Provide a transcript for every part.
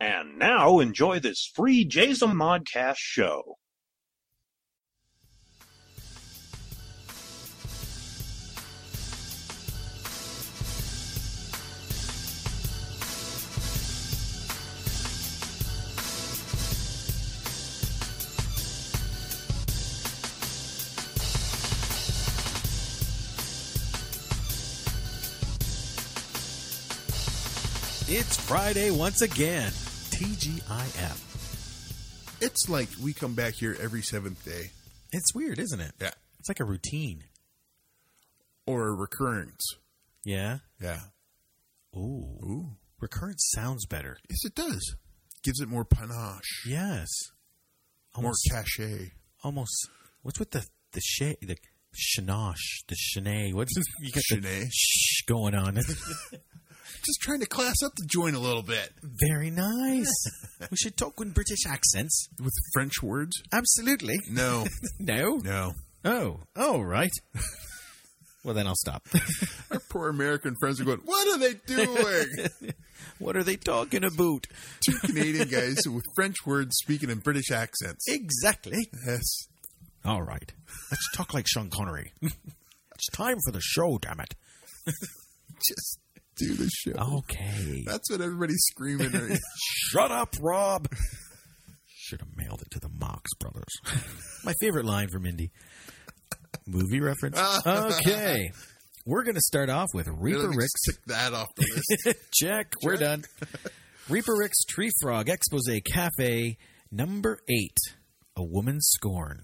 And now enjoy this free Jason Modcast show. It's Friday once again. TGIF. It's like we come back here every seventh day. It's weird, isn't it? Yeah. It's like a routine. Or a recurrence. Yeah. Yeah. Ooh. Ooh. Recurrence sounds better. Yes, it does. Gives it more panache, Yes. more Almost. cachet. almost. What's with the the shay the shanosh the shenay? What's this? You got the shh going on. Just trying to class up the joint a little bit Very nice. we should talk in British accents. with French words. Absolutely. No, No. no. Oh. Oh, right. well, then I'll stop. Our poor American friends are going, What are they doing? what are they talking about? Two Canadian guys with French words speaking in British accents. Exactly. Yes. All right. Let's talk like Sean Connery. it's time for the show, damn it. Just do the show. Okay. That's what everybody's screaming. right? Shut up, Rob. Should have mailed it to the Marx brothers. My favorite line from Indy. Movie reference. Okay. We're going to start off with Reaper Really Rick's. Tick that off the list. Check. We're done. Reaper Rick's Tree Frog Expose Cafe, number eight. A Woman's Scorn.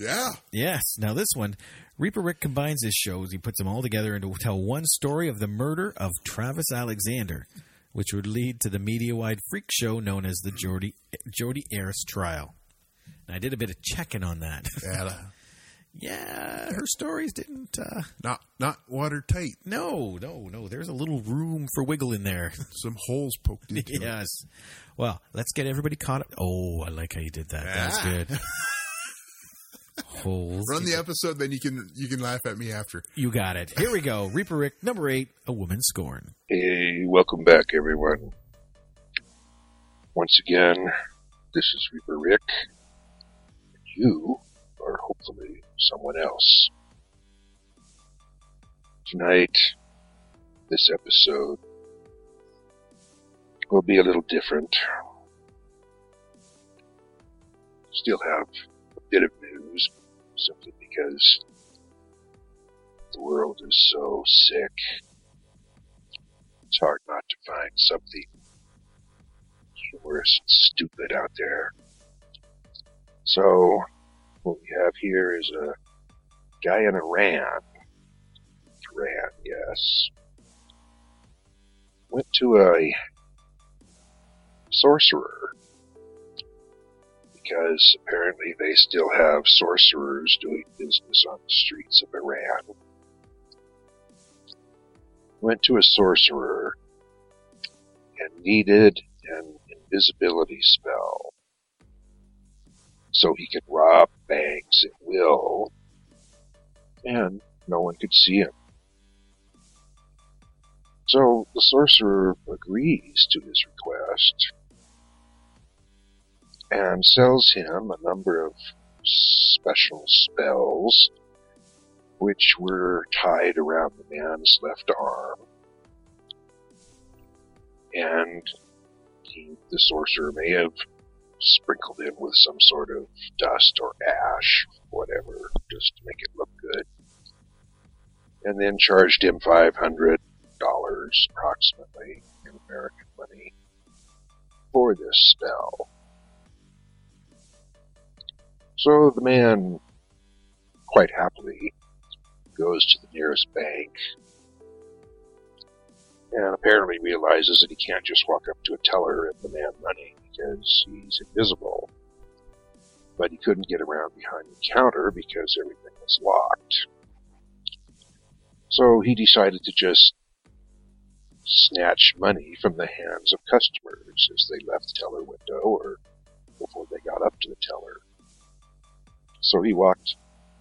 Yeah. Yes. Now this one, Reaper Rick combines his shows. He puts them all together and to tell one story of the murder of Travis Alexander, which would lead to the media-wide freak show known as the Jodi Jodi Arias trial. And I did a bit of checking on that. Yeah. yeah, her stories didn't. Uh, Not not watertight. no, no, no. There's a little room for wiggle in there. Some holes poked into it. yes. Well, let's get everybody caught up. Oh, I like how you did that. That's Ah. good. Holes. Run the episode, then you can you can laugh at me after. You got it. Here we go. Reaper Rick, number eight, A Woman Scorn. Hey, welcome back, everyone. Once again, this is Reaper Rick. You are hopefully someone else. Tonight, this episode will be a little different. Still have bit of news, simply because the world is so sick it's hard not to find something humorous and stupid out there. So, what we have here is a guy in Iran. Iran, yes. Went to a sorcerer because apparently they still have sorcerers doing business on the streets of Iran went to a sorcerer and needed an invisibility spell so he could rob banks at will and no one could see him. So the sorcerer agrees to his request and sells him a number of special spells which were tied around the man's left arm. And he, the sorcerer may have sprinkled him with some sort of dust or ash, whatever, just to make it look good. And then charged him $500 approximately in American money for this spell. So the man quite happily goes to the nearest bank and apparently realizes that he can't just walk up to a teller and demand money because he's invisible. But he couldn't get around behind the counter because everything was locked. So he decided to just snatch money from the hands of customers as they left the teller window or before they got up to the teller. So he walked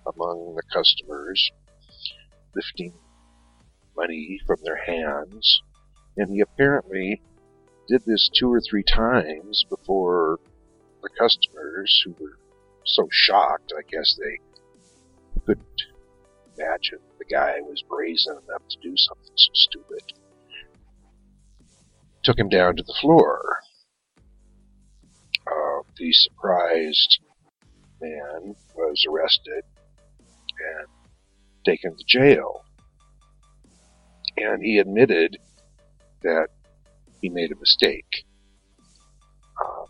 among the customers, lifting money from their hands, and he apparently did this two or three times before the customers who were so shocked, I guess they couldn't imagine the guy was brazen enough to do something so stupid. Took him down to the floor. Uh, the surprised man was arrested and taken to jail. And he admitted that he made a mistake. Um,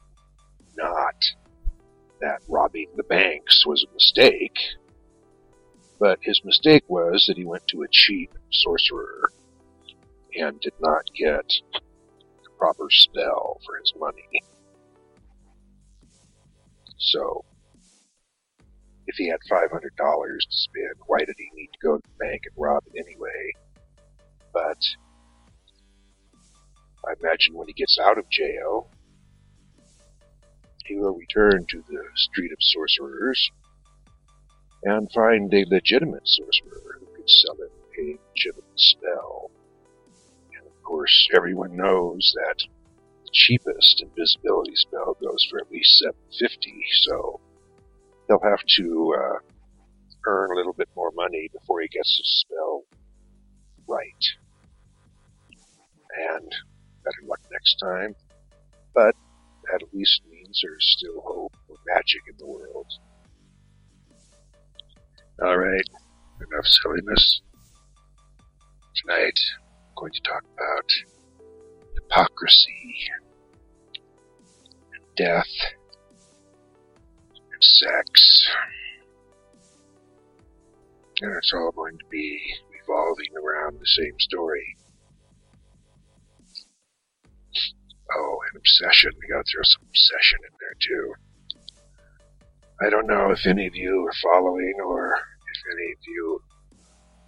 not that robbing the banks was a mistake, but his mistake was that he went to a cheap sorcerer and did not get the proper spell for his money. So, if he had $500 to spend, why did he need to go to the bank and rob it anyway? But I imagine when he gets out of jail, he will return to the street of sorcerers and find a legitimate sorcerer who could sell him a legitimate spell. And of course, everyone knows that the cheapest invisibility spell goes for at least 750, so he'll have to uh, earn a little bit more money before he gets his spell right. And better luck next time. But that at least means there's still hope for magic in the world. Alright, enough silliness. Tonight, I'm going to talk about hypocrisy, and death, sex. And it's all going to be revolving around the same story. Oh, and obsession. We gotta throw some obsession in there too. I don't know if any of you are following or if any of you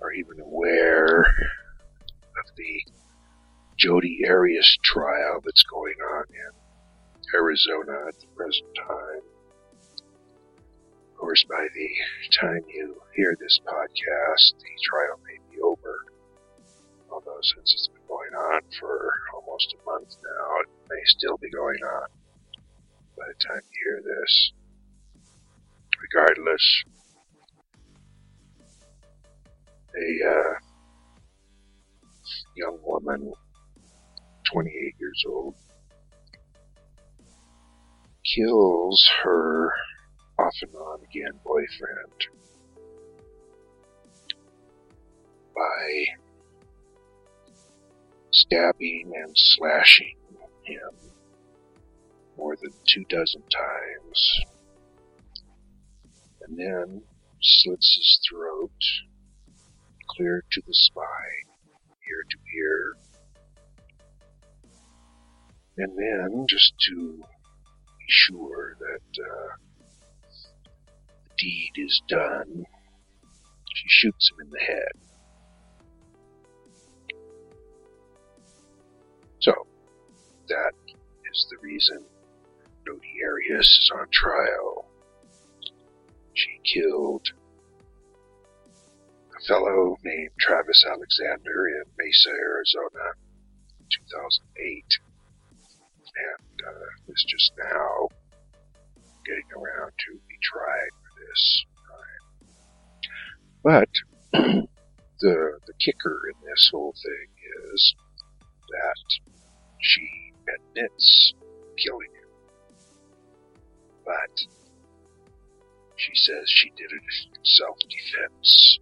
are even aware of the Jodi Arias trial that's going on in Arizona at the present time. Of course, by the time you hear this podcast, the trial may be over. Although since it's been going on for almost a month now, it may still be going on by the time you hear this. Regardless, a uh, young woman, 28 years old, kills her off and on again boyfriend by stabbing and slashing him more than two dozen times, and then slits his throat clear to the spine, ear to ear. And then, just to be sure that uh, deed is done, she shoots him in the head. So, that is the reason Jodi Arias is on trial. She killed a fellow named Travis Alexander in Mesa, Arizona, in 2008. And uh, is just now getting around to be tried this. But the the kicker in this whole thing is that she admits killing him. But she says she did it in self-defense.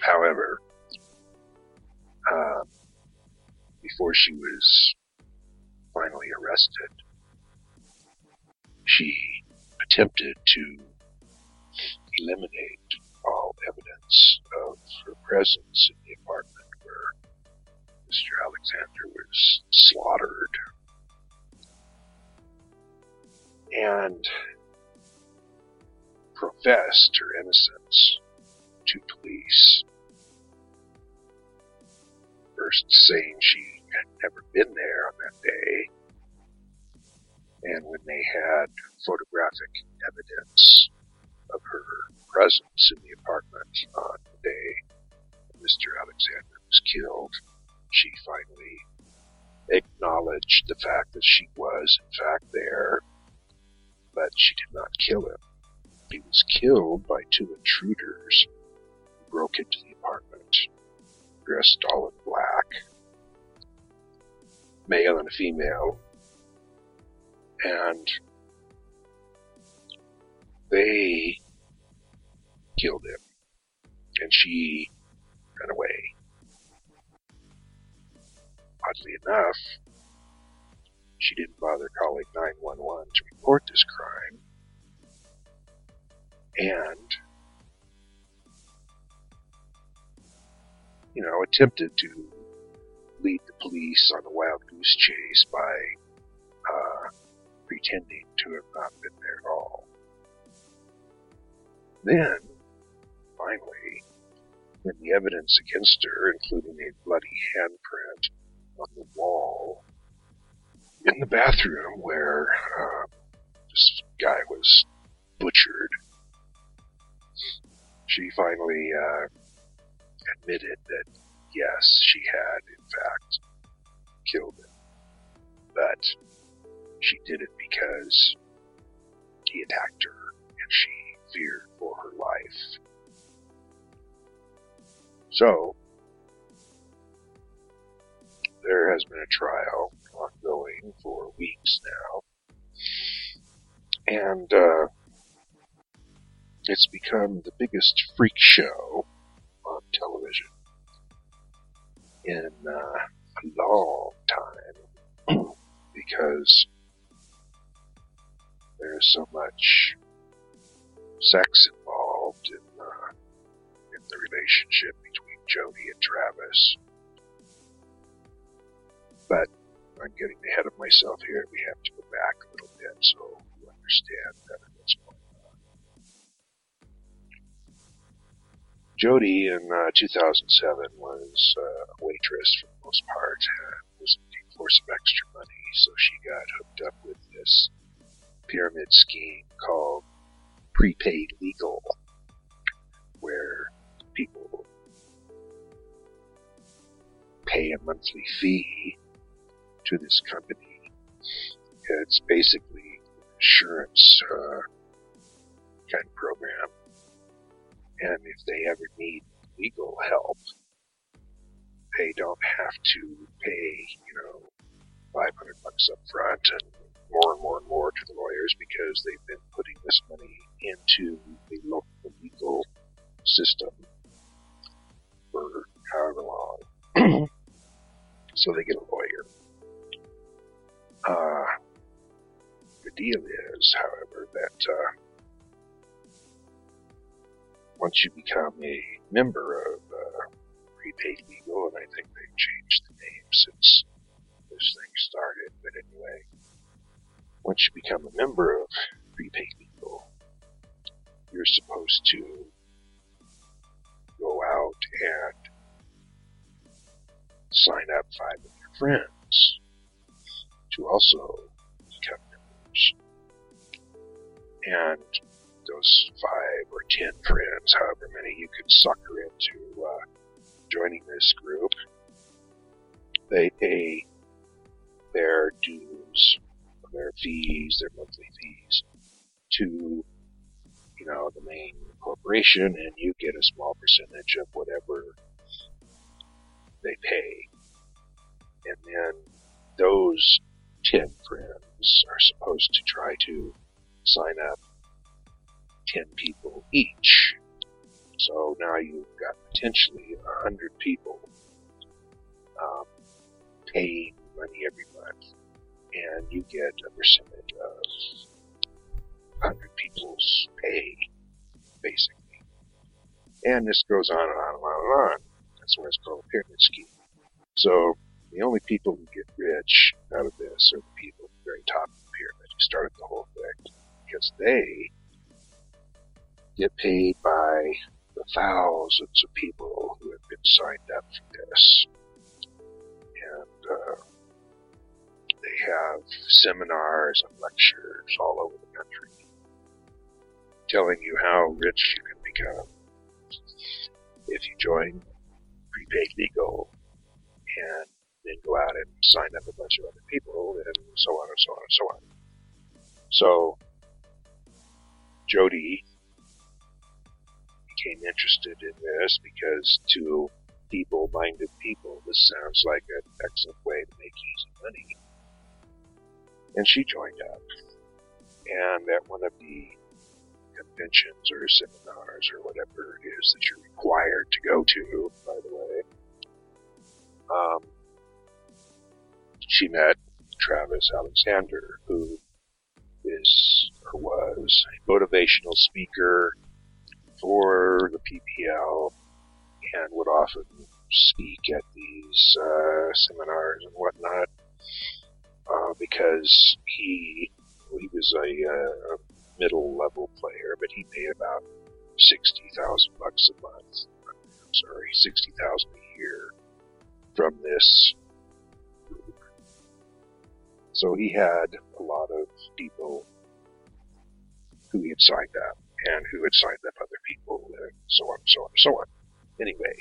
However, um, before she was finally arrested, she attempted to eliminate all evidence of her presence in the apartment where Mr. Alexander was slaughtered. And professed her innocence to police. First saying she had never been there on that day. And when they had photographic evidence of her presence in the apartment on the day Mr. Alexander was killed, she finally acknowledged the fact that she was, in fact, there, but she did not kill him. He was killed by two intruders who broke into the apartment, dressed all in black, male and female, and they killed him, and she ran away. Oddly enough, she didn't bother calling 911 to report this crime, and, you know, attempted to lead the police on a wild goose chase by pretending to have not been there at all. Then, finally, when the evidence against her, including a bloody handprint on the wall in the bathroom where uh, this guy was butchered, she finally uh, admitted that yes, she had in fact killed him, but she did it because he attacked her and she feared for her life. So, there has been a trial ongoing for weeks now, and uh, it's become the biggest freak show on television in uh, a long time because there's so much sex involved in uh, in the relationship between Jodi and Travis. But I'm getting ahead of myself here. We have to go back a little bit so you understand better what's going on. Jodi in uh, 2007 was uh, a waitress for the most part, uh, was looking for some extra money, so she got hooked up with this pyramid scheme called prepaid legal, where people pay a monthly fee to this company. It's basically an insurance uh, kind of program. And if they ever need legal help, they don't have to pay, you know, 500 bucks up front and more and more and more to the lawyers because they've been putting this money into the local legal system for however long. so they get a lawyer. Uh, the deal is, however, that uh, once you become a member of uh, Prepaid Legal, and I think they've changed the name since this thing started, but anyway, once you become a member of Prepaid Legal, you're supposed to go out and sign up five of your friends to also become members. And those five or ten friends, however many you can sucker into uh, joining this group, they pay their dues, their fees, their monthly fees to, you know, the main corporation and you get a small percentage of whatever they pay. And then those 10 friends are supposed to try to sign up 10 people each. So now you've got potentially a 100 people um, paying money every month, and you get a percentage of 100 people's pay, basically. And this goes on and on and on and on. That's why it's called a pyramid scheme. So the only people who get rich out of this are the people at the very top of the pyramid who started the whole thing. Because they get paid by the thousands of people who have been signed up for this. They have seminars and lectures all over the country telling you how rich you can become if you join prepaid legal and then go out and sign up a bunch of other people and so on and so on and so on. So Jodi became interested in this because to feeble-minded people, this sounds like an excellent way to make easy money. And she joined up. And at one of the conventions or seminars or whatever it is that you're required to go to, by the way, um, she met Travis Alexander, who is or was a motivational speaker for the PPL and would often speak at these uh, seminars and whatnot uh, because he he was a, uh, a middle level player, but he made about sixty thousand bucks a month. I'm sorry, sixty thousand a year from this group. So he had a lot of people who he had signed up and who had signed up other people and so on so on so on. Anyway,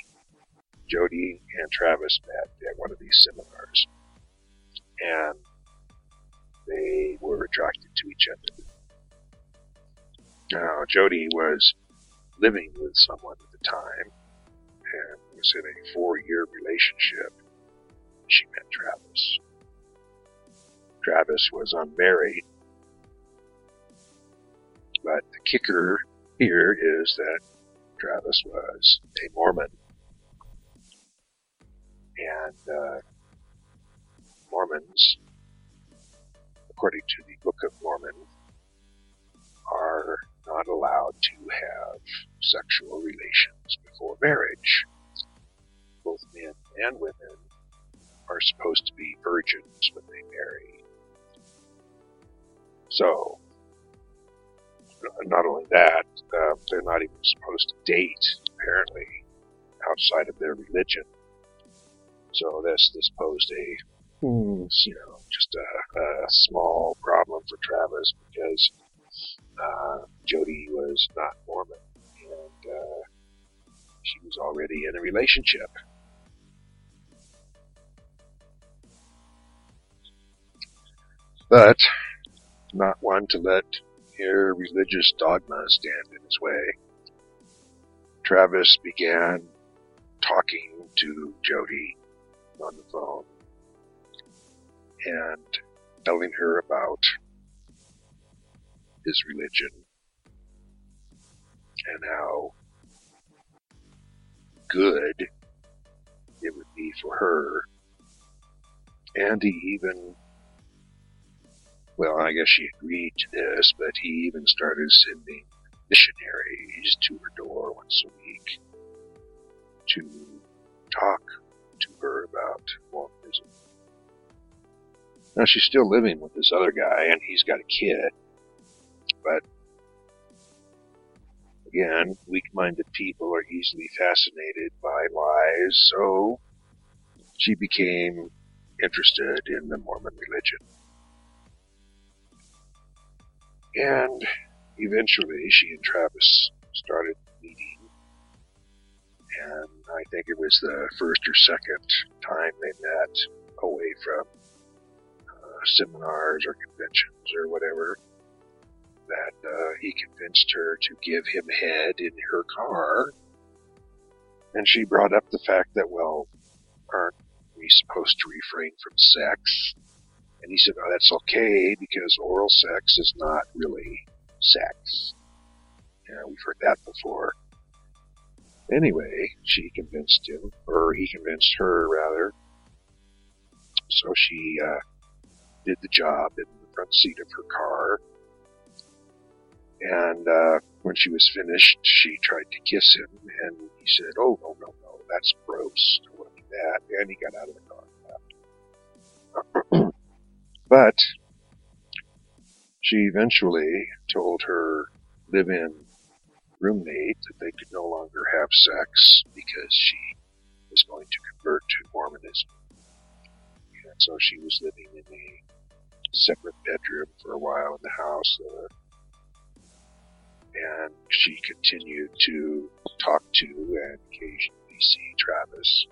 Jodi and Travis met at one of these seminars and they were attracted to each other. Now, Jodi was living with someone at the time and was in a four year relationship. She met Travis. Travis was unmarried, but the kicker here is that Travis was a Mormon. And uh, Mormons, according to the Book of Mormon, are not allowed to have sexual relations before marriage. Both men and women are supposed to be virgins when they marry. So, not only that, uh, they're not even supposed to date, apparently, outside of their religion. So this this posed a you know just a, a small problem for Travis because uh, Jodi was not Mormon and uh, she was already in a relationship. But not one to let her religious dogma stand in his way. Travis began talking to Jodi on the phone and telling her about his religion and how good it would be for her. And he even, well, I guess she agreed to this, but he even started sending missionaries to her door once a week to talk to her about Mormonism. Now she's still living with this other guy and he's got a kid, but again, weak-minded people are easily fascinated by lies, so she became interested in the Mormon religion. And eventually she and Travis started meeting and I think it was the first or second time they met away from seminars or conventions or whatever that uh, he convinced her to give him head in her car. And she brought up the fact that, well, aren't we supposed to refrain from sex? And he said, oh, that's okay because oral sex is not really sex. Yeah, we've heard that before. Anyway, she convinced him, or he convinced her rather. So she uh, did the job in the front seat of her car. And uh, when she was finished, she tried to kiss him, and he said, "Oh no, no, no, that's gross. I want to do that." And he got out of the car but she eventually told her live-in roommate that they could no longer have sex because she was going to convert to Mormonism. And so she was living in a separate bedroom for a while in the house. Uh, and she continued to talk to and occasionally see Travis.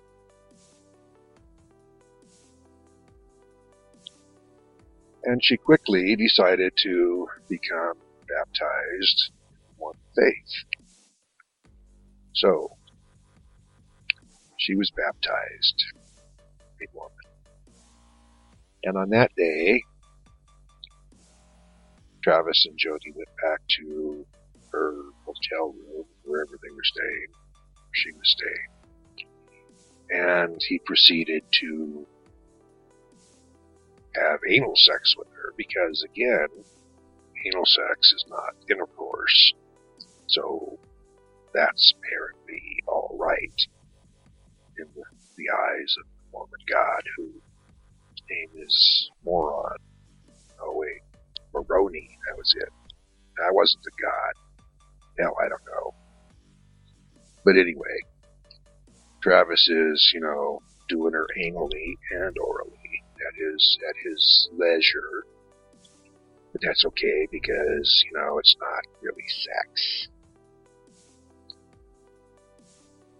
And she quickly decided to become baptized in one faith. So, she was baptized, a woman. And on that day, Travis and Jodi went back to her hotel room, wherever they were staying, she was staying. And he proceeded to have anal sex with her because, again, anal sex is not intercourse. So that's apparently all right in the, the eyes of the Mormon God, who his name is Moron. Moroni. That was it. I wasn't the God. Hell, I don't know. But anyway, Travis is, you know, doing her anally and orally at his at his leisure. But that's okay because, you know, it's not really sex.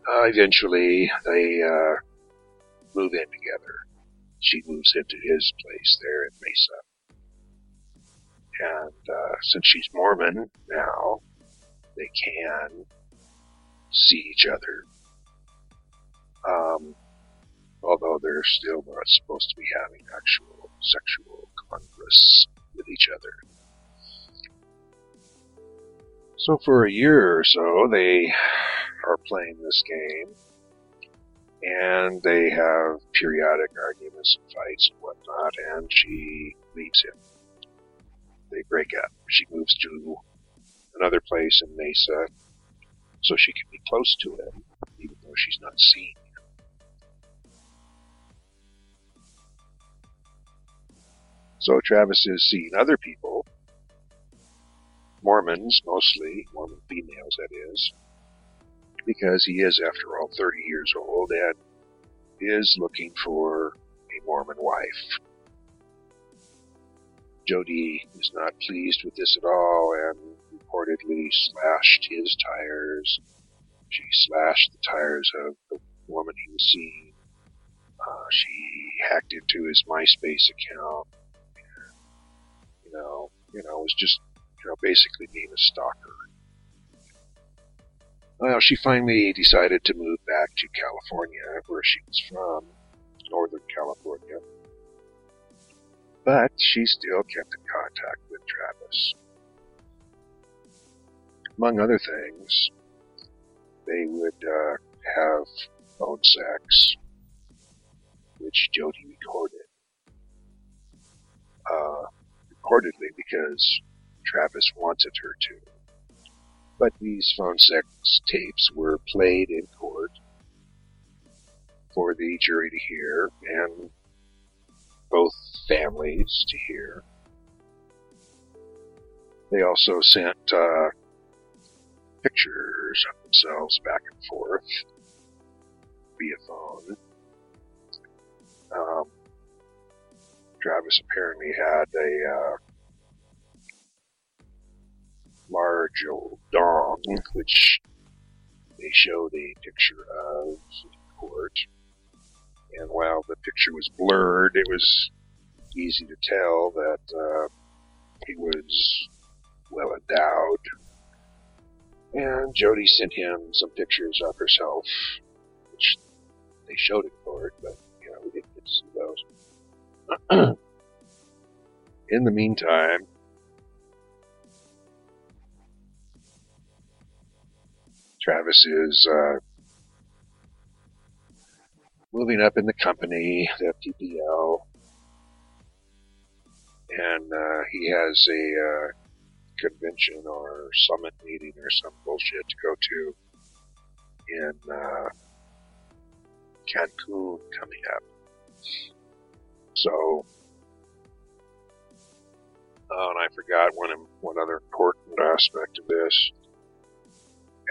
Uh, eventually, they uh, move in together. She moves into his place there in Mesa. And uh, since she's Mormon now, they can see each other. Um, although they're still not supposed to be having actual sexual congress with each other. So for a year or so, they are playing this game, and they have periodic arguments and fights and whatnot, and she leaves him. They break up. She moves to another place in Mesa so she can be close to him, even though she's not seen. So Travis is seeing other people, Mormons mostly, Mormon females that is, because he is, after all, 30 years old and is looking for a Mormon wife. Jodi is not pleased with this at all and reportedly slashed his tires. She slashed the tires of the woman he was seeing. Uh, she hacked into his MySpace account. You know, you know, was just, you know, basically being a stalker. Well, she finally decided to move back to California, where she was from, But she still kept in contact with Travis. Among other things, they would uh, have phone sex, which Jodi recorded. Uh, reportedly because Travis wanted her to. But these phone sex tapes were played in court for the jury to hear and both families to hear. They also sent uh, pictures of themselves back and forth via phone. Um, Travis apparently had a uh, large old dong, which they showed a picture of in court. And while the picture was blurred, it was easy to tell that uh, he was well endowed. And Jodi sent him some pictures of herself, which they showed in court, but you know we didn't get to see those. in the meantime, Travis is uh, moving up in the company, the PPL, and uh, he has a uh, convention or summit meeting or some bullshit to go to in uh, Cancun coming up. So, oh, and I forgot one one other important aspect of this.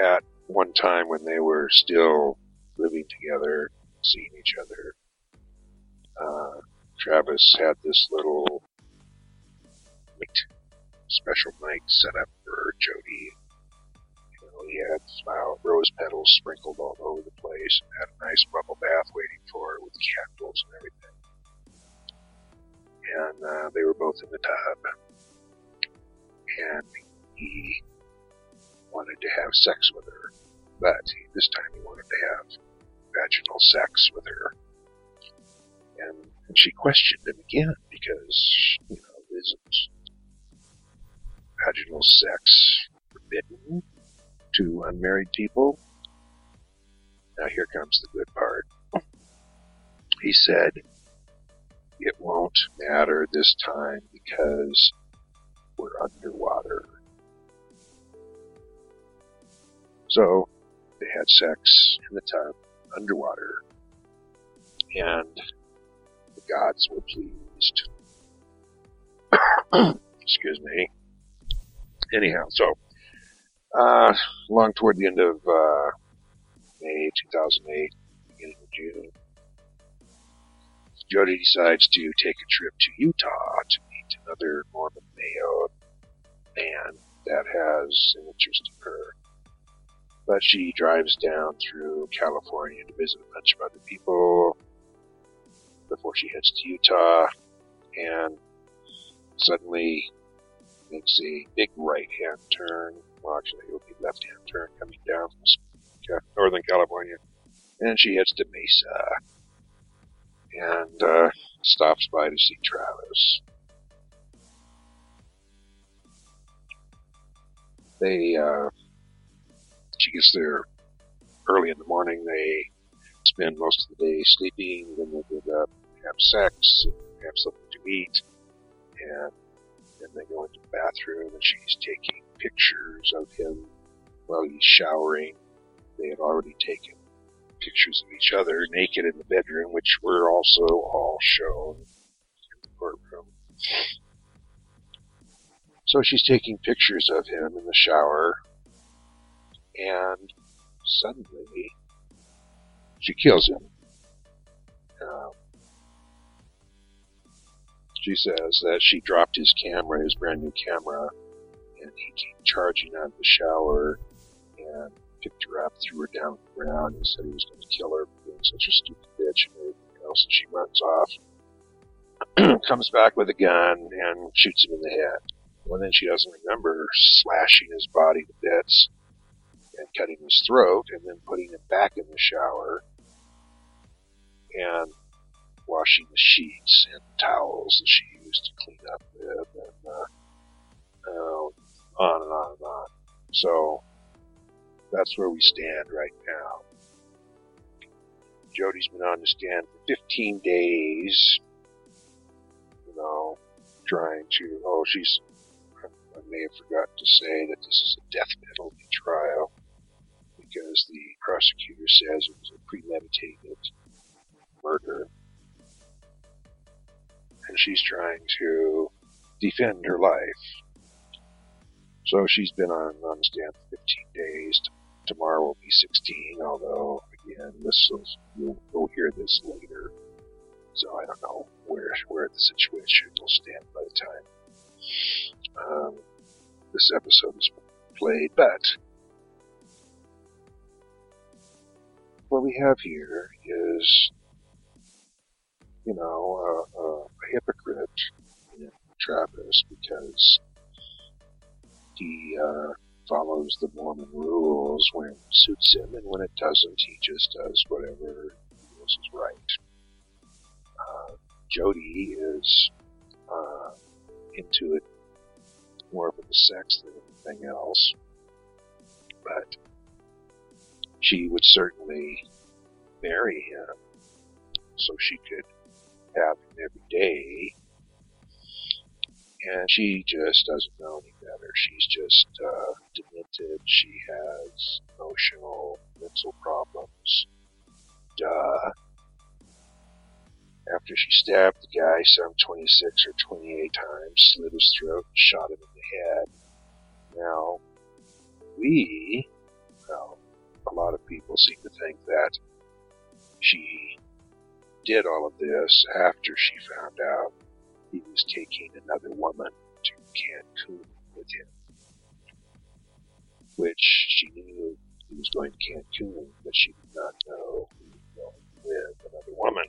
At one time when they were still living together, seeing each other, uh, Travis had this little night, special night set up for Jodi. You know, he had flower, rose petals sprinkled all over the place and had a nice bubble bath waiting for her with candles and everything. And uh, they were both in the tub. And he wanted to have sex with her, but he, this time he wanted to have vaginal sex with her. And, and she questioned him again because, you know, isn't vaginal sex forbidden to unmarried people? Now here comes the good part. He said, it won't matter this time because we're underwater. So they had sex in the tub underwater and the gods were pleased. Excuse me. Anyhow, so uh, along toward the end of uh, May 2008, beginning of June, Jodi decides to take a trip to Utah to meet another Mormon Mayo man that has an interest in her. But she drives down through California to visit a bunch of other people before she heads to Utah and suddenly makes a big right hand turn. Well, actually, it would be left hand turn coming down from Northern California. And she heads to Mesa and uh, stops by to see Travis. They, uh, she gets there early in the morning. They spend most of the day sleeping, then they get up, have sex, have something to eat, and they go into the bathroom and she's taking pictures of him while he's showering. They had already taken pictures of each other naked in the bedroom, which were also all shown in the courtroom. So she's taking pictures of him in the shower, and suddenly she kills him. She says that she dropped his camera, his brand new camera, and he came charging out of the shower and picked her up, threw her down on the ground, and said he was going to kill her for being such a stupid bitch and everything else. And she runs off, comes back with a gun, and shoots him in the head. Well, then she doesn't remember slashing his body to bits and cutting his throat, and then putting him back in the shower and washing the sheets and towels that she used to clean up with, and uh, on and on and on. So that's where we stand right now. Jodi's been on the stand for 15 days. You know, trying to. Oh, she's. I may have forgotten to say that this is a death penalty trial because the prosecutor says it was a premeditated murder. And she's trying to defend her life. So she's been on, stand for 15 days. Tomorrow will be 16, although, again, this will, you'll, you'll hear this later. So I don't know where, where the situation will stand by the time um, this episode is played, but what we have here is, you know, a, a, hypocrite in Travis because he uh, follows the Mormon rules when it suits him, and when it doesn't, he just does whatever he feels is right. Uh, Jodi is uh, into it more for the sex than anything else, but she would certainly marry him so she could him every day. And she just doesn't know any better. She's just uh, demented. She has emotional, mental problems. Duh. After she stabbed the guy some 26 or 28 times, slit his throat, and shot him in the head. Now, we, well, a lot of people seem to think that she did all of this after she found out he was taking another woman to Cancun with him. Which she knew he was going to Cancun, but she did not know he was going with another woman.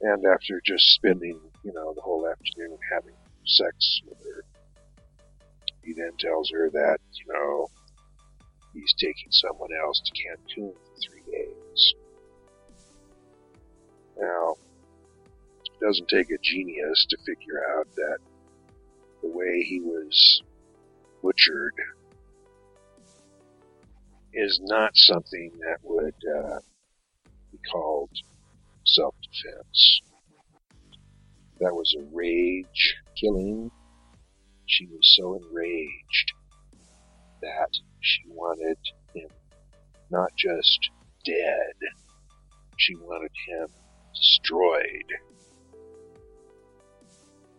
And after just spending, you know, the whole afternoon having sex with her, he then tells her that, you know, he's taking someone else to Cancun for three days. Now, it doesn't take a genius to figure out that the way he was butchered is not something that would uh, be called self-defense. That was a rage killing. She was so enraged that she wanted him not just dead, she wanted him destroyed.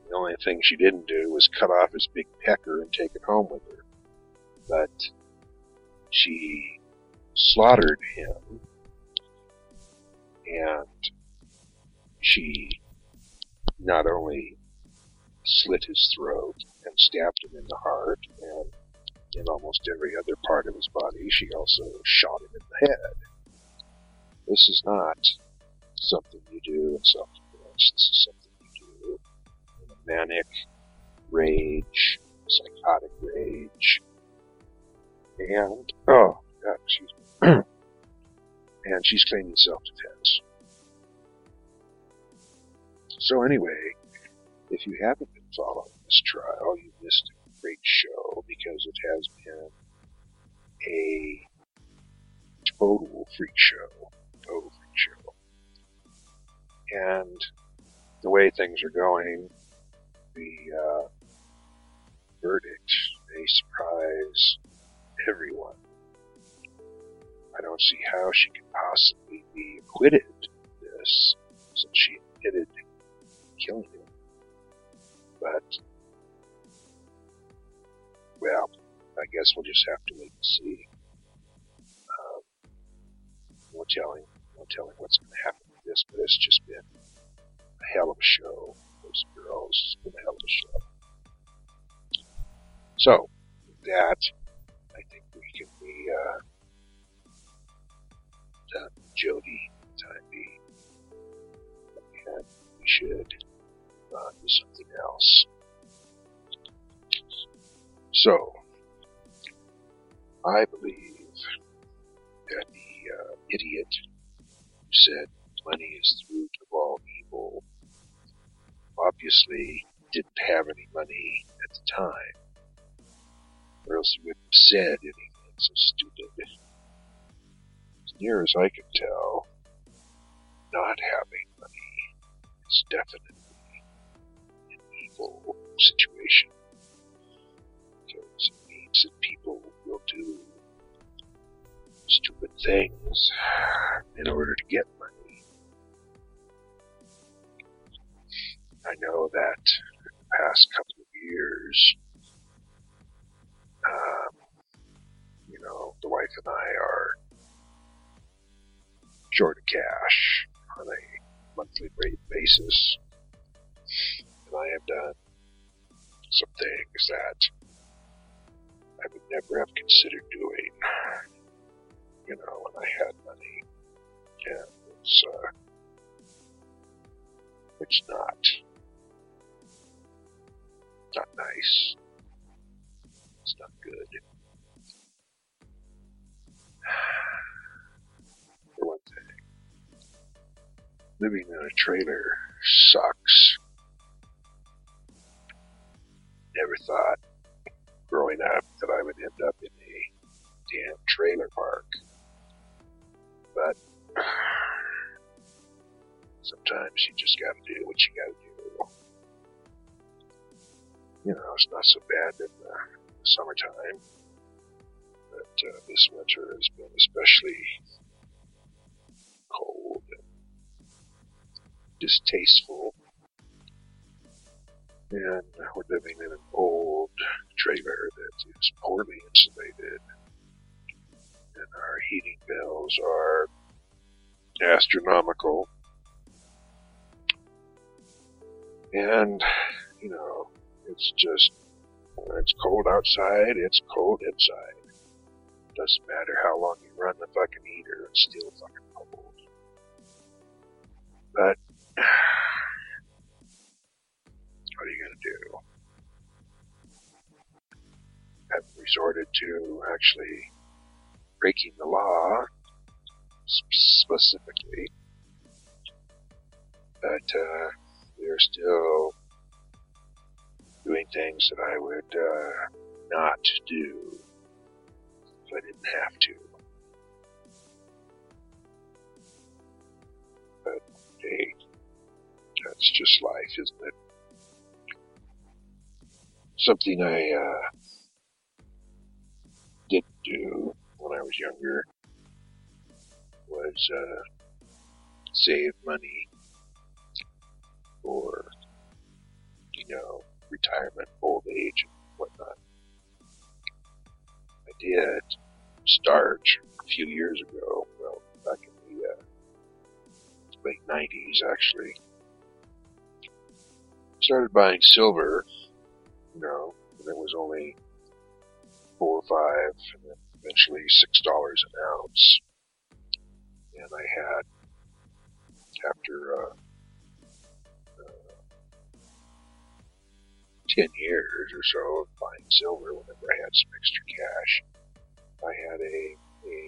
The only thing she didn't do was cut off his big pecker and take it home with her. But she slaughtered him and she not only slit his throat and stabbed him in the heart and in almost every other part of his body, she also shot him in the head. This is not something you do in self-defense. This is something you do in a manic rage, psychotic rage, and oh God, excuse me, and she's claiming self-defense. So anyway, if you haven't been following this trial, you missed a great show because it has been a total freak show. Total freak show. And the way things are going, the uh, verdict may surprise everyone. I don't see how she could possibly be acquitted of this since she admitted killing him. But, well, I guess we'll just have to wait and see. Um, no telling, no telling what's going to happen this, but it's just been a hell of a show. Those girls, it's been a hell of a show. So, with that, I think we can be, uh, done with Jodi time being. And we should uh, do something else. So, I believe that the uh, idiot who said money is the root of all evil obviously didn't have any money at the time, or else he wouldn't have said anything so stupid. As near as I can tell, not having money is definitely an evil situation. Because it means that people will do stupid things in order to get I know that in the past couple of years, um, you know, the wife and I are short of cash on a monthly rate basis. And I have done some things that I would never have considered doing, you know, when I had money. And it's, uh, it's not, not nice. It's not good. For one thing, living in a trailer sucks. Never thought growing up that I would end up in a damn trailer park. But sometimes you just gotta do what you gotta do. You know, it's not so bad in the summertime. But uh, this winter has been especially cold and distasteful. And we're living in an old trailer that is poorly insulated. And our heating bills are astronomical. And, you know, it's just, it's cold outside, it's cold inside. Doesn't matter how long you run the fucking heater, it's still fucking cold. But, what are you gonna do? I've resorted to actually breaking the law, specifically. But, uh, we are still doing things that I would uh, not do if I didn't have to. But hey, that's just life, isn't it? Something I uh, did do when I was younger was uh, save money for, you know, retirement, old age, and whatnot. I did starch a few years ago, well, back in the uh, late 90s actually. Started buying silver, you know, and it was only four or five, and then eventually six dollars an ounce. And I had, after uh, ten years or so of buying silver, whenever I had some extra cash, I had a a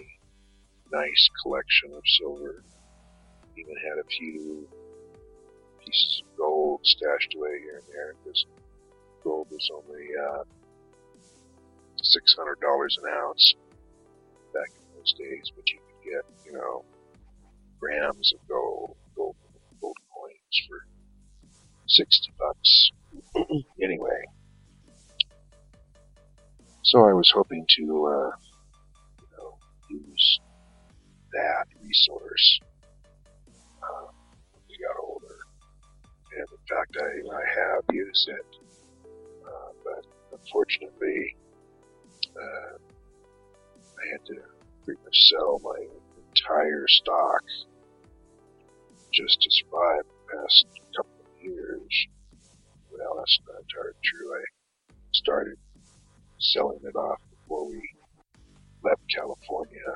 nice collection of silver. Even had a few pieces of gold stashed away here and there because gold was only uh, six hundred dollars an ounce back in those days, but you could get, you know, grams of gold, gold, gold coins for sixty bucks. anyway, so I was hoping to, uh, you know, use that resource. Uh, when we got older, and in fact, I, I have used it, uh, but unfortunately, uh, I had to pretty much sell my entire stock just to survive the past couple of years. That's not entirely true. I started selling it off before we left California.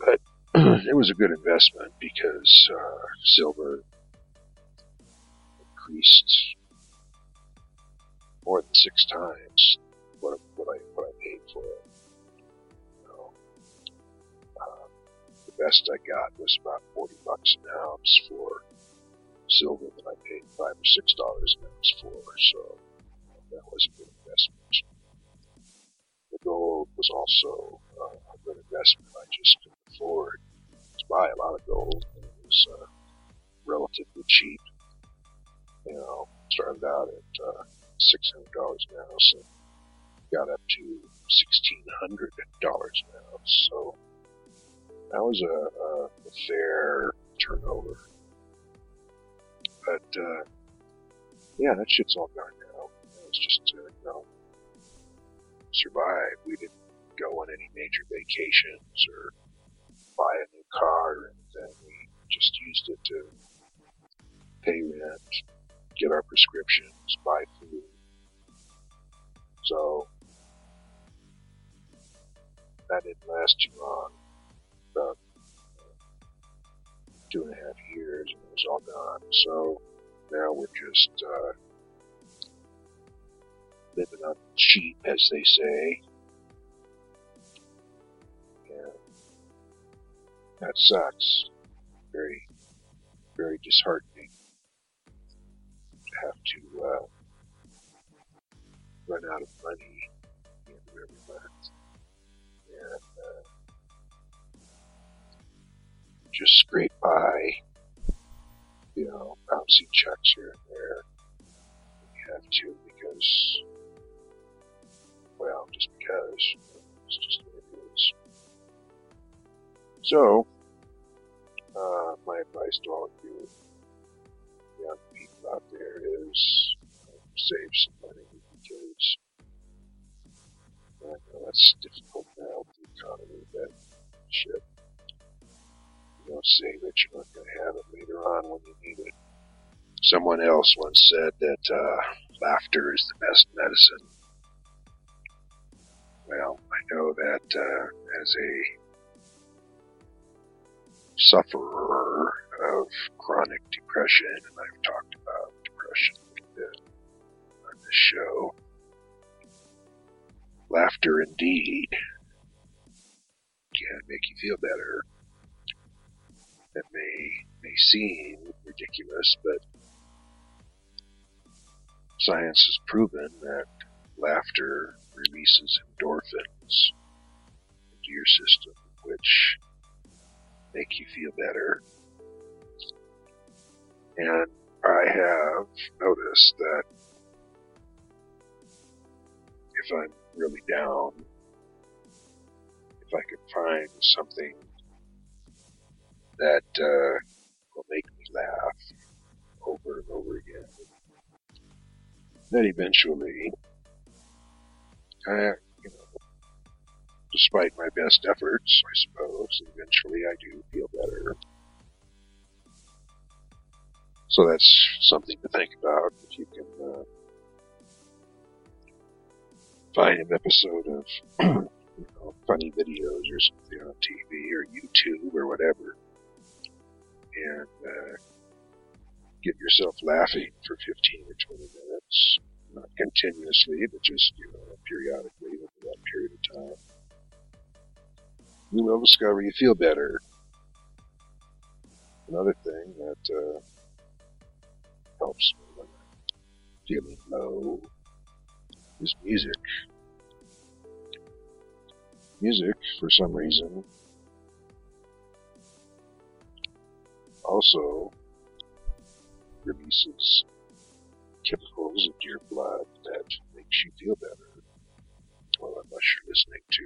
But it was a good investment because uh, silver increased more than six times what, what I what I paid for it. Uh, the best I got was about forty bucks an ounce for silver that I paid five or six dollars an ounce for. So that was a good investment. The gold was also uh, a good investment. I just couldn't afford to buy a lot of gold. And it was uh, relatively cheap. You know, started out at uh, six hundred dollars an ounce and got up to sixteen hundred dollars an ounce. So that was a, a fair turnover. But uh, yeah, that shit's all gone now. It was just to you know survive. We didn't go on any major vacations or buy a new car or anything. We just used it to pay rent, get our prescriptions, buy food. So that didn't last too long. Two and a half years, and it was all gone. So now we're just uh, living on cheap, as they say. And that sucks. Very, very disheartening to have to uh, run out of money just scrape by, you know, bouncing checks here and there. You have to because, well, just because. It's just it is. So, uh, my advice to all of you young people out there is uh, save some money because I know that's difficult now with the economy, but shit. You don't save it, you're not going to have it later on when you need it. Someone else once said that uh, laughter is the best medicine. Well, I know that uh, as a sufferer of chronic depression, and I've talked about depression a bit on this show, laughter indeed can make you feel better. That may may seem ridiculous, but science has proven that laughter releases endorphins into your system, which make you feel better. And I have noticed that if I'm really down, if I could find something that uh, will make me laugh over and over again, then eventually, I, you know, despite my best efforts, I suppose, eventually I do feel better. So that's something to think about if you can uh, find an episode of you know, funny videos or something on TV or YouTube or whatever, and uh, get yourself laughing for 15 or 20 minutes, not continuously, but just you know periodically over that period of time. You will discover you feel better. Another thing that uh, helps me when I'm feeling low is music. Music, for some reason, also releases chemicals into your blood that makes you feel better. Well, unless you're listening to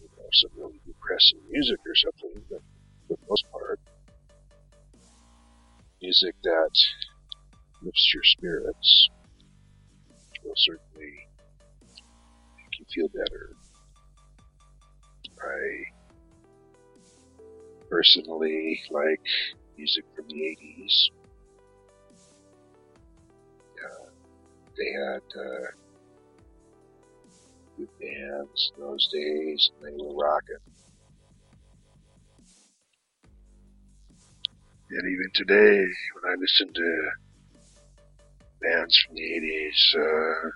you know, some really depressing music or something, but for the most part, music that lifts your spirits will certainly make you feel better. I personally like music from the 80s. Uh, they had uh, good bands in those days, and they were rocking. And even today, when I listen to bands from the 80s, uh,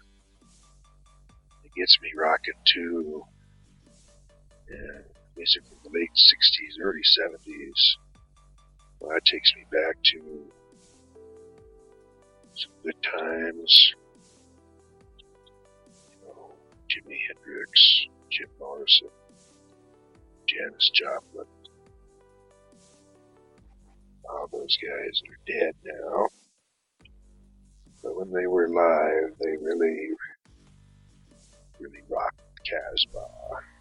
it gets me rocking too. And music from the late 60s, early 70s, well, that takes me back to some good times. You know, Jimi Hendrix, Jim Morrison, Janis Joplin. All those guys are dead now. But when they were alive, they really, really rocked Casbah.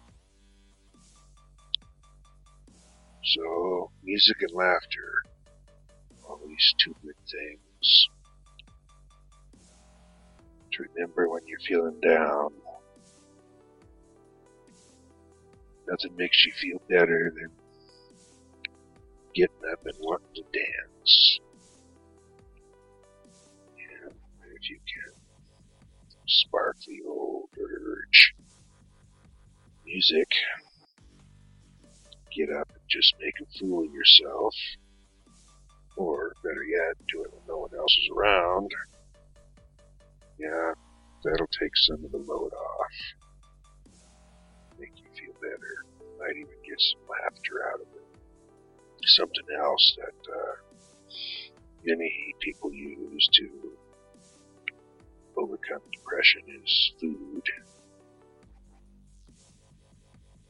So, music and laughter, always two good things. To remember when you're feeling down. Nothing makes you feel better than getting up and wanting to dance. And if you can spark the old urge, music, just make a fool of yourself. Or better yet, do it when no one else is around. Yeah, that'll take some of the load off. Make you feel better. Might even get some laughter out of it. Something else that uh, many people use to overcome depression is food.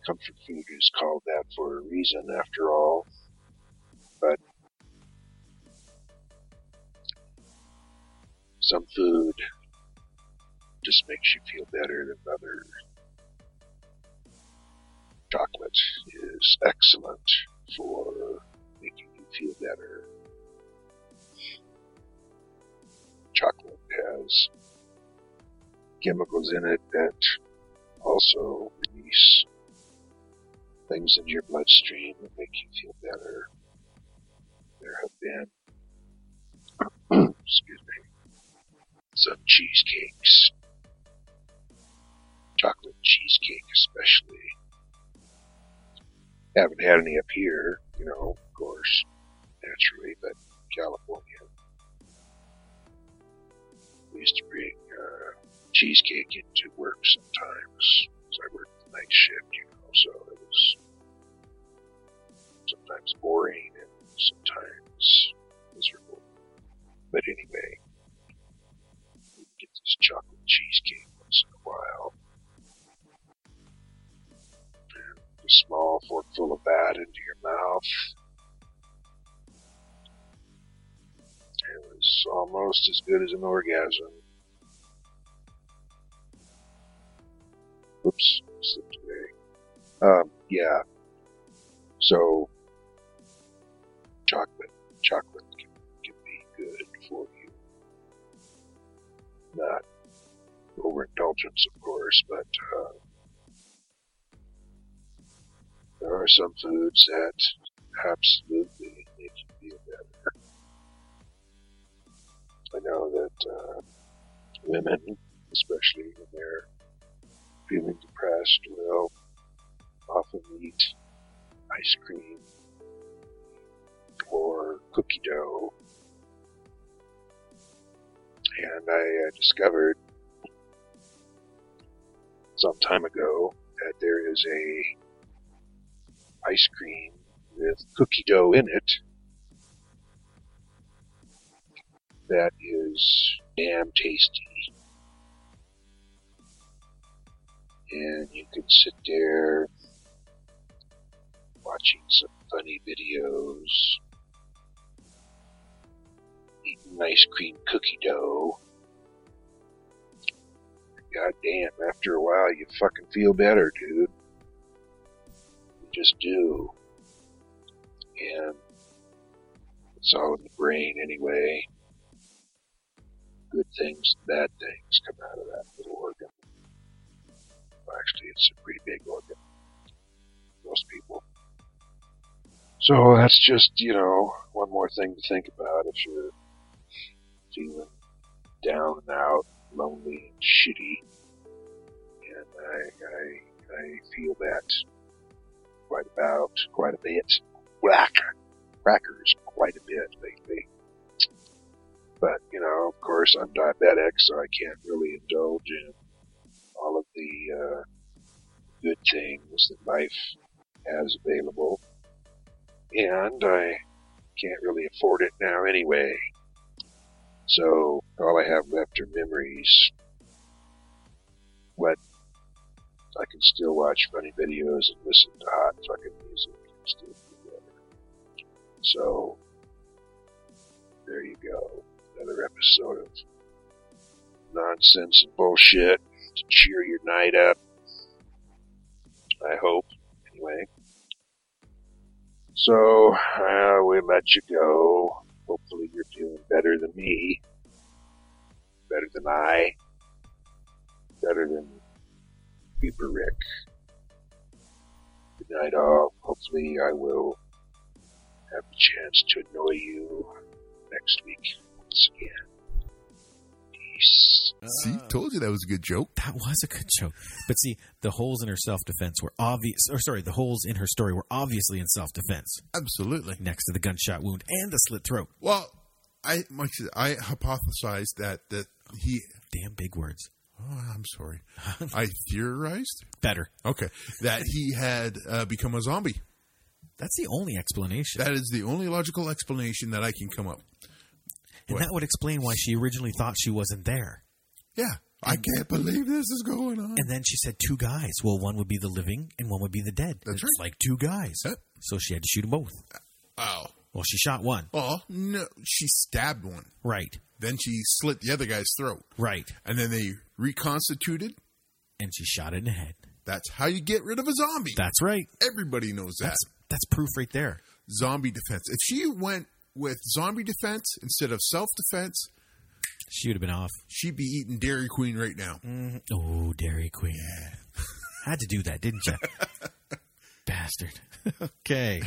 Comfort food is called that for a reason, after all. But some food just makes you feel better than others. Chocolate is excellent for making you feel better. Chocolate has chemicals in it that also release things in your bloodstream that make you feel better. There have been, excuse me, some cheesecakes, chocolate cheesecake especially. Haven't had any up here, you know, of course, naturally, but California. We used to bring uh, cheesecake into work sometimes. 'cause I worked the night shift, you know, so it was sometimes boring and sometimes miserable. But anyway, we get this chocolate cheesecake once in a while. And a small forkful of that into your mouth. It was almost as good as an orgasm. Oops, slipped. Um, yeah. So, chocolate, chocolate can, can be good for you. Not overindulgence, of course, but uh, there are some foods that absolutely make you feel better. I know that uh, women, especially when they're feeling depressed, will often eat ice cream or cookie dough. And I uh, discovered some time ago that there is a ice cream with cookie dough in it that is damn tasty. And you can sit there watching some funny videos, eating ice cream cookie dough. God damn, after a while you fucking feel better, dude. You just do. And it's all in the brain anyway. Good things bad things come out of that little organ. Well, actually, it's a pretty big organ. Most people. So that's just, you know, one more thing to think about if you're feeling down and out, lonely and shitty. And I, I, I feel that quite about, quite a bit. Whack! Crackers quite a bit lately. But, you know, of course I'm diabetic, so I can't really indulge in all of the, uh, good things that life has available. And I can't really afford it now anyway. So all I have left are memories. But I can still watch funny videos and listen to hot fucking music and still feel better. So there you go. Another episode of nonsense and bullshit to cheer your night up. I hope. Anyway. So, uh, we'll let you go. Hopefully you're feeling better than me. Better than I. Better than Reaper Rick. Good night all. Hopefully I will have the chance to annoy you next week once again. Peace. See, told you that was a good joke. That was a good joke. But see, the holes in her self defense were obvious. Or sorry, the holes in her story were obviously in self defense, Absolutely. next to the gunshot wound and the slit throat. Well, I like I I hypothesized that that he. Damn big words. Oh, I'm sorry. I theorized. Better. Okay, that he had uh, become a zombie. That's the only explanation. That is the only logical explanation that I can come up. And what? that would explain why she originally thought she wasn't there. Yeah, I can't believe this is going on. And then she said two guys. Well, one would be the living and one would be the dead. That's it's right. like two guys. Yep. So she had to shoot them both. Uh, oh, Well, she shot one. oh no! She stabbed one. Right. Then she slit the other guy's throat, Right. and then they reconstituted. And she shot it in the head. That's how you get rid of a zombie. That's right. Everybody knows that. That's that's proof right there. zombie defense. If she went with zombie defense instead of self defense, She would have been off. she'd be eating Dairy Queen right now. Oh, Dairy Queen. Had to do that, didn't you? Bastard. okay.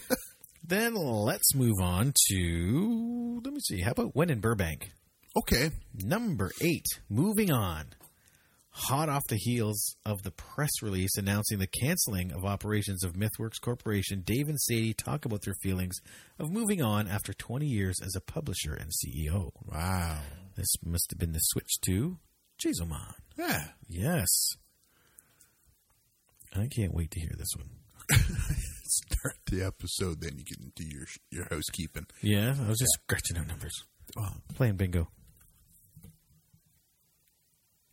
then let's move on to let me see. How about when in Burbank? Okay. Number eight. Moving on. Hot off the heels of the press release announcing the canceling of operations of MythWorks Corporation, Dave and Sadie talk about their feelings of moving on after 20 years as a publisher and CEO. Wow. This must have been the switch to Jazomon. Yeah. Yes. I can't wait to hear this one. Start the episode, then you get into your your housekeeping. Yeah, I was just scratching out numbers. Oh, Playing bingo.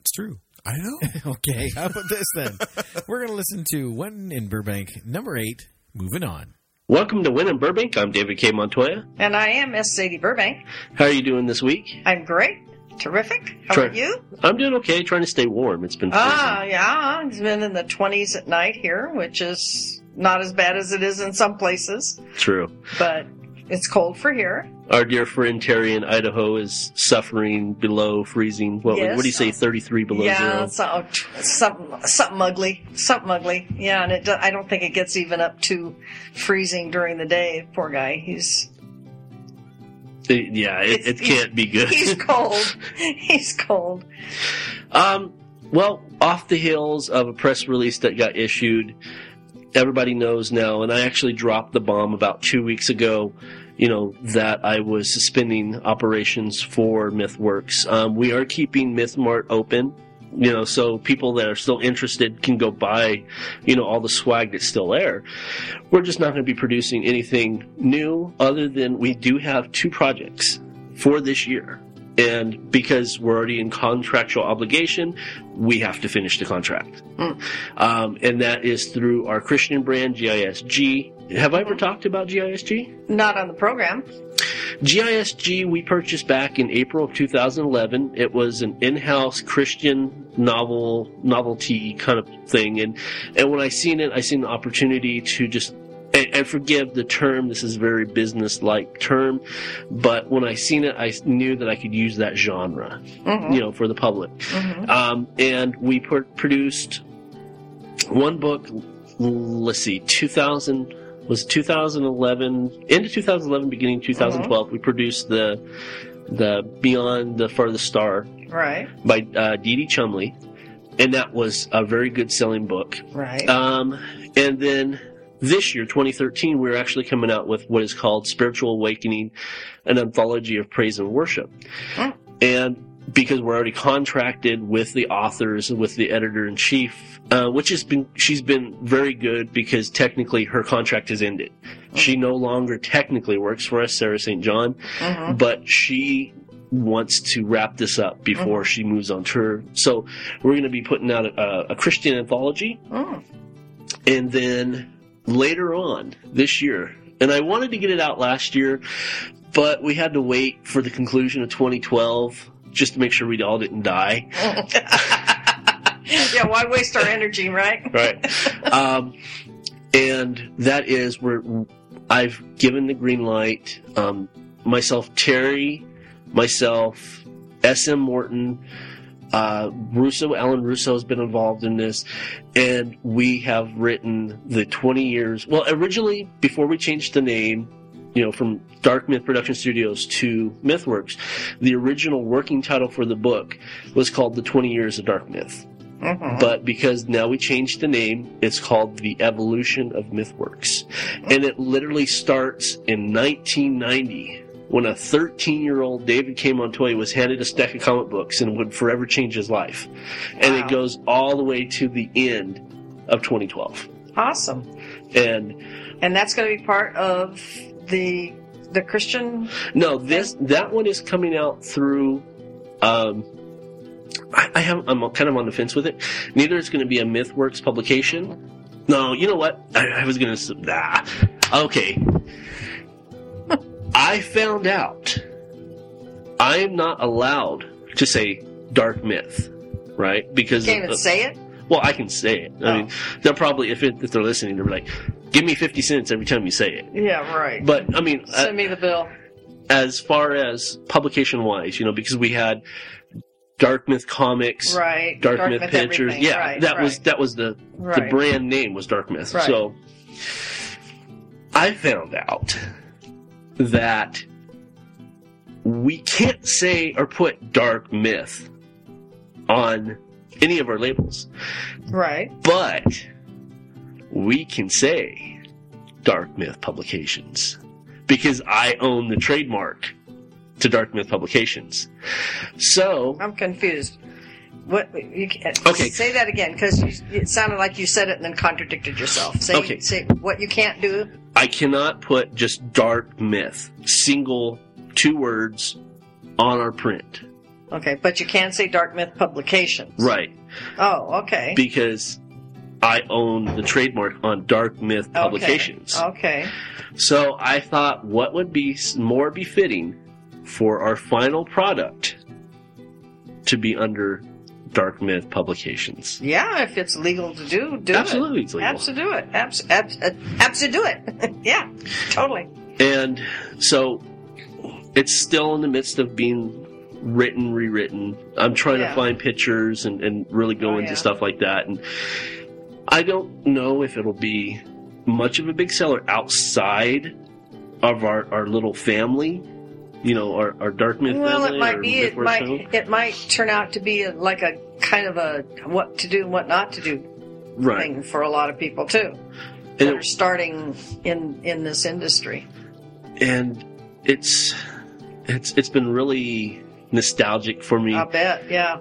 It's true. I know. Okay, how about this then? We're going to listen to One in Burbank, number eight, moving on. Welcome to Win in Burbank. I'm David K. Montoya. And I am Miss Sadie Burbank. How are you doing this week? I'm great. Terrific. How Try- are you? I'm doing okay, trying to stay warm. It's been freezing. Ah, yeah. It's been in the 20s at night here, which is not as bad as it is in some places, True. but it's cold for here. Our dear friend Terry in Idaho is suffering below freezing. What, Yes. what do you say, 33 below yeah, zero? so, something, something ugly. Something ugly. Yeah, and it, I don't think it gets even up to freezing during the day. Poor guy. He's, It- yeah, it, it can't be good. he's cold. he's cold. Um, well, off the heels of a press release that got issued, everybody knows now, and I actually dropped the bomb about two weeks ago. You know that I was suspending operations for MythWorks. Um, we are keeping MythMart open. You know, so people that are still interested can go buy, you know, all the swag that's still there. We're just not going to be producing anything new other than we do have two projects for this year. And because we're already in contractual obligation, we have to finish the contract. Um, and that is through our Christian brand, GISG. Have I ever talked about GISG? Not on the program. GISG we purchased back in April of 2011. It was an in-house Christian novel novelty kind of thing, and and when I seen it, I seen the opportunity to just. And, and forgive the term. This is a very business-like term, but when I seen it, I knew that I could use that genre, Mhm. you know, for the public. Mhm. Um, and we pr- produced one book. Let's see, 2000 was 2011 into 2011, beginning 2012. We produced the the Beyond the Farthest Star Right. by uh, Dee Dee Chumley, and that was a very good selling book. Right. Um, and then this year, 2013, we're actually coming out with what is called Spiritual Awakening, an anthology of praise and worship. Hmm. And because we're already contracted with the authors and with the editor in chief, uh, which has been, she's been very good because technically her contract has ended. She no longer technically works for us, Sarah St. John, Mhm. but she wants to wrap this up before she moves on tour. So we're going to be putting out a, a Christian anthology Mm. and then later on this year, and I wanted to get it out last year, but we had to wait for the conclusion of 2012 just to make sure we all didn't die. yeah, why waste our energy, right? Right. um, and that is where I've given the green light. Um, myself, Terry, myself, S.M. Morton, uh, Russo, Alan Russo has been involved in this, and we have written the 20 years. Well, originally, before we changed the name, you know, from Dark Myth Production Studios to MythWorks, the original working title for the book was called The 20 Years of Dark Myth. Mhm. But because now we changed the name, it's called The Evolution of MythWorks. And it literally starts in 1990 when a 13 year old David K. Montoya was handed a stack of comic books and would forever change his life. And Wow. it goes all the way to the end of 2012. Awesome. And And that's going to be part of the the Christian. no, this that one is coming out through. Um, I, I have I'm kind of on the fence with it. Neither is going to be a MythWorks publication. No, you know what? I, I was going to. Nah. Okay. I found out I am not allowed to say dark myth, right? Because Can't even of- say it. well, I can say it. I mean, they'll probably if, it, if they're listening, they're like, "Give me fifty cents every time you say it." Yeah, right. But I mean, uh, Send me the bill. as far as publication wise, you know, because we had Dark Myth Comics, Right. Dark, Myth, Pictures. Yeah, Right, that was that was the the brand name was Dark Myth. Right. So I found out that we can't say or put Dark Myth on any of our labels, Right. but we can say Dark Myth Publications because I own the trademark to Dark Myth Publications. So I'm confused. What you can't, Okay. Say that again because it sounded like you said it and then contradicted yourself. Say, Okay. say what you can't do. I cannot put just dark myth, single two words on our print. Okay, but you can say Dark Myth Publications. Right. Oh, okay. Because I own the trademark on Dark Myth Publications. Okay. okay. So I thought what would be more befitting for our final product to be under Dark Myth Publications. Yeah, if it's legal to do, do Absolutely, it. it's legal. Absolutely, do it. Abs, abs, uh, abs, do it. yeah, totally. And so it's still in the midst of being written, rewritten. I'm trying Yeah. to find pictures and, and really go Oh, into yeah. stuff like that. And I don't know if it'll be much of a big seller outside of our, our little family. You know, our, our Dark Myth Well, it might be. It might. It might turn out to be a, like a kind of a what to do and what not to do Right. thing for a lot of people too, And that it- are starting in in this industry. and it's it's it's been really nostalgic for me I bet. Yeah.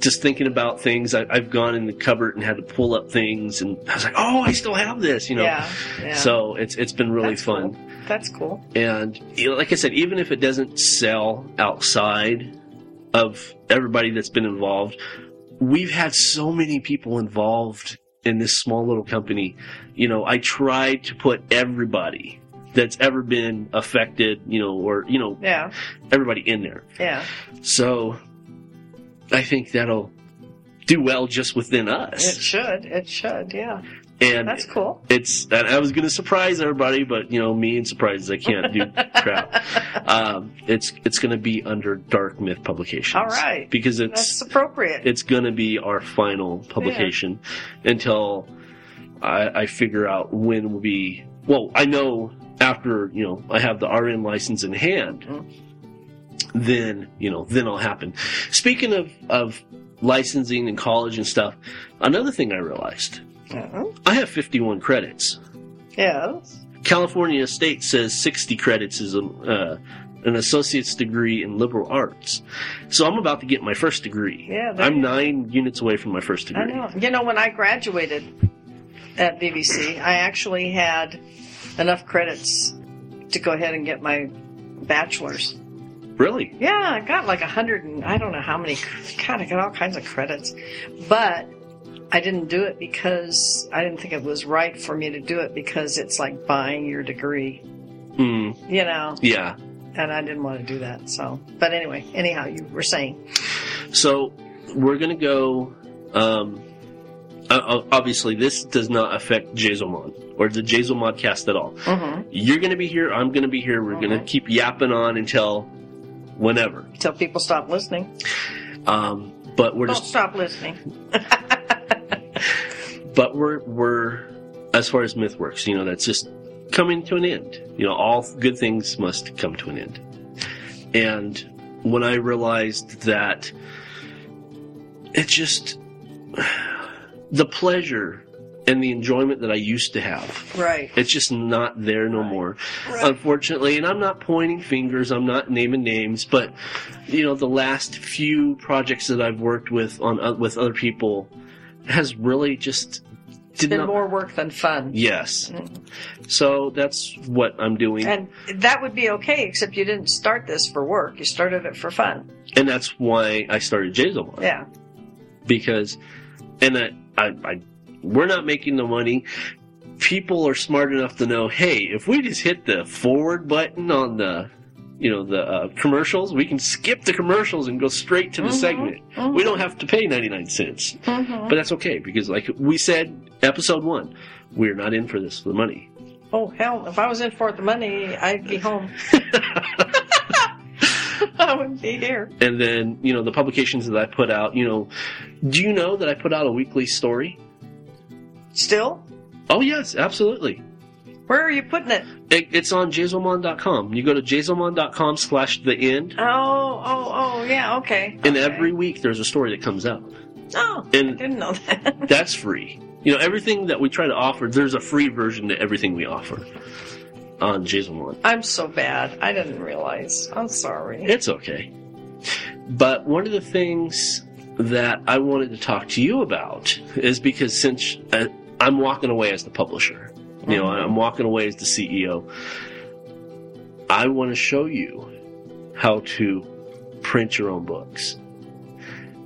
just thinking about things I, i've gone in the cupboard and had to pull up things and i was like oh i still have this you know yeah. Yeah. so it's it's been really That's fun cool. That's cool. and you know, like i said even if it doesn't sell outside of everybody that's been involved we've had so many people involved in this small little company you know i tried to put everybody that's ever been affected you know or you know Yeah. everybody in there Yeah. so i think that'll do well just within us. It should. It should. Yeah. And That's cool. it's and I was going to surprise everybody, but you know me and surprises I can't do crap. Um, it's it's going to be under Dark Myth Publications. All right. because it's That's appropriate. it's going to be our final publication until I, I figure out when will be. Well, I know after you know I have the RN license in hand, Mhm. then you know then it'll happen. Speaking of of licensing and college and stuff, another thing I realized Uh-huh. I have 51 credits. Yes. California State says 60 credits is a, uh, an associate's degree in liberal arts. So I'm about to get my first degree. Yeah, I'm nine units away from my first degree. I know. You know, when I graduated at BBC, I actually had enough credits to go ahead and get my bachelor's. Really? Yeah, I got like a hundred and I don't know how many. God, I got all kinds of credits, but I didn't do it because I didn't think it was right for me to do it because it's like buying your degree, Mm, you know, yeah. and I didn't want to do that. So, but anyway, anyhow, you were saying, So we're going to go. Um, uh, obviously, this does not affect Jazomon or the Jazomon cast at all. mm-hmm. You're going to be here. I'm going to be here. We're going to Mhm. keep yapping on until whenever. until people stop listening. Um, but we're Don't just stop listening. but we're we're as far as myth works, you know, that's just coming to an end. You know, all good things must come to an end. And when I realized that it just the pleasure and the enjoyment that I used to have, Right. it's just not there no more. Right. Unfortunately, and I'm not pointing fingers, I'm not naming names, but you know, the last few projects that I've worked with on uh, with other people has really just It's did been not. more work than fun. Yes, Mm. so that's what I'm doing, And that would be okay, except you didn't start this for work. You started it for fun. and that's why I started Jazomon Yeah. because, and I, I, I, we're not making the money. People are smart enough to know, hey, if we just hit the forward button on the, you know, the uh, commercials, we can skip the commercials and go straight to the Mhm. segment. We don't have to pay 99 cents. Mhm. But that's okay because, like we said, episode one, we're not in for this for the money. Oh, hell, if I was in for the money, I'd be home. I wouldn't be here. And then, you know, the publications that I put out, you know, do you know that I put out a weekly story? Still? Oh, yes, absolutely. Where are you putting it? It, it's on jazomon.com. You go to jazomon.com slash the end, Oh, oh, oh, yeah, okay. and okay. every week there's a story that comes out. Oh, and I didn't know that. that's free. You know, everything that we try to offer, there's a free version to everything we offer on Jazomon. I'm so bad. I didn't realize. I'm sorry. It's okay. But one of the things that I wanted to talk to you about is because since uh, I'm walking away as the publisher, you know, I'm walking away as the CEO, I want to show you how to print your own books.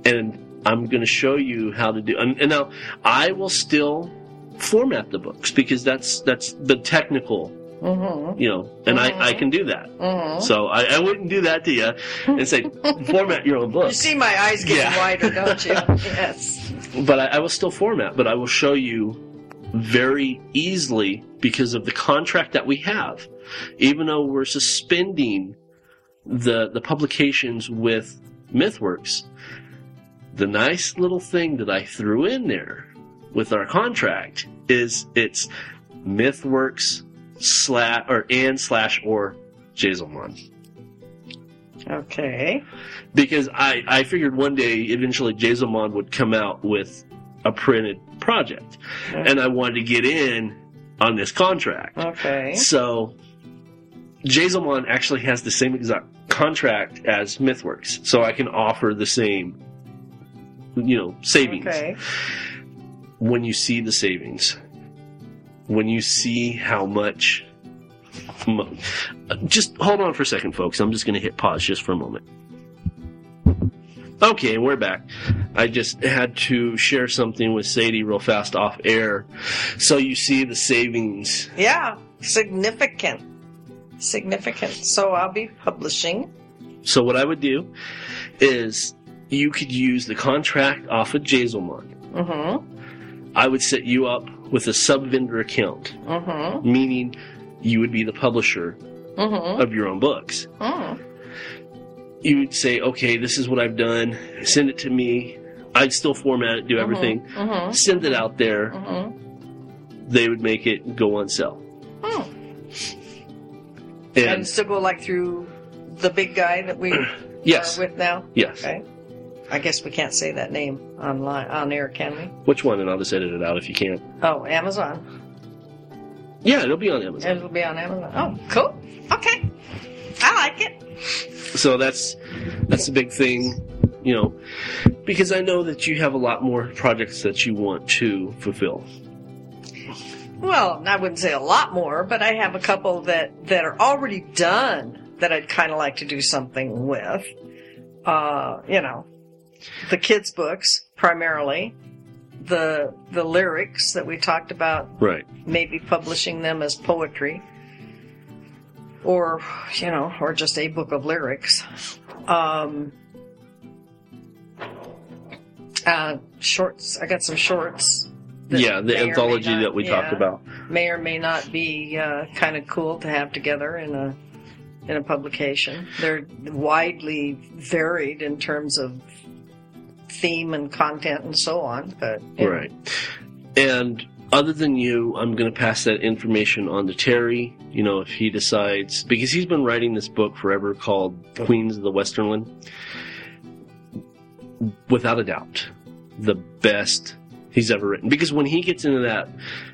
And I'm going to show you how to do, and, and now I will still format the books because that's, that's the technical, Mm-hmm. you know, and I, I can do that. Mm-hmm. So I, I wouldn't do that to you and say, format your own book. You see my eyes getting Yeah. wider, don't you? yes. but I, I will still format, but I will show you very easily because of the contract that we have. Even though we're suspending the the publications with MythWorks, the nice little thing that I threw in there with our contract is it's MythWorks slash or and slash or Jazomon Okay. because I, I figured one day eventually Jazomon would come out with a printed project, and I wanted to get in on this contract. Okay. So Jazomon actually has the same exact contract as MythWorks, so I can offer the same, you know, savings. Okay. When you see the savings, when you see how much. Just hold on for a second, folks. I'm just going to hit pause just for a moment. Okay, we're back. I just had to share something with Sadie real fast off air. So you see the savings. Yeah. Significant. Significant. So I'll be publishing. So what I would do is you could use the contract off of Jazomon. Mm-hmm. I would set you up with a sub vendor account, Mm-hmm. meaning you would be the publisher Mm-hmm. of your own books. Mm. You would say, okay, this is what I've done. Send it to me. I'd still format it, do everything. Mm-hmm. Send it out there. Mm-hmm. They would make it go on sale. Mm. And, And still go like through the big guy that we yes, are with now. yes. Okay. I guess we can't say that name online on air, can we? Which one? And I'll just edit it out if you can't. Oh, Amazon. Yeah, it'll be on Amazon. It'll be on Amazon. Oh, cool. Okay. I like it. So that's that's a big thing, you know, because I know that you have a lot more projects that you want to fulfill. Well, I wouldn't say a lot more, but I have a couple that, that are already done that I'd kind of like to do something with. Uh, you know, the kids' books primarily, the the lyrics that we talked about, Right. maybe publishing them as poetry, or you know, or just a book of lyrics. Um, uh, shorts. I got some shorts. Yeah, the may or may anthology not- that we talked about. may or may not be uh, kind of cool to have together in a in a publication. They're widely varied in terms of theme and content and so on. But know, Right. And other than you, I'm going to pass that information on to Terry. You know, if he decides, because he's been writing this book forever called Queens of the Westernland. Without a doubt, the best he's ever written. Because when he gets into that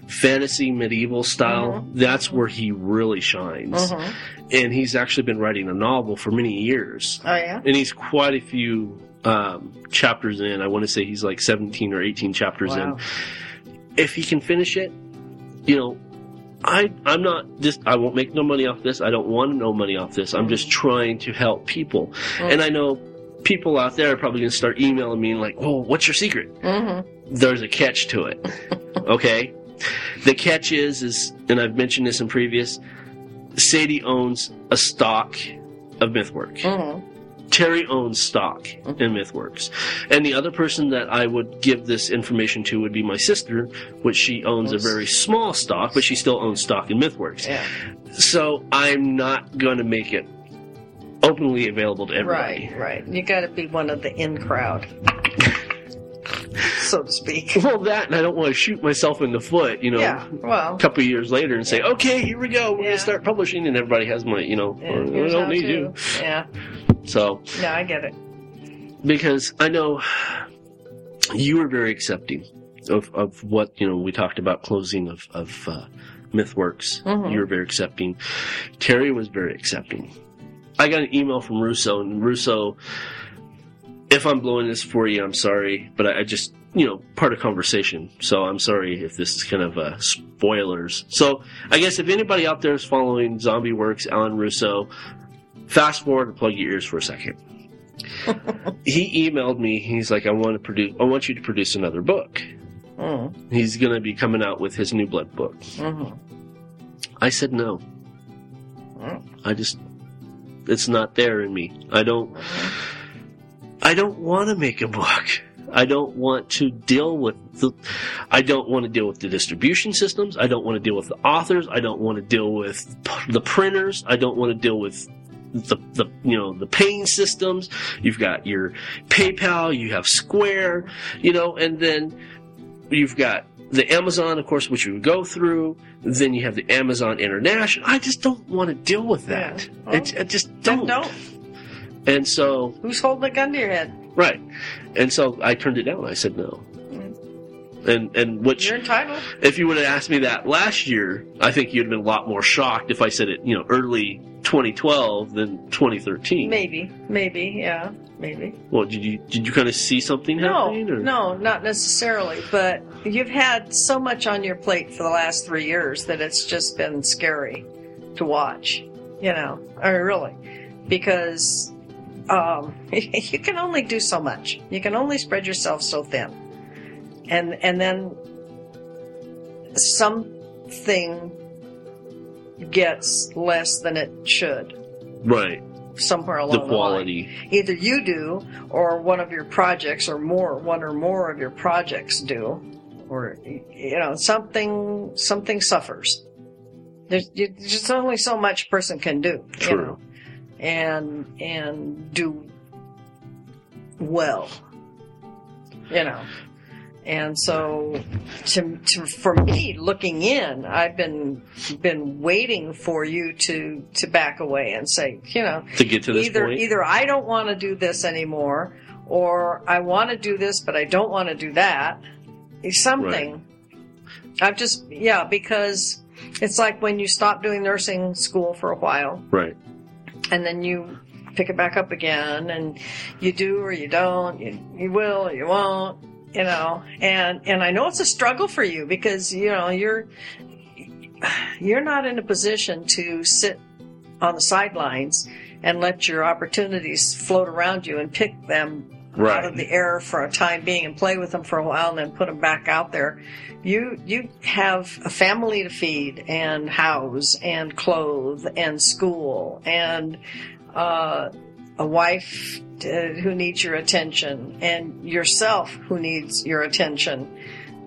fantasy medieval style, that's where he really shines. Mhm. And he's actually been writing a novel for many years. Oh yeah. And he's quite a few um, chapters in. I want to say he's like 17 or 18 chapters Wow. in. If he can finish it, you know, I I'm not just I won't make no money off this. I don't want no money off this. I'm just trying to help people. And I know people out there are probably going to start emailing me and like, "Oh, what's your secret?" hmm There's a catch to it. okay? The catch is is and I've mentioned this in previous Sadie owns a stock of MythWorks. hmm Terry owns stock in MythWorks. And the other person that I would give this information to would be my sister, which she owns a very small stock, but she still owns stock in MythWorks. Yeah. So I'm not going to make it openly available to everybody. Right. Right. You got to be one of the in crowd, so to speak. Well, that, and I don't want to shoot myself in the foot, you know, Yeah. Well. a couple of years later and say, okay, here we go, we're going to start publishing, and everybody has my, you know, yeah, or, we don't need to. you. Yeah. So, Yeah, I get it. because I know you were very accepting of, of what you know we talked about closing of of uh, MythWorks. Mhm. You were very accepting. Terry was very accepting. I got an email from Russo, and Russo if I'm blowing this for you, I'm sorry, but I, I just you know part of conversation. So I'm sorry if this is kind of uh, spoilers. So I guess if anybody out there is following Zombie Works, Alan Russo, fast forward and plug your ears for a second. he emailed me. He's like, I want to produce. I want you to produce another book. Mm, He's going to be coming out with his New Blood book. mhm. I said no. Mm. I just, it's not there in me. I don't, I don't want to make a book. I don't want to deal with the, I don't want to deal with the distribution systems. I don't want to deal with the authors. I don't want to deal with the printers. I don't want to deal with the, the, you know, the paying systems. You've got your PayPal, you have Square, you know, and then you've got the Amazon, of course, which you would go through. Then you have the Amazon International. I just don't want to deal with that. Yeah. Well, I, I just don't. don't. And so, Who's holding a gun to your head? right. And so I turned it down. I said no. And and which You're entitled. if you would have asked me that last year, I think you'd have been a lot more shocked if I said it, you know, early 2012 than 2013. Maybe, maybe, yeah, maybe. Well, did you did you kind of see something No, happening? Or? no, not necessarily. But you've had so much on your plate for the last three years that it's just been scary to watch. You know, I mean, really, because um, you can only do so much. You can only spread yourself so thin, and and then something gets less than it should Right. somewhere along The the line quality. either you do or one of your projects or more one or more of your projects do or you know something something suffers there's there's just only so much a person can do you True. know and and do well you know and so to, to for me looking in i've been been waiting for you to to back away and say you know To get to this either point. either I don't want to do this anymore, or I want to do this but I don't want to do that. It's something. I've just yeah because it's like when you stop doing nursing school for a while Right. And then you pick it back up again and you do or you don't you, you will or you won't you know. And and I know it's a struggle for you because you know you're you're not in a position to sit on the sidelines and let your opportunities float around you and pick them Right. out of the air for a time being and play with them for a while and then put them back out there. You you have a family to feed and house and clothe and school and uh, a wife uh, who needs your attention and yourself who needs your attention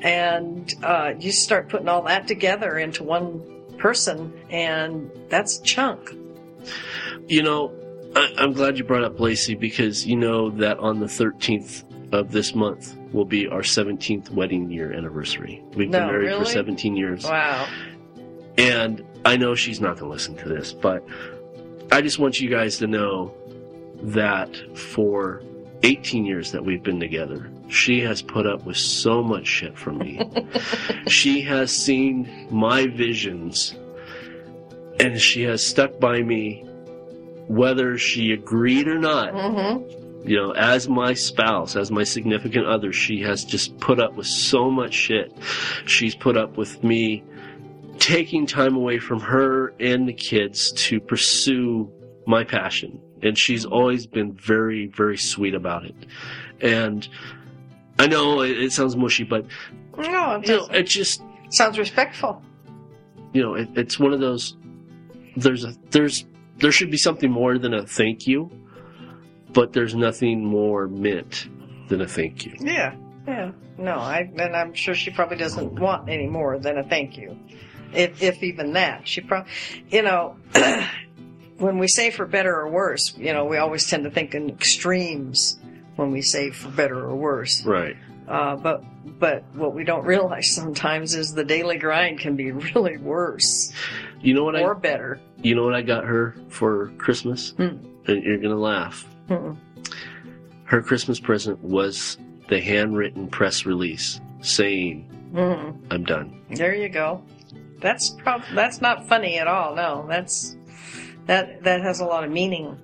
and uh, you start putting all that together into one person and that's a chunk. You know, I, I'm glad you brought up Lacey because you know that on the 13th of this month will be our 17th wedding year anniversary. We've No, been married for 17 years. Wow. And I know she's not going to listen to this, but I just want you guys to know that for 18 years that we've been together, she has put up with so much shit from me. she has seen my visions and she has stuck by me whether she agreed or not. Mm-hmm. You know, as my spouse, as my significant other, she has just put up with so much shit. She's put up with me taking time away from her and the kids to pursue my passion. And she's always been very, very sweet about it. And I know it, it sounds mushy, but No, it you know, it just sounds respectful. you know, it, it's one of those. There's a there's there should be something more than a thank you, but there's nothing more meant than a thank you. Yeah, yeah. No, I and I'm sure she probably doesn't want any more than a thank you, if if even that. She probably, you know, when we say for better or worse, you know, we always tend to think in extremes when we say for better or worse. Right. Uh, but but what we don't realize sometimes is the daily grind can be really worse You know what or I better. You know what I got her for Christmas, and you're gonna laugh. Mm-mm. Her Christmas present was the handwritten press release saying, Mm. "I'm done." There you go. That's prob- that's not funny at all. No, that's that that has a lot of meaning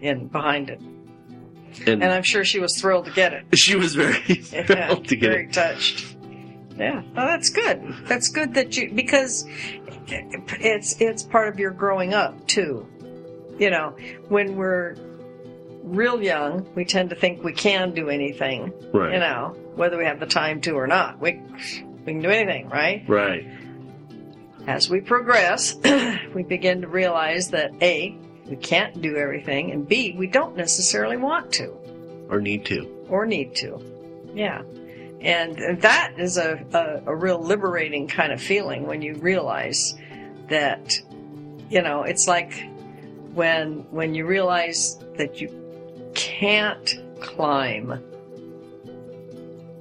in behind it. And, And I'm sure she was thrilled to get it. she was very Yeah, thrilled to get very it. touched. Yeah, well, that's good. That's good that you because it's it's part of your growing up too. You know, when we're real young, we tend to think we can do anything. Right. You know, whether we have the time to or not, we we can do anything, right? Right. As we progress, we begin to realize that a we can't do everything, and b we don't necessarily want to Or need to. or need to. Yeah. And that is a, a, a real liberating kind of feeling when you realize that, you know, it's like when, when you realize that you can't climb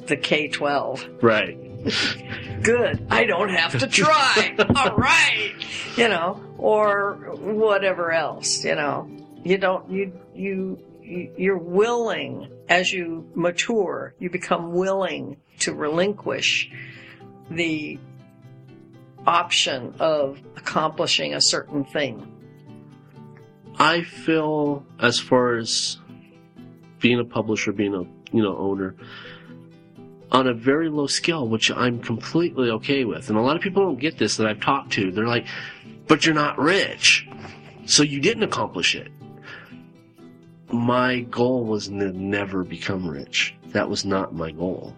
the K-12. Right. Good. I don't have to try. All right. You know, or whatever else, you know. You don't, you, you, you- you're willing as you mature, you become willing to relinquish the option of accomplishing a certain thing. I feel as far as being a publisher, being a you know owner, on a very low scale, which I'm completely okay with. And a lot of people don't get this that I've talked to. They're like, "But you're not rich, so you didn't accomplish it." My goal was to never become rich. That was not my goal.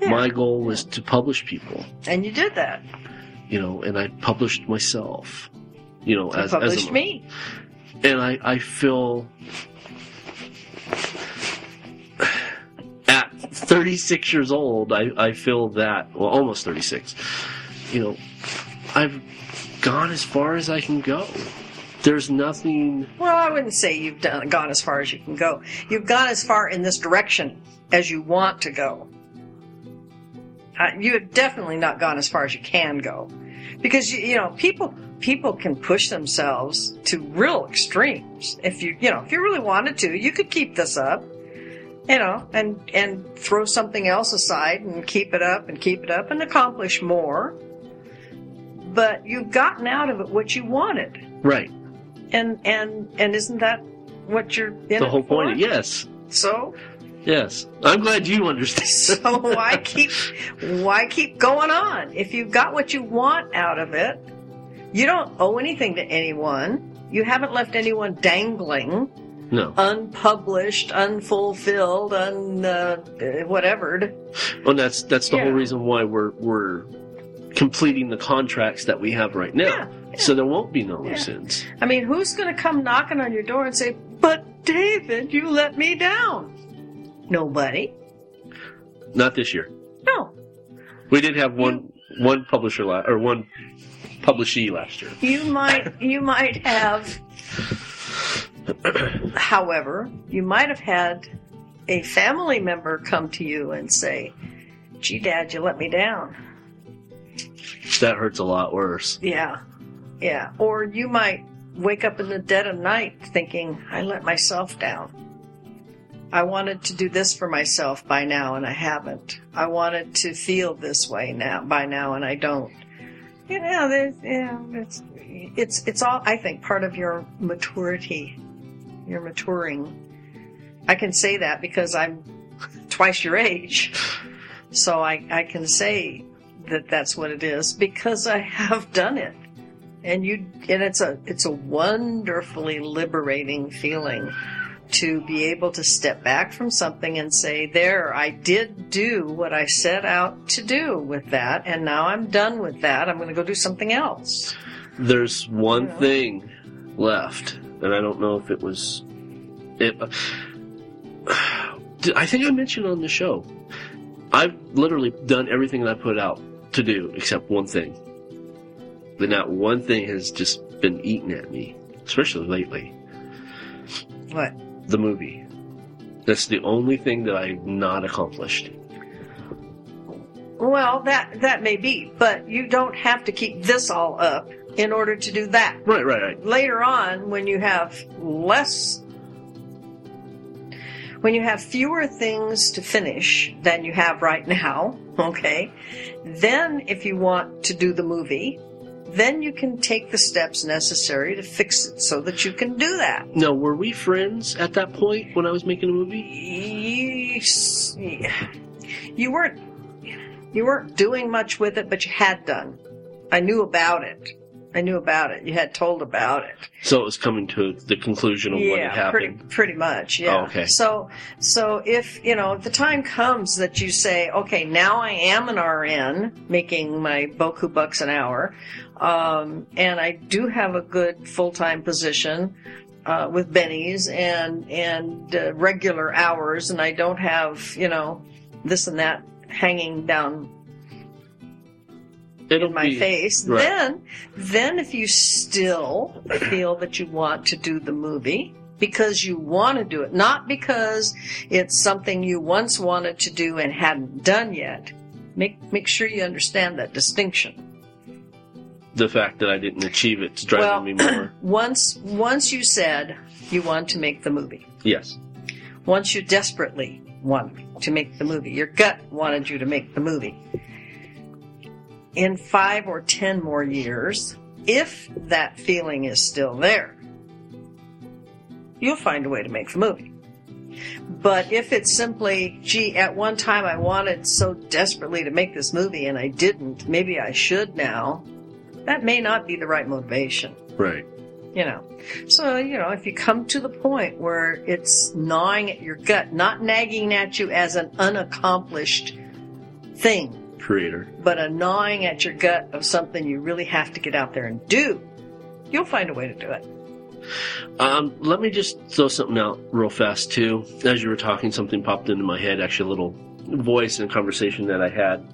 Yeah. My goal was to publish people, And you did that. you know, and I published myself, you know, You as published as a, me. and I, I feel at 36 years old, I, I feel that, well, almost 36, you know, I've gone as far as I can go. There's nothing, Well, I wouldn't say you've done, gone as far as you can go. You've gone as far in this direction as you want to go. Uh, you have definitely not gone as far as you can go, because you, you know people people can push themselves to real extremes. If you you know if you really wanted to, you could keep this up, you know, and and throw something else aside and keep it up and keep it up and accomplish more. But you've gotten out of it what you wanted right, and and and isn't that what you're in the whole for? point. Yes, So yes. I'm glad you understand. so why keep why keep going on? If you've got what you want out of it, you don't owe anything to anyone. You haven't left anyone dangling, No. unpublished, unfulfilled, un uh, whatever. Well, that's, that's the Yeah. whole reason why we're, we're completing the contracts that we have right now. Yeah, So there won't be no Yeah. loose ends. I mean, who's going to come knocking on your door and say, "But David, you let me down"? Nobody. Not this year. No. We did have one one publisher la- or one publishee last year. You might you might have however, you might have had a family member come to you and say, Gee dad, you let me down. That hurts a lot worse. Yeah. Yeah. Or you might wake up in the dead of night thinking, I let myself down. I wanted to do this for myself by now and I haven't. I wanted to feel this way now by now and I don't. You know, there's, yeah, it's, it's, it's all, I think, part of your maturity. You're maturing. I can say that because I'm twice your age. So I, I can say that that's what it is because I have done it. And you, and it's a, it's a wonderfully liberating feeling to be able to step back from something and say, there, I did do what I set out to do with that. And now I'm done with that. I'm going to go do something else. There's one thing left, and I don't know if it was. It, Did- I think I mentioned on the show. I've literally done everything that I put out to do except one thing. But not one thing has just been eating at me, especially lately. What? The movie. That's the only thing that I've not accomplished. Well, that, that may be, but you don't have to keep this all up in order to do that. Right, right, right. later on when you have less when you have fewer things to finish than you have right now okay then if you want to do the movie then you can take the steps necessary to fix it so that you can do that. Now, were we friends at that point when I was making a movie? You, you weren't you weren't doing much with it, but you had done. I knew about it. I knew about it. You had told about it. So it was coming to the conclusion of what had yeah, pretty happened. pretty much. Yeah. Oh, okay. So so if you know if the time comes that you say, okay, now I am an RN making my boku bucks an hour, um, and I do have a good full time position. Uh, with Benny's and and uh, regular hours, and I don't have you know this and that hanging down It'll in my be, face. right. Then, then if you still feel that you want to do the movie because you want to do it, not because it's something you once wanted to do and hadn't done yet, make make sure you understand that distinction. The fact that I didn't achieve it's driving Well- me more. Once once you said you want to make the movie, Yes. once you desperately want to make the movie, your gut wanted you to make the movie. In five or ten more years, if that feeling is still there, you'll find a way to make the movie. But if it's simply, gee, at one time I wanted so desperately to make this movie and I didn't, maybe I should now, that may not be the right motivation Right. you know. So, you know, if you come to the point where it's gnawing at your gut, not nagging at you as an unaccomplished thing, Creator. but a gnawing at your gut of something you really have to get out there and do, you'll find a way to do it. Um, let me just throw something out real fast too. As you were talking, something popped into my head. Actually, a little voice and conversation that I had.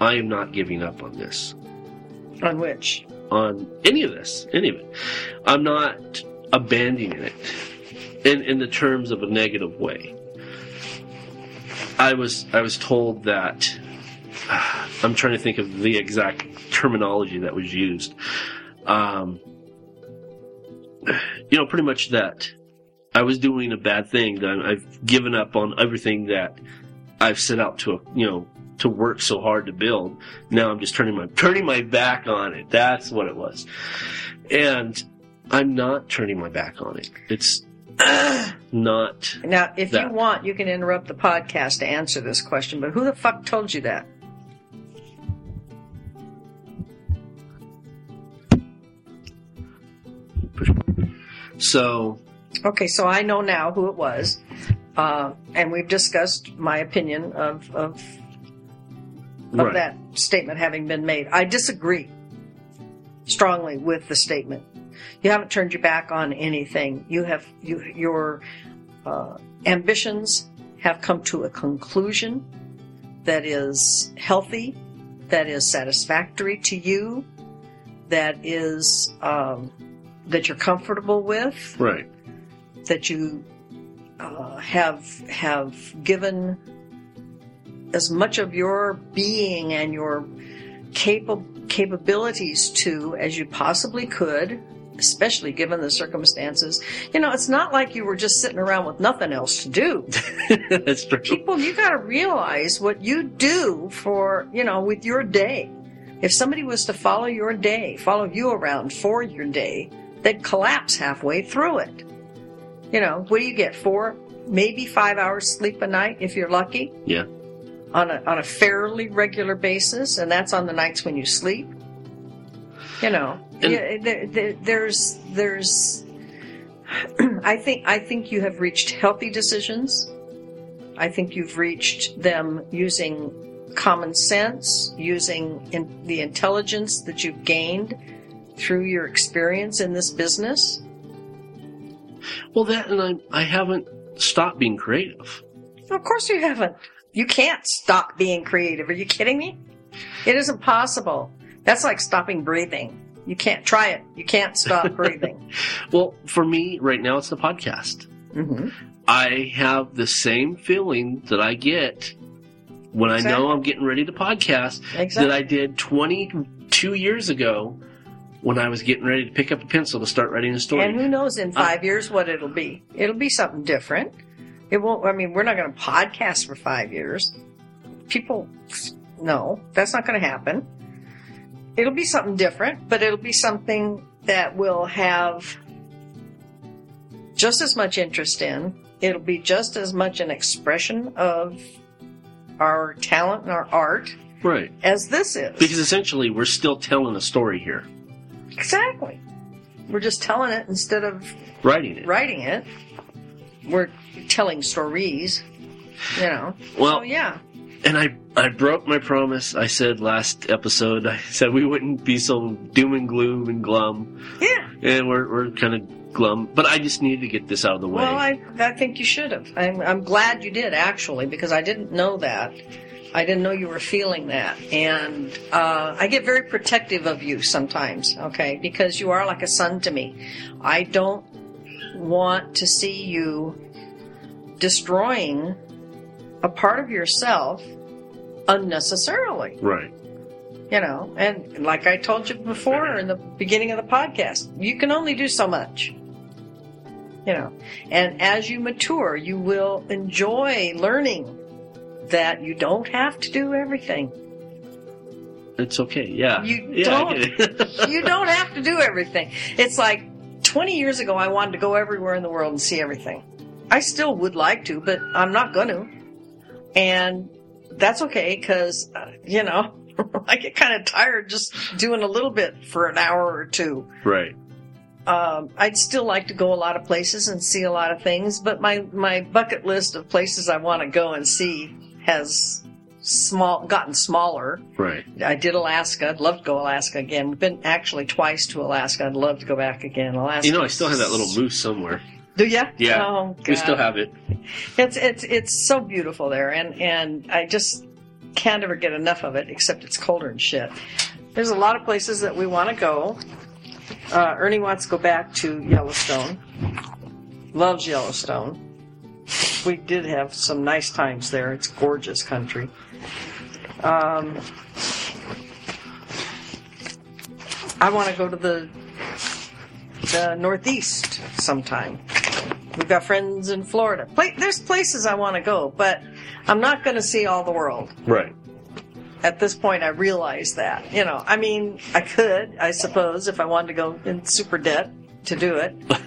I am not giving up on this. On which? On any of this, any of it. I'm not abandoning it in in the terms of a negative way. I was I was told that I'm trying to think of the exact terminology that was used. Um, you know, pretty much that I was doing a bad thing. That I've given up on everything that I've set out to, you know, to work so hard to build. Now I'm just turning my turning my back on it. That's what it was, and I'm not turning my back on it. It's not. Now, if That. you want, you can interrupt the podcast to answer this question, but who the fuck told you that? So Okay, so I know now who it was, uh, and we've discussed my opinion of, of of right. that statement having been made. I disagree strongly with the statement. You haven't turned your back on anything. You have you your uh, ambitions have come to a conclusion that is healthy, that is satisfactory to you, that is um, that you're comfortable with right. that you uh, have have given as much of your being and your capa- capabilities to as you possibly could, especially given the circumstances. You know, it's not like you were just sitting around with nothing else to do. That's true. People, you got to realize what you do for, you know, with your day. If somebody was to follow your day, follow you around for your day, they'd collapse halfway through it. You know, what do you get? Four, maybe five hours sleep a night if you're lucky Yeah. On a, on a fairly regular basis, and that's on the nights when you sleep. You know, And- yeah, there, there, there's there's. I think I think you have reached healthy decisions. I think you've reached them using common sense, using in, the intelligence that you've gained through your experience in this business. Well, that and I I haven't stopped being creative. Of course you haven't. You can't stop being creative. Are you kidding me? It isn't possible. That's like stopping breathing. You can't try it. You can't stop breathing. Well, for me right now, it's the podcast. hmm I have the same feeling that I get when I know I'm getting ready to podcast Exactly. that I did 22 years ago when I was getting ready to pick up a pencil to start writing a story. And who knows in five years what it'll be? It'll be something different. It won't, I mean, we're not going to podcast for five years. People, no, that's not going to happen. it'll be something different, but it'll be something that will have just as much interest in. It'll be just as much an expression of our talent and our art Right. as this is. Because essentially, we're still telling a story here, exactly. We're just telling it instead of writing it. writing it. We're telling stories, you know. Well, so yeah. and I I broke my promise. I said last episode. I said we wouldn't be so doom and gloom and glum, Yeah. and we're we're kind of glum. But I just needed to get this out of the way. Well, I, I think you should have. I'm, I'm glad you did, actually, because I didn't know that. I didn't know you were feeling that. And uh, I get very protective of you sometimes, okay, because you are like a son to me. I don't want to see you destroying a part of yourself unnecessarily right. you know and like i told you before in the beginning of the podcast you can only do so much you know and as you mature you will enjoy learning that you don't have to do everything It's okay. Yeah. You yeah, don't. you don't have to do everything it's like 20 years ago i wanted to go everywhere in the world and see everything i still would like to but i'm not going to and that's okay because uh, you know i get kind of tired just doing a little bit for an hour or two right. um, I'd still like to go a lot of places and see a lot of things, but my, my bucket list of places I want to go and see has small gotten smaller. Right. I did Alaska. I'd love to go Alaska again. We've been actually twice to Alaska. I'd love to go back again. Alaska. You know, I still have that little moose somewhere. Do you? Yeah. Oh, God. We still have it. It's it's it's so beautiful there, and and I just can't ever get enough of it. Except it's colder and shit. There's a lot of places that we want to go. Uh, Ernie wants to go back to Yellowstone. Loves Yellowstone. We did have some nice times there. It's gorgeous country. Um, I want to go to the the Northeast sometime. We've got friends in Florida. Pla- there's places I want to go, but I'm not going to see all the world. Right. At this point, I realize that. You know, I mean, I could, I suppose, if I wanted to go in super debt to do it.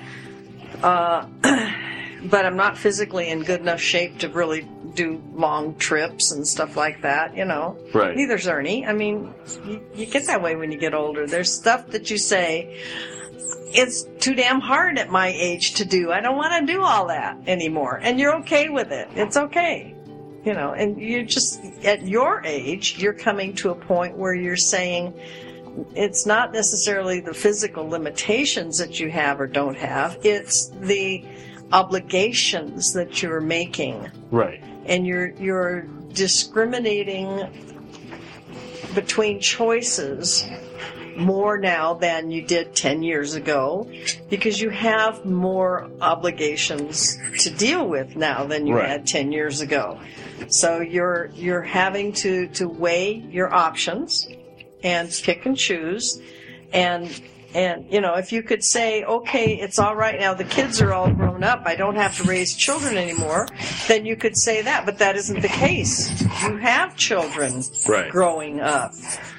Uh, but I'm not physically in good enough shape to really do long trips and stuff like that, you know. Right. Neither's Ernie. I mean, you, you get that way when you get older. There's stuff that you say, it's too damn hard at my age to do. I don't want to do all that anymore. And you're okay with it. It's okay. You know, and you just, at your age, you're coming to a point where you're saying, it's not necessarily the physical limitations that you have or don't have, it's the obligations that you're making Right. and you're you're discriminating between choices more now than you did 10 years ago because you have more obligations to deal with now than you Right. had 10 years ago so you're you're having to to weigh your options and pick and choose and and you know if you could say okay it's all right now the kids are all grown up i don't have to raise children anymore then you could say that but that isn't the case. You have children Right. growing up.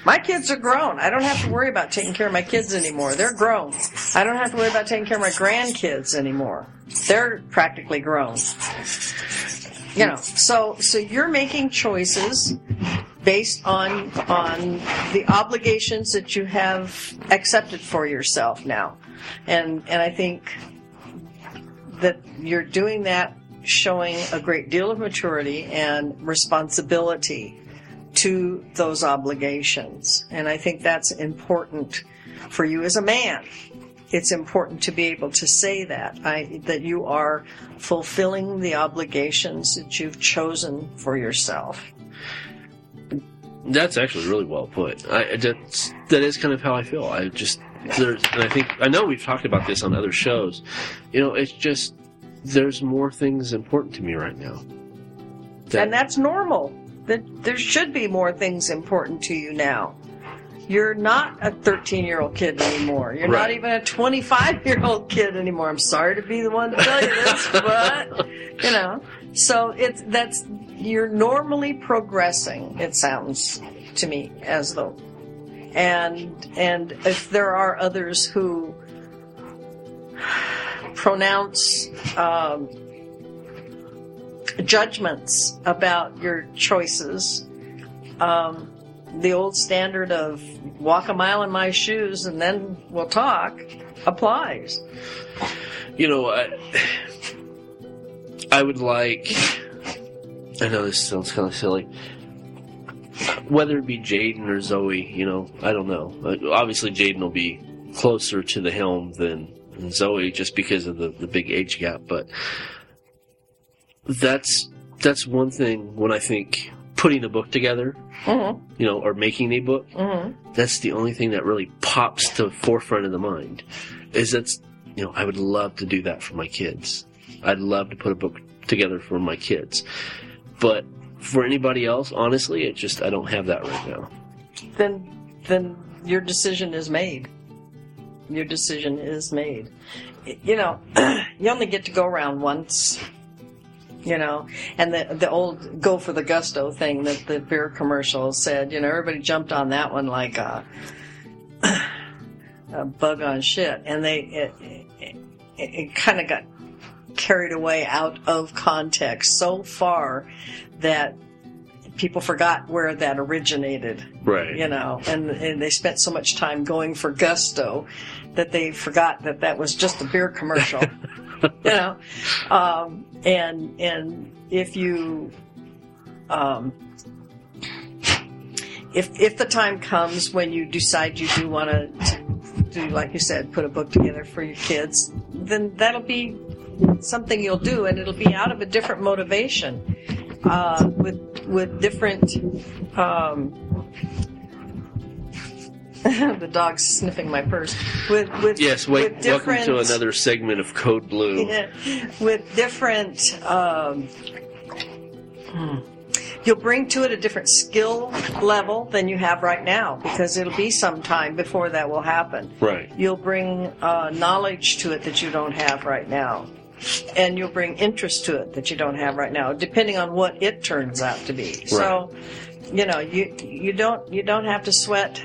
My kids are grown. I don't have to worry about taking care of my kids anymore. They're grown. I don't have to worry about taking care of my grandkids anymore. They're practically grown. You know so so you're making choices based on on the obligations that you have accepted for yourself now. And and i think that you're doing that showing a great deal of maturity and responsibility to those obligations. And i think that's important for you as a man. It's important to be able to say that I, that you are fulfilling the obligations that you've chosen for yourself That's actually really well put. I that's that is kind of how I feel. I just there's and I think I know we've talked about this on other shows. You know, it's just there's more things important to me right now. That- and that's normal. That there should be more things important to you now. You're not a 13 year old kid anymore. You're not even a 25 year old kid anymore. I'm sorry to be the one to tell you this, but you know. So it's that's you're normally progressing. It sounds to me as though, and and if there are others who pronounce um, judgments about your choices, um, the old standard of walk a mile in my shoes and then we'll talk applies. You know, I, I would like. I know this sounds kind of silly. Whether it be Jaden or Zoe, you know, I don't know. Obviously, Jaden will be closer to the helm than, than Zoe just because of the, the big age gap. But that's that's one thing when I think putting a book together, Mm-hmm. you know, or making a book, Mm-hmm. that's the only thing that really pops to the forefront of the mind. Is that's you know I would love to do that for my kids. I'd love to put a book together for my kids, but for anybody else, honestly, it just I don't have that right now. Then then your decision is made. Your decision is made. You know, you only get to go around once. You know, and the the old "go for the gusto" thing that the beer commercial said. You know, everybody jumped on that one like a, a bug on shit, and they it, it, it, it kind of got carried away out of context so far that people forgot where that originated Right. you know, and, and they spent so much time going for gusto that they forgot that that was just a beer commercial, you know, um, and and if you, um, if if the time comes when you decide you do want to do like you said, put a book together for your kids, then that'll be something you'll do, and it'll be out of a different motivation, uh, with with different. Um, the dog's sniffing my purse. With with Yes. Wait. with Welcome to another segment of Code Blue. Yeah, with different. Um, hmm, you'll bring to it a different skill level than you have right now because it'll be some time before that will happen. Right. You'll bring uh, knowledge to it that you don't have right now. And you'll bring interest to it that you don't have right now, depending on what it turns out to be. So, you know, you you don't you don't have to sweat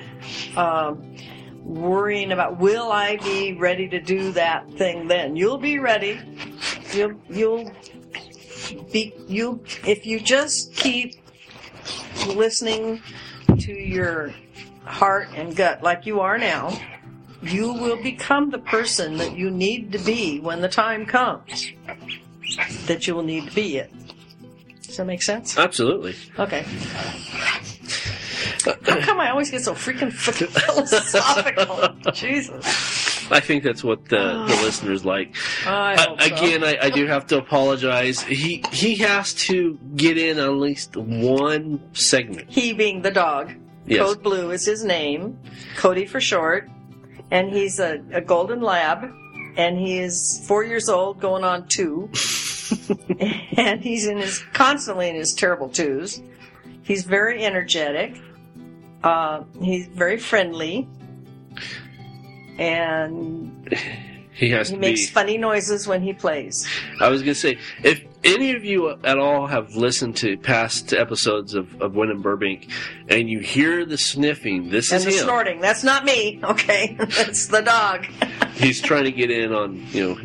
um, worrying about will I be ready to do that thing then. You'll be ready. You'll you'll be you if you just keep listening to your heart and gut like you are now, you will become the person that you need to be when the time comes that you will need to be it. Does that make sense? Absolutely. Okay. How come I always get so freaking philosophical? Jesus. I think that's what the, the listeners like. I Uh, so. again, I, I do have to apologize. He he has to get in on at least one segment. He being the dog. Yes. Code Blue is his name. Cody for short. And he's a, a golden lab. And he is four years old, going on two. and he's in his constantly in his terrible twos. He's very energetic. Uh, he's very friendly. And He has he to makes be. funny noises when he plays. I was gonna say, if any of you at all have listened to past episodes of, of Win and Burbank, and you hear the sniffing, this And is the him. snorting. That's not me, okay? That's the dog. He's trying to get in on, you know,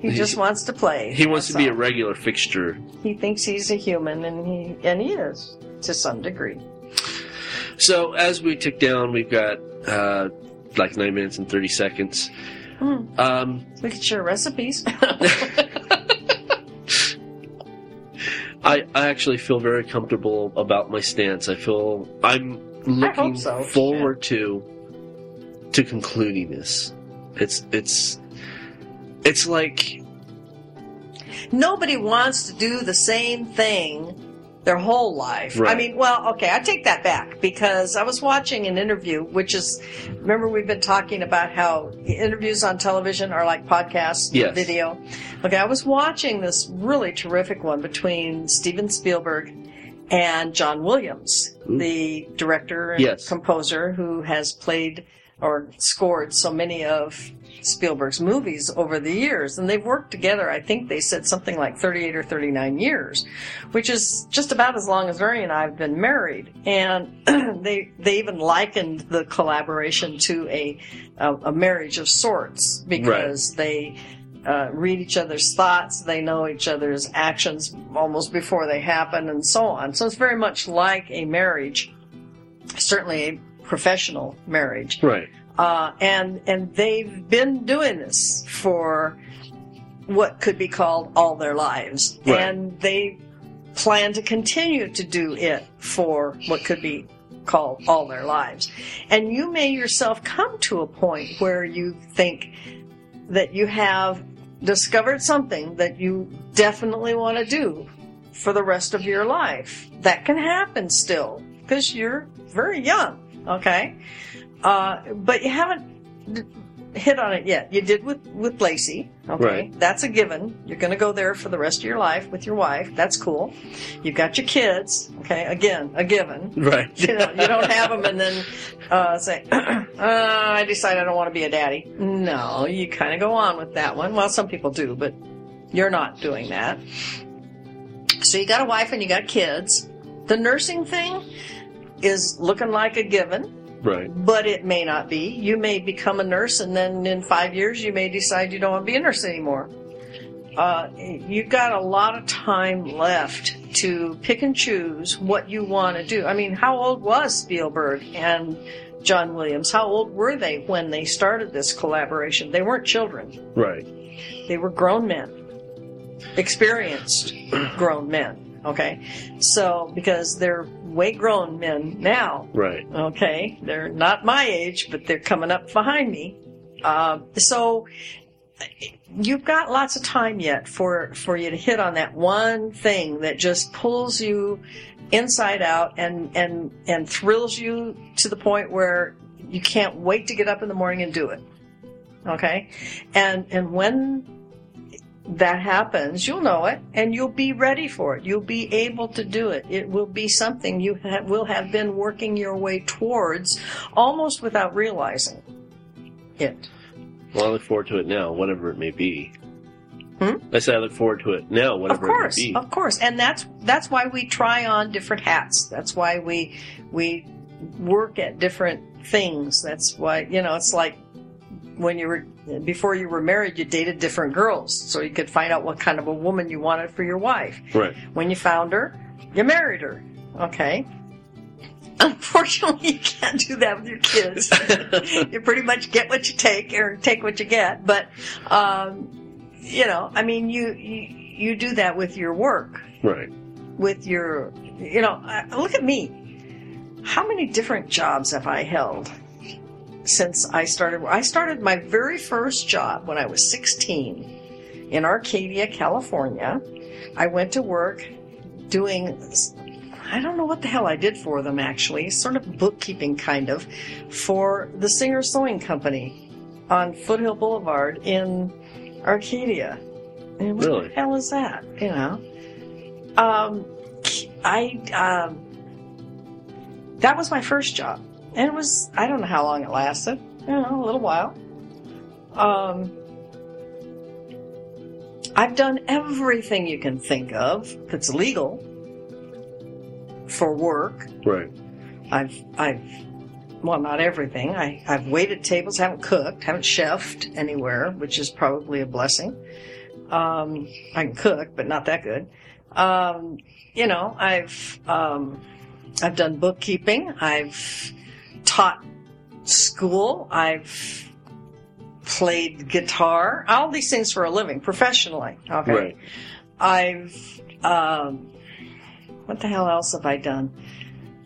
He just wants to play. he wants to be a regular fixture. He thinks he's a human, and he and he is to some degree. So as we tick down, we've got uh, like nine minutes and thirty seconds. Hmm. Um, We could share recipes. I, I actually feel very comfortable about my stance. I feel I'm looking so. forward to to concluding this. It's it's it's like Nobody wants to do the same thing their whole life. I mean, well, okay, I take that back because I was watching an interview, which is, remember we've been talking about how interviews on television are like podcasts, Yes. video. Okay, I was watching this really terrific one between Steven Spielberg and John Williams, Ooh. the director and Yes. composer who has played or scored so many of Spielberg's movies over the years. And they've worked together, I think they said something like 38 or 39 years, which is just about as long as Ernie and I have been married. And they, they even likened the collaboration to a, a, a marriage of sorts because they, uh, read each other's thoughts, they know each other's actions almost before they happen, and so on. So it's very much like a marriage, certainly a professional marriage. Right. Uh, and and they've been doing this for what could be called all their lives, Right. and they plan to continue to do it for what could be called all their lives. And you may yourself come to a point where you think that you have discovered something that you definitely want to do for the rest of your life. That can happen still because you're very young, okay? Uh, but you haven't hit on it yet. You did with, with Lacey, okay? Right. That's a given. You're going to go there for the rest of your life with your wife. That's cool. You've got your kids, okay? Again, a given Right. you know, you don't have them and then uh, say, uh, I decide I don't want to be a daddy. No, you kind of go on with that one. Well, some people do, but you're not doing that. So you got a wife and you got kids. The nursing thing is looking like a given, Right. but it may not be. You may become a nurse and then in five years you may decide you don't want to be a nurse anymore. Uh, you've got a lot of time left to pick and choose what you want to do. I mean, how old was Spielberg and John Williams? How old were they when they started this collaboration? They weren't children. Right. They were grown men, experienced grown men. Okay. So, because they're way grown men now, Right. Okay, they're not my age, but they're coming up behind me. Uh, so you've got lots of time yet for for you to hit on that one thing that just pulls you inside out and and and thrills you to the point where you can't wait to get up in the morning and do it. Okay, and and when that happens, you'll know it and you'll be ready for it. You'll be able to do it. It will be something you ha- will have been working your way towards almost without realizing it. Well, I look forward to it now, whatever it may be. Hmm? I said I look forward to it now, Of whatever course, it may be. Of course of course. And that's that's why we try on different hats. That's why we we work at different things. That's why, you know, it's like when you were before you were married, you dated different girls so you could find out what kind of a woman you wanted for your wife. Right. When you found her, you married her. Okay. Unfortunately, you can't do that with your kids. you pretty much get what you take or take what you get. But, um, you know, I mean, you, you, you do that with your work, Right. with your, you know, uh, look at me. How many different jobs have I held since I started? I started my very first job when I was 16 in Arcadia, California. I went to work doing I don't know what the hell I did for them actually, sort of bookkeeping kind of, for the Singer Sewing Company on Foothill Boulevard in Arcadia. And what Really? the hell is that? You know, um, I um, that was my first job, and it was I don't know how long it lasted. You know, a little while. Um, I've done everything you can think of that's legal for work. Right. I've I've well not everything. I, I've waited tables, haven't cooked, haven't chefed anywhere, which is probably a blessing. Um, I can cook, but not that good. Um, you know, I've um, I've done bookkeeping. I've taught school. I've played guitar. All these things for a living, professionally. Okay. Right. I've um, what the hell else have I done?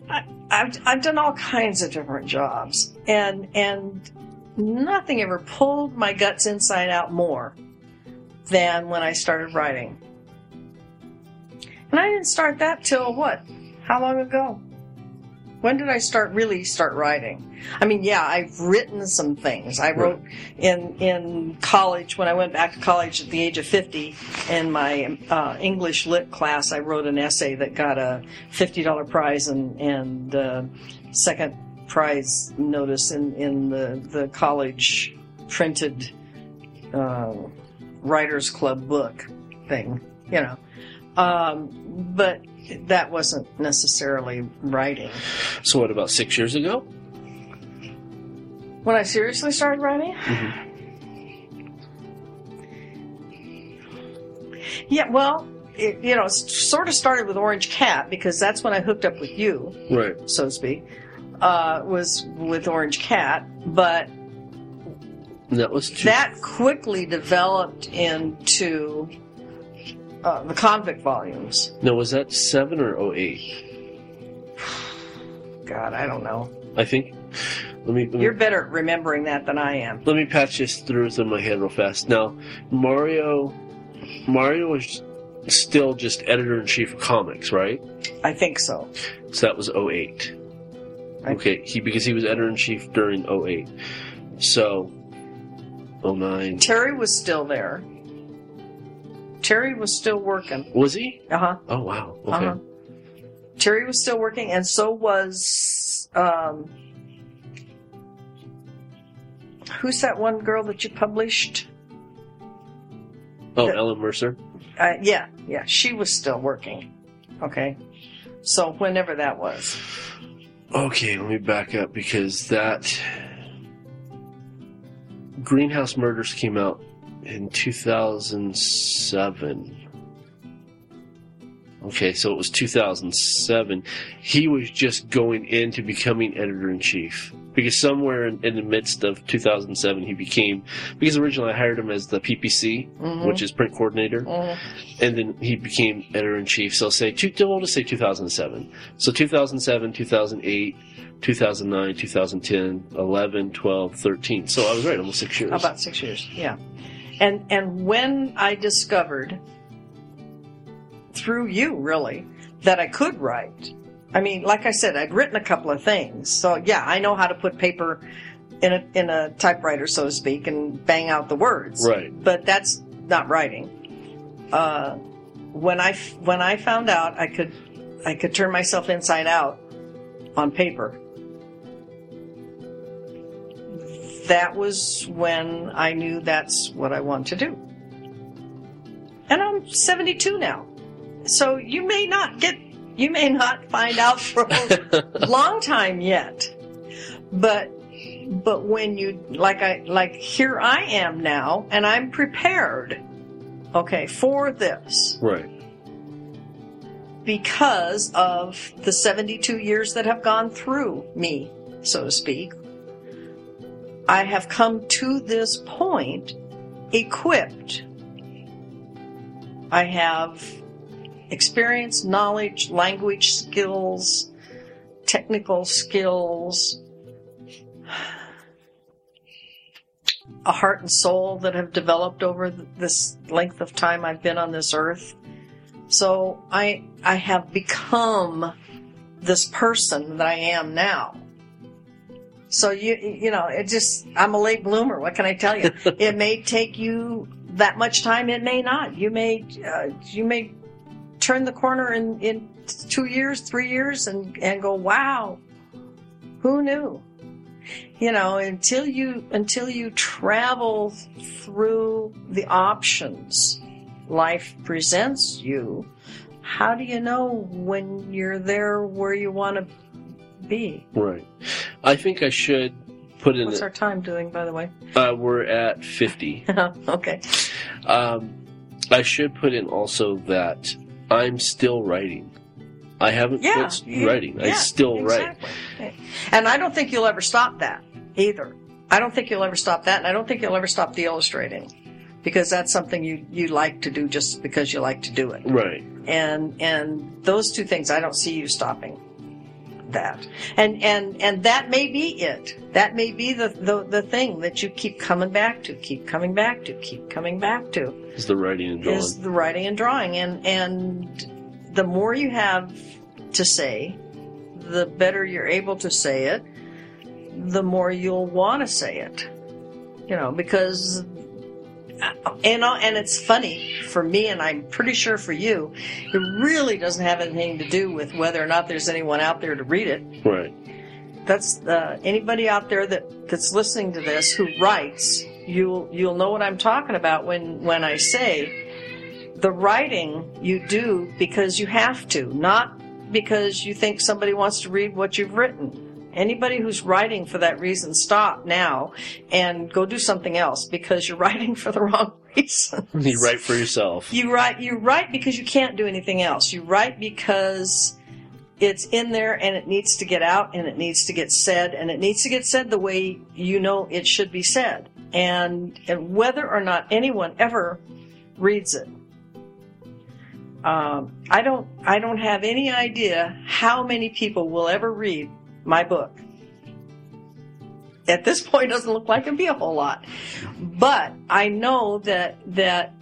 I, I've I've done all kinds of different jobs, and and nothing ever pulled my guts inside out more than when I started writing. And I didn't start that till what? How long ago? When did I start really start writing? I mean, yeah, I've written some things. I wrote in in college when I went back to college at the age of fifty. In my uh, English lit class, I wrote an essay that got a fifty dollar prize and and uh, second prize notice in in the the college printed uh, writers club book thing, you know. Um, but that wasn't necessarily writing. So what about six years ago? When I seriously started writing, yeah, well, it, you know, it sort of started with Orange Cat because that's when I hooked up with you. Right. so to speak, uh, was with Orange Cat, but that was two, that quickly developed into uh, the convict volumes. No, was that seven or oh eight? God, I don't know. I think. Let me. Let me You're better at remembering that than I am. let me patch this through through my head real fast. Now, Mario, Mario was still just editor in chief of comics, right? I think so. So that was 08. Right. Okay, he because he was editor in chief during 08. So 09. Terry was still there. Terry was still working. Was he? Uh huh. Oh wow. Okay. Uh huh. Terry was still working, and so was um, who's that one girl that you published? Oh, the- Ellen Mercer. Uh, yeah, yeah, she was still working. Okay, so whenever that was, Okay, let me back up because that Greenhouse Murders came out in 2007. Okay, so it was 2007. He was just going into becoming editor in chief because somewhere in, in the midst of 2007 he became because originally I hired him as the PPC, Mhm. which is print coordinator Mhm. and then he became editor in chief. So say two, we'll just say 2007. So 2007, 2008, 2009, 2010, 11, 12, 13. So I was right, almost six years. about six years, yeah. And and when I discovered through you really that I could write. I mean, like I said, I'd written a couple of things, so yeah, I know how to put paper in a in a typewriter, so to speak, and bang out the words. Right. But that's not writing. Uh, when I when I found out I could I could turn myself inside out on paper. That was when I knew that's what I want to do. And I'm 72 now. So you may not get, you may not find out for a long time yet. But, but when you, like I, like here I am now and I'm prepared, okay, for this Right. because of the 72 years that have gone through me, so to speak. I have come to this point equipped. I have experience, knowledge, language skills, technical skills, a heart and soul that have developed over this length of time I've been on this earth. So I I have become this person that I am now. So you you know it just I'm a late bloomer. What can I tell you? it may take you that much time. It may not. You may uh, you may turn the corner in in two years, three years, and and go wow, who knew? You know until you until you travel through the options life presents you, how do you know when you're there where you want to be? Right. I think I should put in. What's our time doing, by the way? uh, we're at 50. okay. Um, I should put in also that I'm still writing. I haven't Yeah. quit you- writing. I yeah, still write. exactly. And I don't think you'll ever stop that either. I don't think you'll ever stop that, and I don't think you'll ever stop the illustrating because that's something you, you like to do just because you like to do it. Right. and and those two things I don't see you stopping that. And and and that may be it. That may be the the, the thing that you keep coming back to keep coming back to keep coming back to. Is the writing and drawing. is the writing and drawing. And and the more you have to say the better you're able to say it the more you'll want to say it. You know because and uh, and it's funny for me and I'm pretty sure for you it really doesn't have anything to do with whether or not there's anyone out there to read it Right. that's uh, anybody out there that that's listening to this who writes. You'll you'll know what I'm talking about when when I say the writing you do because you have to, not because you think somebody wants to read what you've written. Anybody who's writing for that reason, stop now and go do something else because you're writing for the wrong reason. You write for yourself. You write you write because you can't do anything else. You write because it's in there and it needs to get out and it needs to get said and it needs to get said the way you know it should be said. And, and whether or not anyone ever reads it. Um, I don't I don't have any idea how many people will ever read my book. At this point, it doesn't look like it'd be a whole lot, but I know that that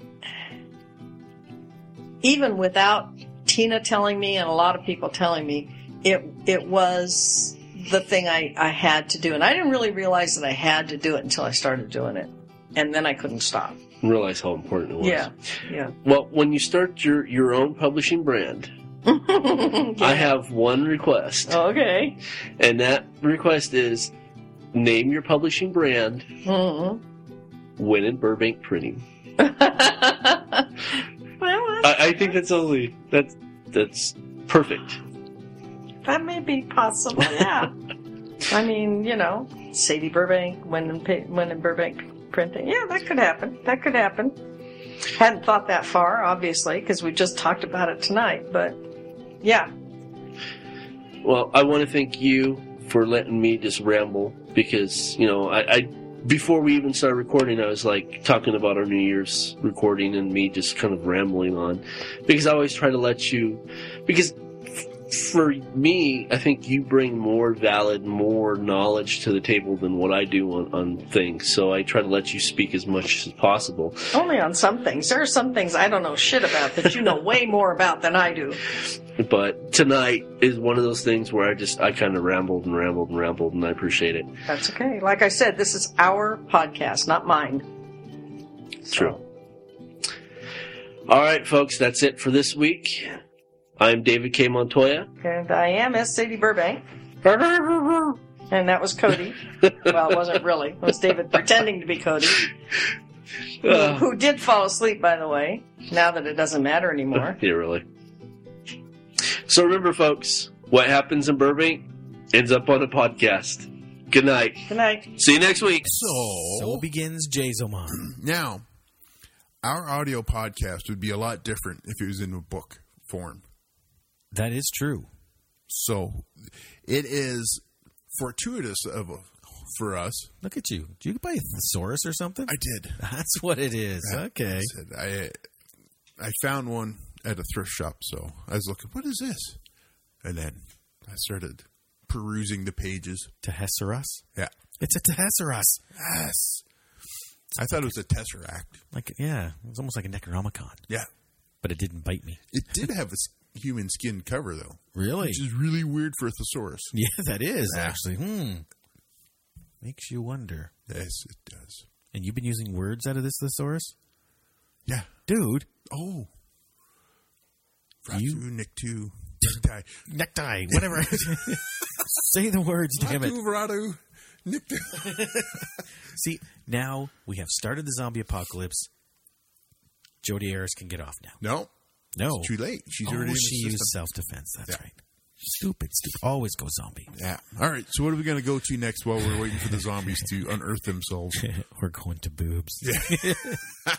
even without Tina telling me and a lot of people telling me, it it was the thing I, I had to do, and I didn't really realize that I had to do it until I started doing it, and then I couldn't stop. Realize how important it was. Yeah, yeah. Well, when you start your your own publishing brand, I have one request, Okay. and that request is name your publishing brand. Mhm. Win in Burbank Printing. well, I, I think that's only that's that's perfect. that may be possible. Yeah. I mean, you know, Sadie Burbank, when in, when in Burbank printing. Yeah, that could happen. That could happen. Hadn't thought that far, obviously, because we just talked about it tonight. But yeah, Well, I want to thank you for letting me just ramble because you know I, I before we even started recording, I was like talking about our New Year's recording and me just kind of rambling on because I always try to let you because for me, I think you bring more valid, more knowledge to the table than what I do on, on things. So I try to let you speak as much as possible. only on some things. There are some things I don't know shit about that you know way more about than I do. But tonight is one of those things where I just I kind of rambled and rambled and rambled, and I appreciate it. That's okay. Like I said, this is our podcast, not mine. So, True. All right, folks, that's it for this week. I'm David K. Montoya. And I am S. Sadie Burbank. And that was Cody. well, it wasn't really. It was David pretending to be Cody, who, Uh, who did fall asleep, by the way, now that it doesn't matter anymore. yeah, really. So remember, folks, what happens in Burbank ends up on a podcast. Good night. Good night. See you next week. So, So begins Jazomon. now, our audio podcast would be a lot different if it was in a book form. That is true. So, it is fortuitous of for us. Look at you. Did you buy a thesaurus or something? I did. That's what it is. Okay. I said I I found one at a thrift shop, so I was looking. What is this? And then I started perusing the pages. Tehesaurus? Yeah. It's a Tehesaurus. Yes. I thought it was a tesseract. Like, yeah, it was almost like a Necronomicon, Yeah. but it didn't bite me. It did have a s- human skin cover though, Really? which is really weird for a thesaurus. Yeah, that is actually. Hmm. Makes you wonder. Yes, it does. And you've been using words out of this thesaurus, Yeah. dude. Oh. You- Ratu, Nictu, Nictai. Necktie, whatever. Say the words, damn it. Ratu, Nictu. See, now we have started the zombie apocalypse. Jodi Arias can get off now. No, No, too late. She's oh, already in she the used self defense. That's Yeah. right. Stupid, stupid. Always go zombie. Yeah. All right. So what are we going to go to next while we're waiting for the zombies to unearth themselves? We're going to boobs. Yeah.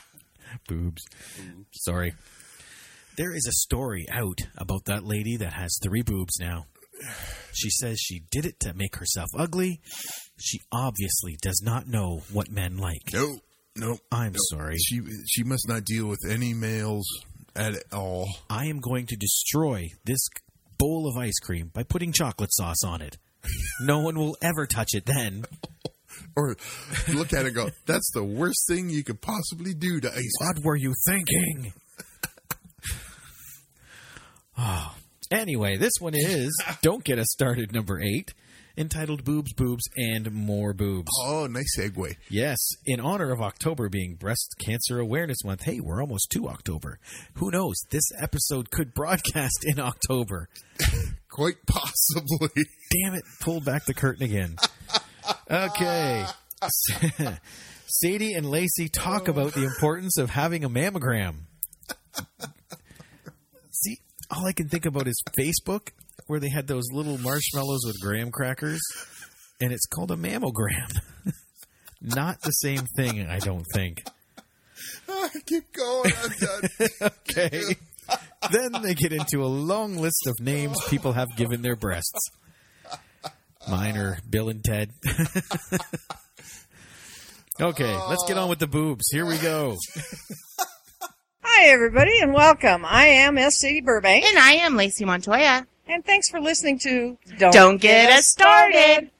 boobs. Sorry. There is a story out about that lady that has three boobs now. She says she did it to make herself ugly. She obviously does not know what men like. No. No. I'm sorry. She she must not deal with any males at all. I am going to destroy this bowl of ice cream by putting chocolate sauce on it. No one will ever touch it then. Or look at it and go, that's the worst thing you could possibly do to ice. What were you thinking? Oh. Anyway, this one is Don't Get Us Started number eight. entitled Boobs, Boobs, and More Boobs. Oh, nice segue. Yes, in honor of October being Breast Cancer Awareness Month. Hey, we're almost to October. Who knows? This episode could broadcast in October. Quite possibly. Damn it, pulled back the curtain again. Okay. Sadie and Lacey talk about the importance of having a mammogram. All I can think about is Facebook, where they had those little marshmallows with graham crackers, and it's called a mammogram. Not the same thing, I don't think. Ah, keep going. I'm done. Okay. then they get into a long list of names people have given their breasts. Mine are Bill and Ted. okay, let's get on with the boobs. Here we go. Hi, everybody, and welcome. I am S. C. Burbank, And I am Lacey Montoya. and thanks for listening to Don't, Don't Get Us Started.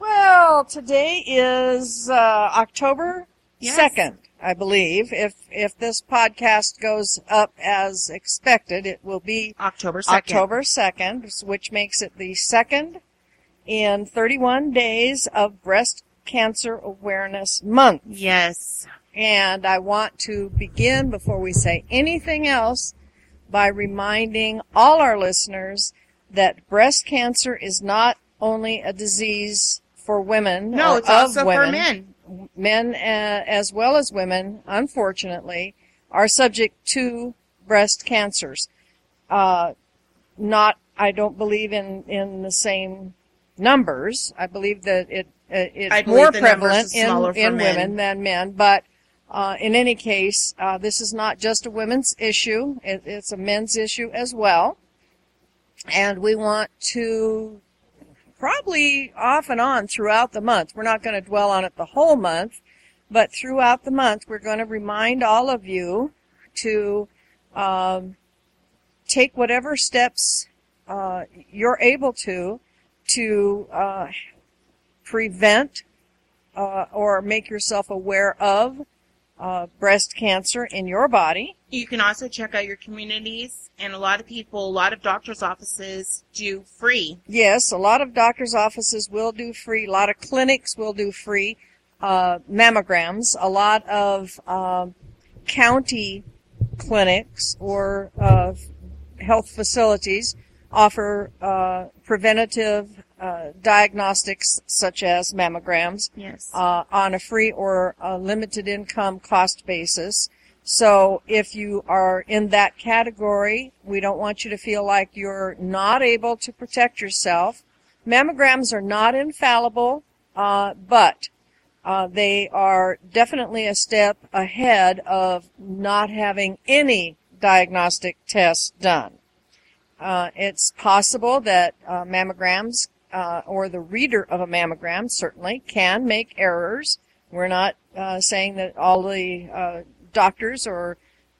Well, today is uh, October Yes. 2nd, I believe. If if this podcast goes up as expected, it will be October 2nd. October 2nd, which makes it the second in 31 days of Breast Cancer Awareness Month. Yes. And I want to begin before we say anything else by reminding all our listeners that breast cancer is not only a disease for women No, it's of also women, for men. men uh, as well as women, unfortunately, are subject to breast cancers. Uh, not, I don't believe in in the same numbers. I believe that it uh, it's more prevalent in in women than men, but. Uh, in any case, uh, this is not just a women's issue. It, it's a men's issue as well. And we want to probably off and on throughout the month. We're not going to dwell on it the whole month, but throughout the month, we're going to remind all of you to um, take whatever steps uh, you're able to to uh, prevent uh, or make yourself aware of uh, breast cancer in your body. You can also check out your communities, and a lot of people, a lot of doctors' offices do free. Yes, a lot of doctors' offices will do free. A lot of clinics will do free uh, mammograms. A lot of um county clinics or uh, health facilities offer uh, preventative uh, diagnostics such as mammograms Yes. uh, on a free or a limited income cost basis. So if you are in that category, we don't want you to feel like you're not able to protect yourself. Mammograms are not infallible, uh, but uh, they are definitely a step ahead of not having any diagnostic tests done. Uh, it's possible that uh, mammograms uh, or the reader of a mammogram certainly can make errors. We're not uh, saying that all the uh, doctors or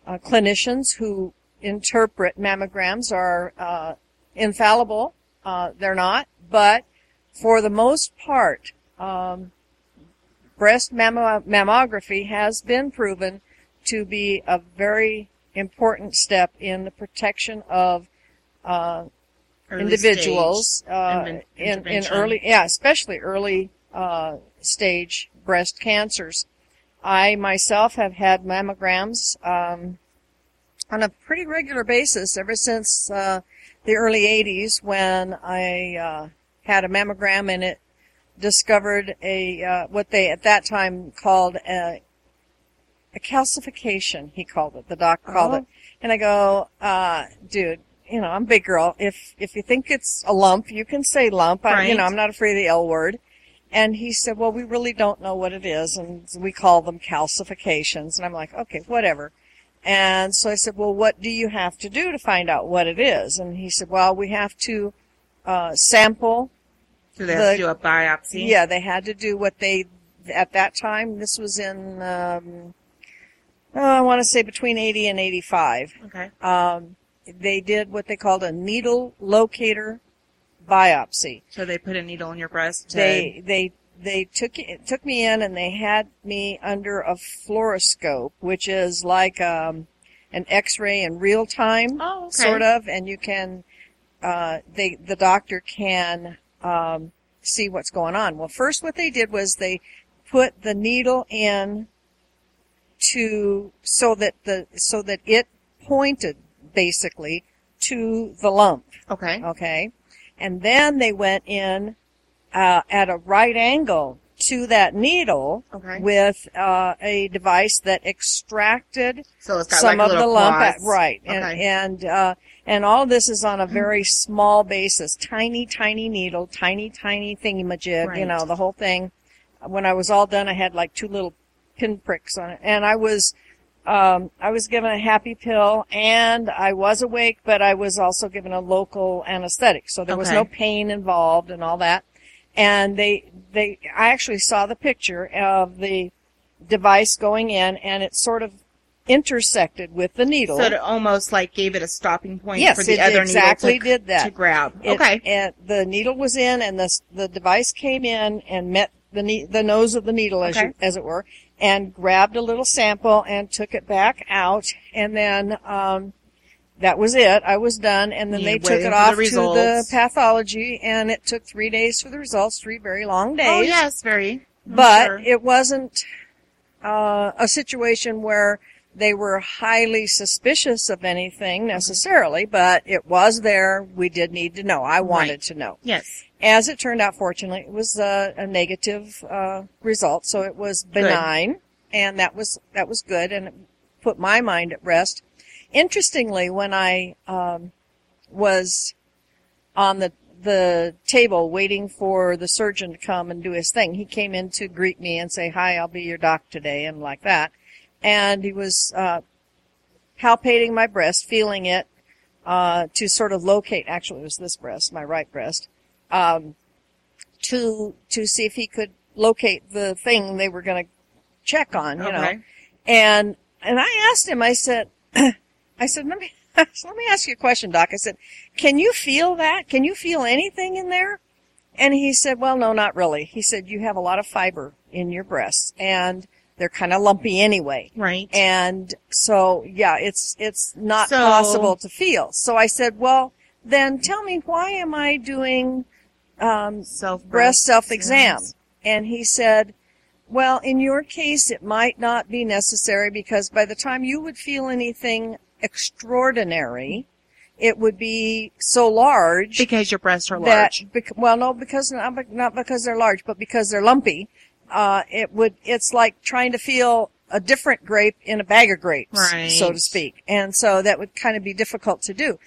uh, clinicians who interpret mammograms are uh, infallible. They're not, but for the most part, um, breast mammo- mammography has been proven to be a very important step in the protection of uh, individuals uh, in, in early, yeah, especially early uh, stage breast cancers. I myself have had mammograms um, on a pretty regular basis ever since uh, the early 80s when I uh, had a mammogram and it discovered a uh, what they at that time called a, a calcification. He called it. The doc called Oh. it. And I go, uh, dude, you know, I'm a big girl. If if you think it's a lump, you can say lump. I, you know, I'm not afraid of the L word. And he said, well, we really don't know what it is, and we call them calcifications. And I'm like, okay, whatever. And so I said, well, what do you have to do to find out what it is? And he said, well, we have to uh, sample So they have the- to do a biopsy. yeah, they had to do what they at that time. This was in um, oh, I want to say between 80 and 85. Okay. Um, they did what they called a needle locator biopsy. So they put a needle in your breast. They they they took it took me in and they had me under a fluoroscope, which is like um, an X-ray in real time Oh, okay. sort of, and you can, uh, they, the doctor can, um, see what's going on. Well, first what they did was they put the needle in to so that the so that it pointed basically to the lump. Okay. Okay. And then they went in uh, at a right angle to that needle Okay. with uh, a device that extracted So it's got some like of the lump. At, right. And, Okay. and, uh, and all this is on a very small basis. Tiny, tiny needle, tiny, tiny thingamajig, you Right. know, the whole thing. When I was all done, I had like two little pinpricks on it. And I was, um, I was given a happy pill and I was awake, but I was also given a local anesthetic. So there was no pain involved and all that. And they, they, I actually saw the picture of the device going in and it sort of intersected with the needle. So it almost like gave it a stopping point Yes, for the other exactly needle to, did that. to grab. It- okay. And the needle was in, and the the device came in and met the ne- the nose of the needle, as Okay. you, as it were, and grabbed a little sample and took it back out, and then um, that was it. I was done, and then You they took it for the off to the pathology, and it took three days for the results, three very long days oh yes, very. I'm but sure. it wasn't uh, a situation where they were highly suspicious of anything necessarily, but it was there. We did need to know. I wanted Right. to know. yes. As it turned out, fortunately, it was uh, a negative uh, result, so it was benign, and that was that was good, and it put my mind at rest. Interestingly, when I um, was on the the table waiting for the surgeon to come and do his thing. He came in to greet me and say, "Hi, I'll be your doc today," and like that. And he was uh, palpating my breast, feeling it uh, to sort of locate. Actually, it was this breast, my right breast, um, to to see if he could locate the thing they were going to check on. You know, Okay. and and I asked him. I said, I said, let me let me ask you a question, Doc. I said, can you feel that? Can you feel anything in there? And he said, well, no, not really. He said, you have a lot of fiber in your breasts, and they're kind of lumpy anyway. Right. And so, yeah, it's it's not So- possible to feel. So I said, well, then tell me why am I doing um, self breast self exam. And he said, well, in your case, it might not be necessary because by the time you would feel anything extraordinary, it would be so large because your breasts are that, large. bec- well, no, because not, not because they're large, but because they're lumpy. Uh, it would, it's like trying to feel a different grape in a bag of grapes, Right. so to speak. And so that would kind of be difficult to do.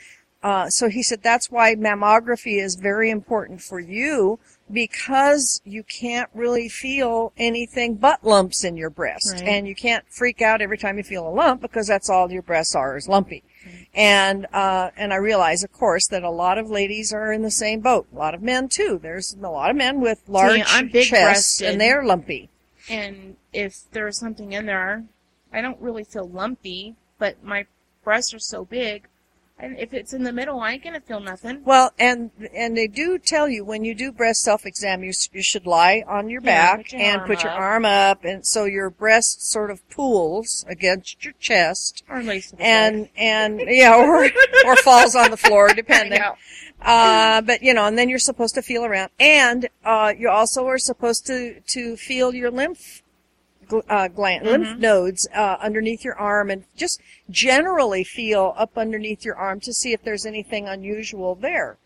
Uh, so he said that's why mammography is very important for you because you can't really feel anything but lumps in your breast. Right. And you can't freak out every time you feel a lump because that's all your breasts are is lumpy. And, uh, and I realize, of course, that a lot of ladies are in the same boat. A lot of men too. There's a lot of men with large big chests and they're lumpy. And if there's something in there, I don't really feel lumpy, but my breasts are so big. And if it's in the middle, I ain't gonna feel nothing. Well, and and they do tell you when you do breast self exam, you you should lie on your Yeah, back put your and put your up. arm up, and so your breast sort of pools against your chest, Or at least and and yeah, or or falls on the floor, depending. Uh, but you know, and then you're supposed to feel around, and uh, you also are supposed to to feel your lymph uh, gland, lymph nodes uh, underneath your arm, and just generally feel up underneath your arm to see if there's anything unusual there.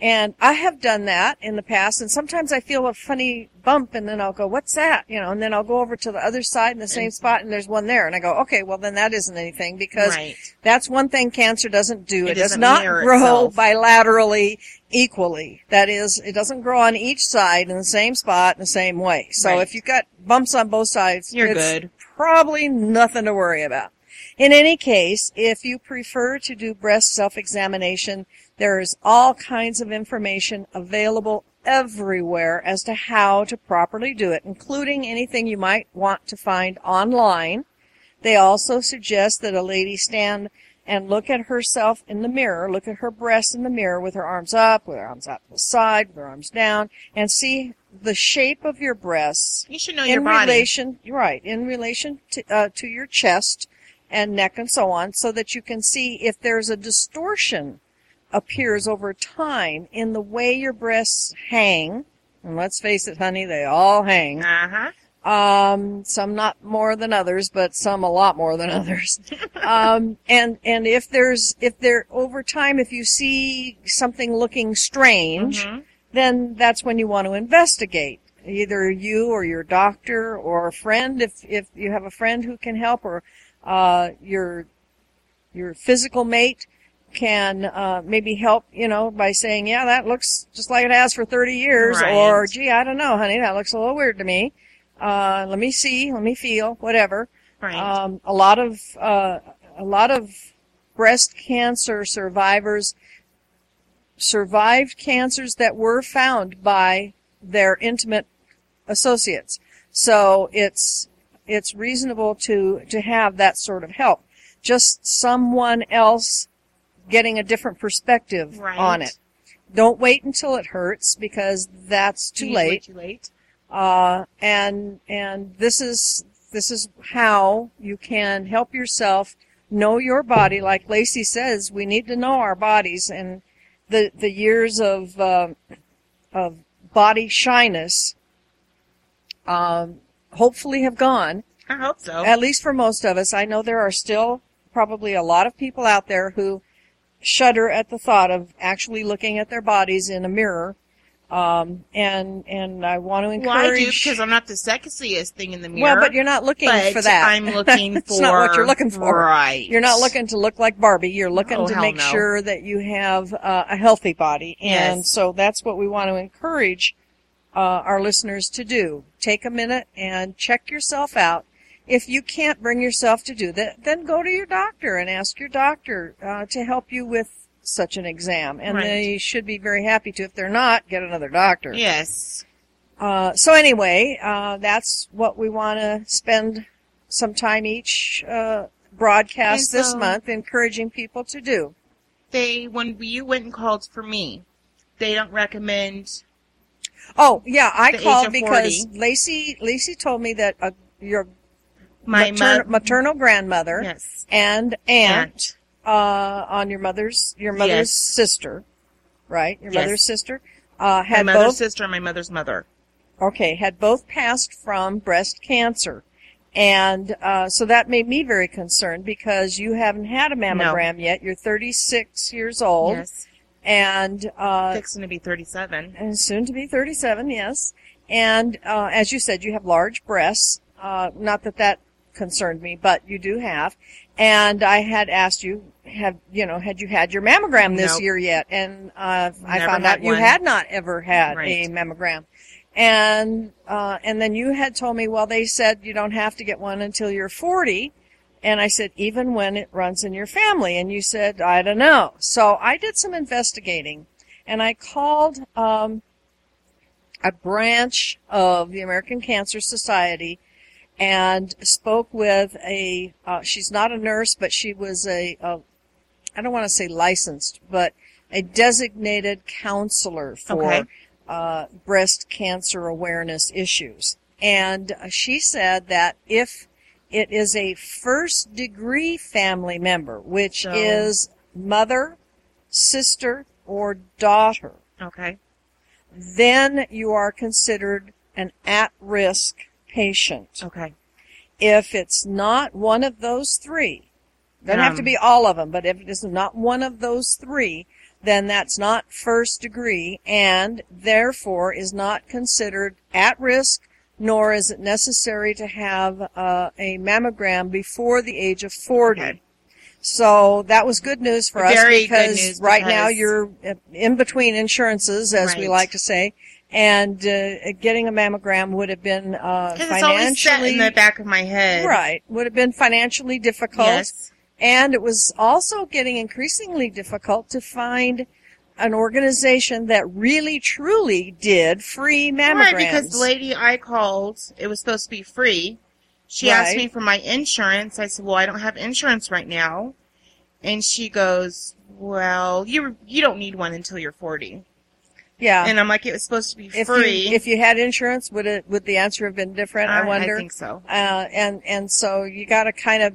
And I have done that in the past, and sometimes I feel a funny bump, and then I'll go, "What's that?" You know, and then I'll go over to the other side in the same spot, and there's one there, and I go, "Okay, well then that isn't anything because Right. that's one thing cancer doesn't do. It It, does doesn't grow itself. bilaterally equally. That is, it doesn't grow on each side in the same spot in the same way. So Right. if you've got bumps on both sides, You're it's good. Probably nothing to worry about. In any case, if you prefer to do breast self-examination, there is all kinds of information available everywhere as to how to properly do it, including anything you might want to find online. They also suggest that a lady stand and look at herself in the mirror, look at her breasts in the mirror with her arms up, with her arms out to the side, with her arms down, and see the shape of your breasts You should know your in body. relation, right, in relation to, uh, to your chest and neck and so on, so that you can see if there's a distortion appears over time in the way your breasts hang. And let's face it, honey, they all hang. Uh huh. Um, some not more than others, but some a lot more than others. um, and, and if there's, if there, over time, if you see something looking strange, Mhm. then that's when you want to investigate. Either you or your doctor or a friend, if, if you have a friend who can help, or, uh, your, your physical mate can, uh, maybe help, you know, by saying, yeah, that looks just like it has for 30 years, Right. or, gee, I don't know, honey, that looks a little weird to me. Uh, let me see, let me feel, whatever. Right. Um, a lot of uh, a lot of breast cancer survivors survived cancers that were found by their intimate associates. So it's it's reasonable to to have that sort of help. Just someone else getting a different perspective Right. on it. Don't wait until it hurts because that's too late Too late. Uh, and and this is this is how you can help yourself know your body. Like Lacey says, we need to know our bodies, and the the years of uh, of body shyness um, hopefully have gone. I hope so. At least for most of us, I know there are still probably a lot of people out there who shudder at the thought of actually looking at their bodies in a mirror. Um, and and I want to well, I encourage. do because I'm not the sexiest thing in the mirror. Well, but you're not looking for that. I'm looking for. It's not what you're looking for. Right. You're not looking to look like Barbie. You're looking Oh, to make no. sure that you have uh, a healthy body. And Yes. so that's what we want to encourage uh, our listeners to do. Take a minute and check yourself out. If you can't bring yourself to do that, then go to your doctor and ask your doctor uh, to help you with such an exam. And Right. they should be very happy to. If they're not, get another doctor. Yes. Uh, so anyway, uh, that's what we want to spend some time each uh, broadcast And this month encouraging people to do. They when you went and called for me, they don't recommend. Oh yeah, I called because 40. Lacey Lacey told me that uh, your My mater- maternal grandmother Yes. and aunt uh, on your mother's your mother's Yes. sister, right? Your Yes. mother's sister uh, My had mother's both sister and my mother's mother. okay, had both passed from breast cancer. And uh, so that made me very concerned because you haven't had a mammogram yet. You're 36 years old Yes. and uh, Fixing to be 37. and soon to be 37, yes. And uh, as you said, you have large breasts. Uh, not that that concerned me, but you do have. And I had asked you, have you know, had you had your mammogram this Nope. year yet? And uh, I found out you had not ever had a mammogram. And uh, and then you had told me, well, they said you don't have to get one until you're 40. And I said, even when it runs in your family. And you said, I don't know. So I did some investigating and I called um, a branch of the American Cancer Society and spoke with a, uh, she's not a nurse, but she was a, a I don't want to say licensed, but a designated counselor for Okay. uh, breast cancer awareness issues. And she said that if it is a first degree family member, which So- is mother, sister, or daughter, Okay. then you are considered an at-risk patient. Okay. If it's not one of those three, doesn't have to Um, be all of them, but if it is not one of those three, then that's not first degree and therefore is not considered at risk, nor is it necessary to have uh, a mammogram before the age of 40. Okay. So that was good news for us Very good because news right now you're in between insurances, as we like to say, and uh, getting a mammogram would have been uh, Because it's always set financially in the back of my head. right would have been financially difficult, Yes. and it was also getting increasingly difficult to find an organization that really truly did free mammograms. Right, because the lady I called, it was supposed to be free. She asked me for my insurance. I said, "Well, I don't have insurance right now," and she goes, "Well, you you don't need one until you're 40." Yeah. And I'm like, "It was supposed to be if free." you if you had insurance, would it would the answer have been different? I, wonder. I think so. Uh, and and so you got to kind of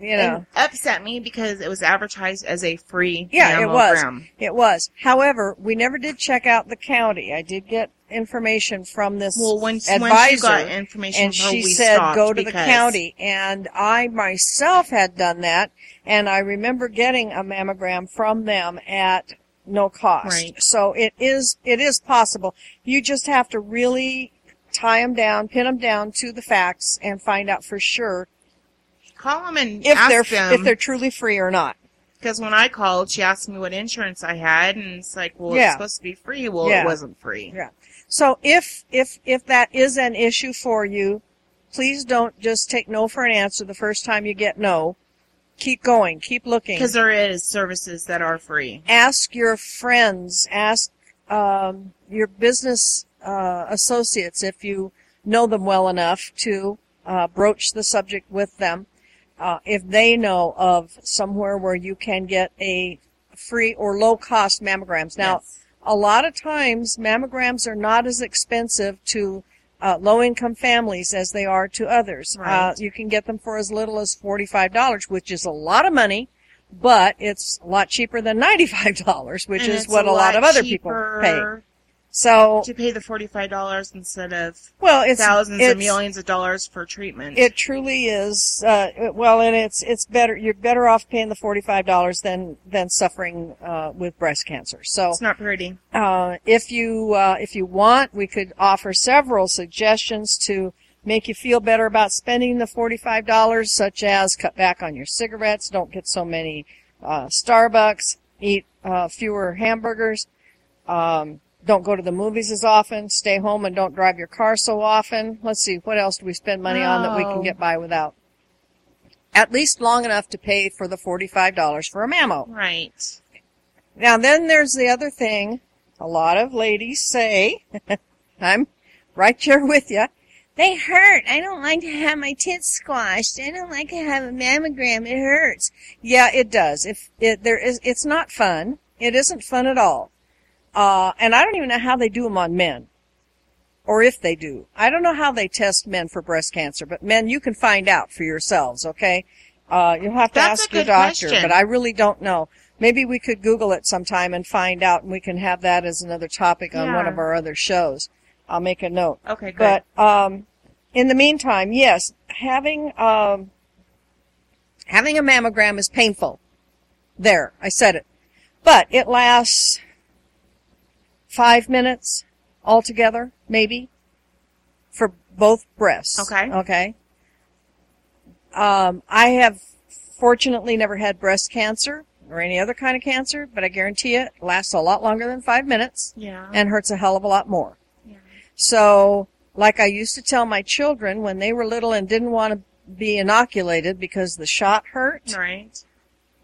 you know. It upset me because it was advertised as a free Yeah, it was. It was. However, we never did check out the county. I did get information from this Well, once, advisor, got information and from she said go to the county. And I myself had done that, and I remember getting a mammogram from them at no cost. Right. So it is it is possible. You just have to really tie them down, pin them down to the facts, and find out for sure Call them and if they're them. if they're truly free or not. Because when I called, she asked me what insurance I had, and it's like, well, Yeah. it's supposed to be free. Well, Yeah. it wasn't free. Yeah. So if if if that is an issue for you, please don't just take no for an answer the first time you get no. Keep going. Keep looking. Because there is services that are free. Ask your friends. Ask um, your business uh, associates if you know them well enough to uh, broach the subject with them. Uh, if they know of somewhere where you can get a free or low cost mammograms. Now, Yes. a lot of times mammograms are not as expensive to uh, low income families as they are to others. Uh, you can get them for as little as $45, which is a lot of money, but it's a lot cheaper than $95, which And is what a lot, of other people pay. So, To pay the forty-five dollars instead of well, it's thousands it's, of millions of dollars for treatment. It truly is. Uh, well, and it's it's better. You're better off paying the forty five dollars than than suffering uh, with breast cancer. So, it's not pretty. uh, if you uh, if you want, we could offer several suggestions to make you feel better about spending the forty five dollars, such as cut back on your cigarettes, don't get so many uh, Starbucks, eat uh, fewer hamburgers. Um, don't go to the movies as often. Stay home and don't drive your car so often. Let's see, what else do we spend money on that we can Oh. get by without? At least long enough to pay for the $45 for a mammo. Right. Now then there's the other thing. A lot of ladies say, I'm right here with you. They hurt. I don't like to have my tits squashed. I don't like to have a mammogram. It hurts. Yeah, it does. If it there is, it's not fun. It isn't fun at all. Uh, and I don't even know how they do them on men. Or if they do. I don't know how they test men for breast cancer, but men, you can find out for yourselves, okay? Uh, you'll have to That's ask your doctor, question. but I really don't know. Maybe we could Google it sometime and find out, and we can have that as another topic on one of our other shows. I'll make a note. Okay, good. But um, in the meantime, yes, having um, having a mammogram is painful. There, I said it. But it lasts five minutes altogether, maybe, for both breasts. Okay. Okay. Um, I have fortunately never had breast cancer or any other kind of cancer, but I guarantee it lasts a lot longer than five minutes yeah. and hurts a hell of a lot more. Yeah. So, like I used to tell my children when they were little and didn't want to be inoculated because the shot hurt, right.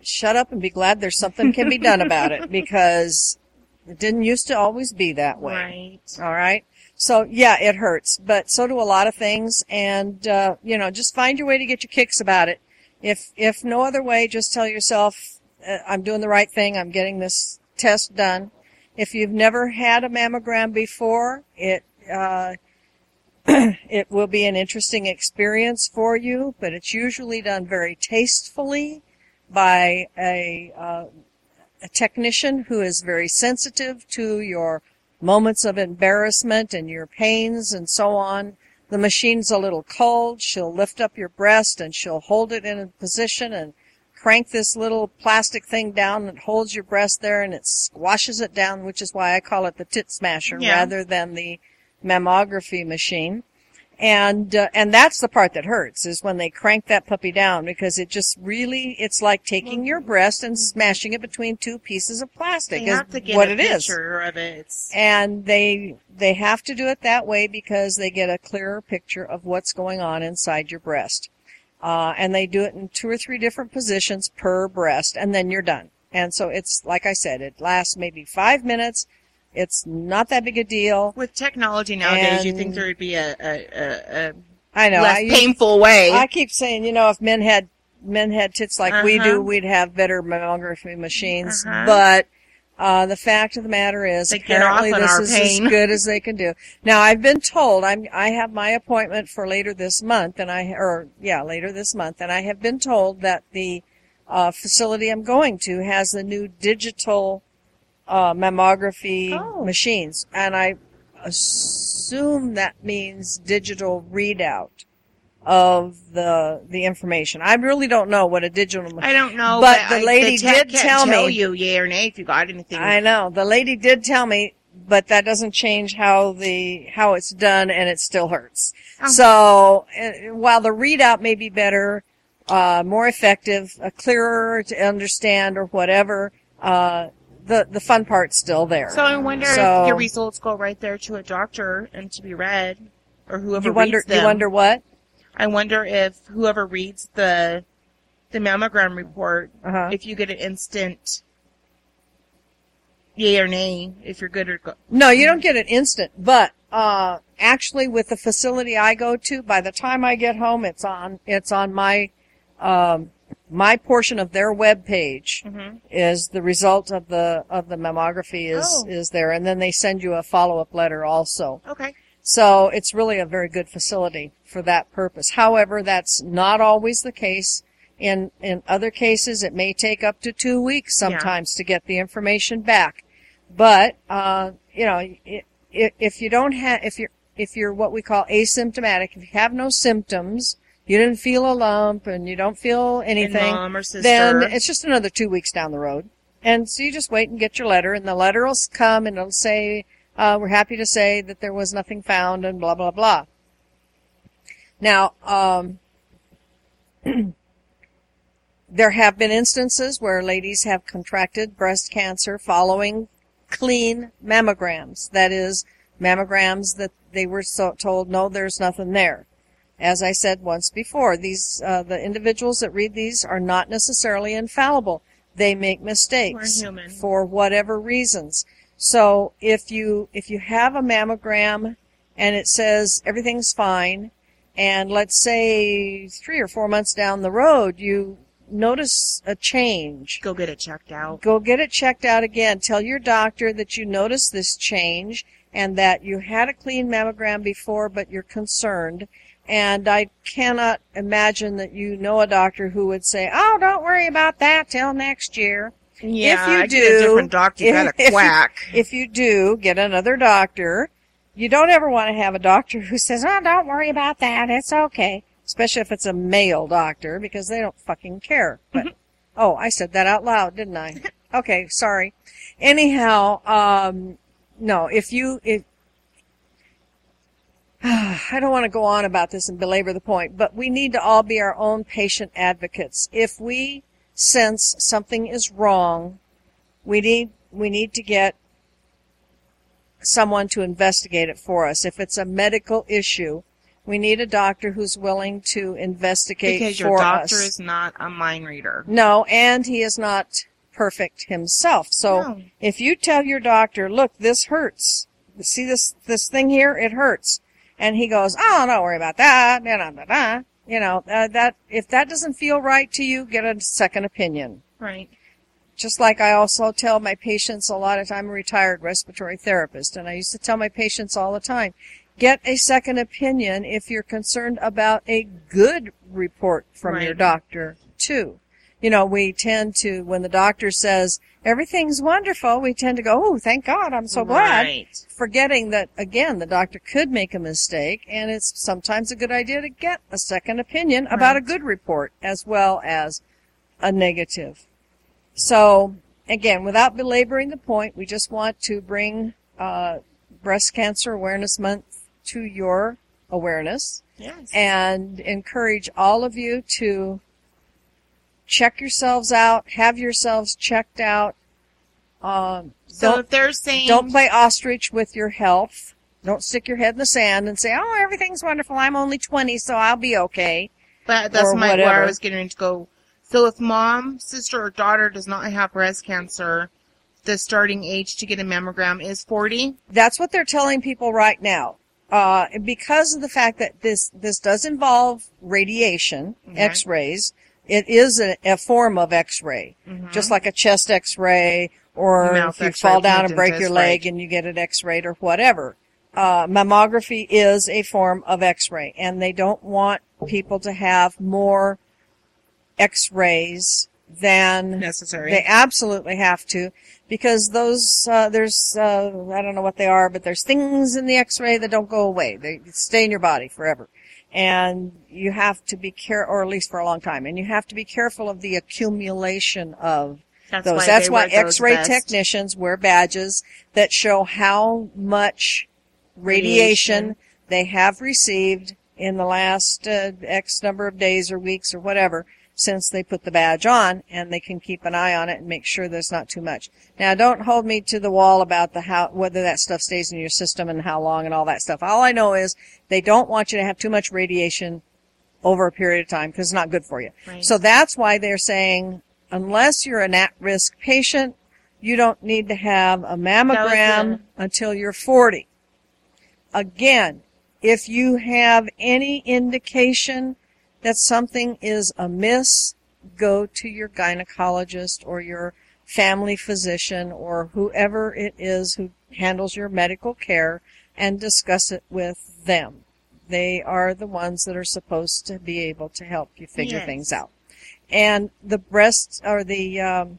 shut up and be glad there's something can be done about it because it didn't used to always be that way. Right. All right. So yeah, it hurts, but so do a lot of things. And, uh, you know, just find your way to get your kicks about it. If, if no other way, just tell yourself, uh, I'm doing the right thing. I'm getting this test done. If you've never had a mammogram before, it, uh, it will be an interesting experience for you, but it's usually done very tastefully by a, uh, a technician who is very sensitive to your moments of embarrassment and your pains and so on. The machine's a little cold. She'll lift up your breast and she'll hold it in a position and crank this little plastic thing down that holds your breast there and it squashes it down, which is why I call it the tit smasher Yeah. rather than the mammography machine. And uh, and that's the part that hurts is when they crank that puppy down because it just really it's like taking your breast and smashing it between two pieces of plastic. They is have to get what a it is picture of it. And they they have to do it that way because they get a clearer picture of what's going on inside your breast. Uh, and they do it in two or three different positions per breast, and then you're done. And so it's like I said, it lasts maybe five minutes. It's not that big a deal. with technology nowadays, you think there would be a, a, a, a I know. A less I, painful way. I keep saying, you know, if men had men had tits like we Uh-huh. do, we'd have better mammography machines. Uh-huh. But Uh, the fact of the matter is, They apparently this is pain. as good as they can do. Now, I've been told I'm I have my appointment for later this month, and I or yeah, later this month, and I have been told that the uh, facility I'm going to has the new digital uh, mammography Oh. machines, and I assume that means digital readout of the the information. I really don't know what a digital. I don't know, But but, the I- lady tech did can't tell tell me- you yay or nay if you got anything. I know the lady did tell me, but that doesn't change how the how it's done, and it still hurts. Oh. So uh, while the readout may be better, uh, more effective, uh, clearer to understand, or whatever, uh, the the fun part's still there. So I wonder So- if your results go right there to a doctor and to be read, or whoever you wonder reads them. you wonder what? I wonder if whoever reads the the mammogram report, Uh-huh. if you get an instant yay or nay, if you're good or go- No, you don't get an instant, but uh, actually, with the facility I go to, by the time I get home, it's on it's on my um, my portion of their web page Mhm. is the result of the of the mammography is Oh. is there, and then they send you a follow up letter also. Okay. So it's really a very good facility for that purpose. However, that's not always the case. In in other cases, it may take up to two weeks sometimes to get the information back. But uh, you know, if you don't have, if you're if you're what we call asymptomatic, if you have no symptoms, you didn't feel a lump and you don't feel anything, mom or sister. then it's just another two weeks down the road. And so you just wait and get your letter, and the letter will come and it'll say, uh, "We're happy to say that there was nothing found," and blah blah blah. Now, um, there have been instances where ladies have contracted breast cancer following clean mammograms. That is, mammograms that they were so told, no, there's nothing there. As I said once before, these uh, the individuals that read these are not necessarily infallible. They make mistakes for whatever reasons. So if you if you have a mammogram and it says everything's fine, and let's say three or four months down the road you notice a change, go get it checked out. go get it checked out again. Tell your doctor that you noticed this change and that you had a clean mammogram before, but you're concerned. And I cannot imagine that you know a doctor who would say, "Oh, don't worry about that till next year." Yeah, if you I do, get a different doctor. You if- got if a you- quack. If you do, get another doctor. You don't ever want to have a doctor who says, "Oh, don't worry about that. It's okay." Especially if it's a male doctor because they don't fucking care. But oh, I said that out loud, didn't I? Okay, sorry. Anyhow, um no, if you if I don't want to go on about this and belabor the point, but we need to all be our own patient advocates. If we sense something is wrong, we need we need to get someone to investigate it for us. If it's a medical issue, we need a doctor who's willing to investigate Because for your doctor us. is not a mind reader. No, and he is not perfect himself. So No. if you tell your doctor, look, this hurts. See this this thing here, it hurts. And he goes, oh, don't worry about that. Da, da, da, da. You know, uh, that if that doesn't feel right to you, get a second opinion. Right. Just like I also tell my patients a lot of time, I'm a retired respiratory therapist, and I used to tell my patients all the time, get a second opinion if you're concerned about a good report from your doctor too. You know, we tend to, when the doctor says everything's wonderful, we tend to go, oh, thank God, I'm so glad. Right. Forgetting that, again, the doctor could make a mistake, and it's sometimes a good idea to get a second opinion about a good report as well as a negative. So, again, without belaboring the point, we just want to bring uh, Breast Cancer Awareness Month to your awareness Yes. and encourage all of you to check yourselves out, have yourselves checked out. Um, so don't if they're saying don't play ostrich with your health. Don't stick your head in the sand and say, "Oh, everything's wonderful. I'm only 20, so I'll be okay." But that's my where. I was getting to go. So if mom, sister, or daughter does not have breast cancer, the starting age to get a mammogram is 40. That's what they're telling people right now. Uh, because of the fact that this this does involve radiation, Okay. X-rays, It is a, a form of X-ray, just like a chest X-ray, or Mm-hmm. Mouth if you X-ray, fall down and break your leg and you get an X-ray or whatever. Uh, mammography is a form of X-ray, and they don't want people to have more X-rays than Necessary. they absolutely have to, because those uh, there's uh, I don't know what they are, but there's things in the X-ray that don't go away. They stay in your body forever, and you have to be care, or at least for a long time, and you have to be careful of the accumulation of That's those. why That's why X-ray technicians wear badges that show how much radiation, Radiation. they have received in the last uh, X number of days or weeks or whatever since they put the badge on, and they can keep an eye on it and make sure there's not too much. Now, don't hold me to the wall about the how whether that stuff stays in your system and how long and all that stuff. All I know is they don't want you to have too much radiation over a period of time because it's not good for you. Right. So that's why they're saying unless you're an at-risk patient, you don't need to have a mammogram until you're 40. Again, if you have any indication that something is amiss, go to your gynecologist or your family physician or whoever it is who handles your medical care and discuss it with them. They are the ones that are supposed to be able to help you figure Yes. things out. And the breast or the um,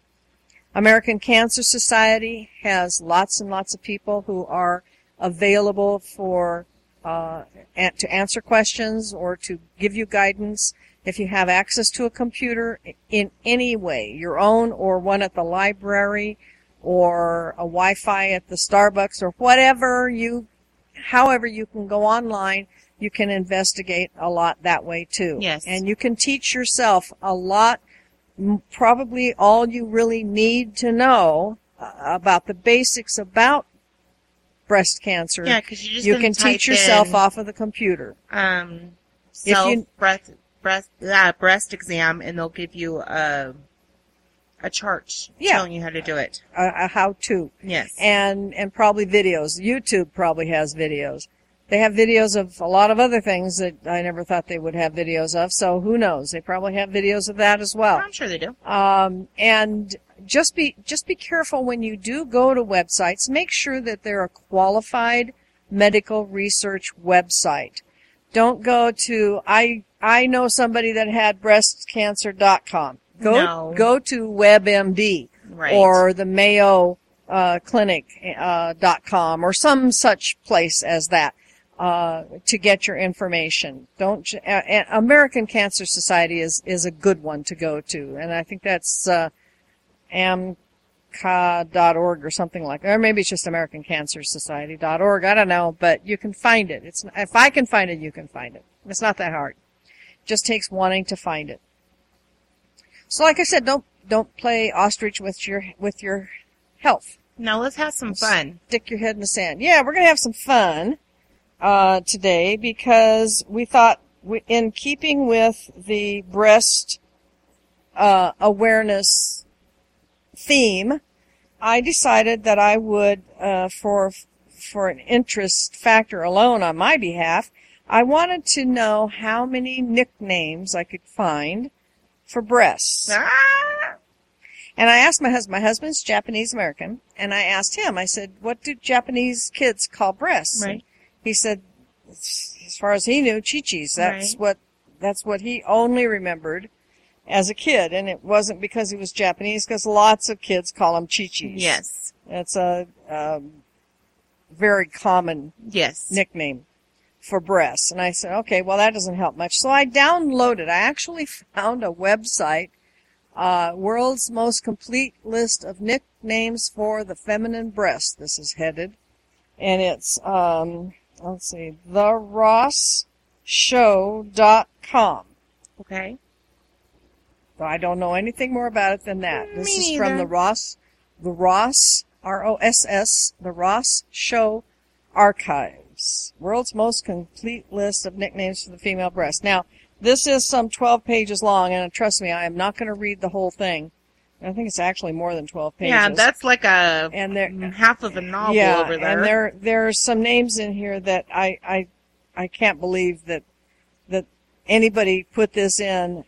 American Cancer Society has lots and lots of people who are available for uh, to answer questions or to give you guidance. If you have access to a computer in any way, your own or one at the library or a Wi-Fi at the Starbucks or whatever you, however you can go online, you can investigate a lot that way too. Yes. And you can teach yourself a lot probably all you really need to know uh, about the basics about breast cancer. Yeah, 'cause you just you can teach yourself off of the computer. um, If self you- breast breast yeah, breast exam, and they'll give you a a chart Yeah. telling you how to do it. A, a how to. Yes. And and probably videos. YouTube probably has videos. They have videos of a lot of other things that I never thought they would have videos of. So who knows? They probably have videos of that as well. I'm sure they do. Um, and just be just be careful when you do go to websites. Make sure that they're a qualified medical research website. Don't go to I I know somebody that had breastcancer.com. Go No. go to WebMD Right. or the Mayo uh, Clinic uh, com or some such place as that uh, to get your information. Don't uh, American Cancer Society is is a good one to go to, and I think that's uh, amca.org or something like, that. or maybe it's just AmericanCancerSociety.org. I don't know, but you can find it. It's if I can find it, you can find it. It's not that hard. It just takes wanting to find it. So, like I said, don't don't play ostrich with your with your health. Now let's have some fun. Stick your head in the sand. Yeah, we're gonna have some fun uh, today because we thought, we, in keeping with the breast uh, awareness theme, I decided that I would, uh, for for an interest factor alone on my behalf, I wanted to know how many nicknames I could find for breasts. Ah! And I asked my husband, my husband's Japanese American, and I asked him, I said, what do Japanese kids call breasts? Right. He said, as far as he knew, chichis. That's Right. what, that's what he only remembered as a kid. And it wasn't because he was Japanese, because lots of kids call them chichis. Yes. that's a, um, very common Yes. nickname for breasts. And I said, okay, well, that doesn't help much. So I downloaded, I actually found a website, uh, world's most complete list of nicknames for the feminine breast. This is headed. And it's, um, let's see, therosshow.com. Okay. So I don't know anything more about it than that. Mm, this Me is from the Ross, the Ross, R-O-S-S, the Ross Show Archives. World's most complete list of nicknames for the female breast. Now, this is some 12 pages long, and trust me, I am not going to read the whole thing. I think it's actually more than 12 pages. Yeah, that's like a and there, half of a novel yeah, over there. and there there are some names in here that I I I can't believe that that anybody put this in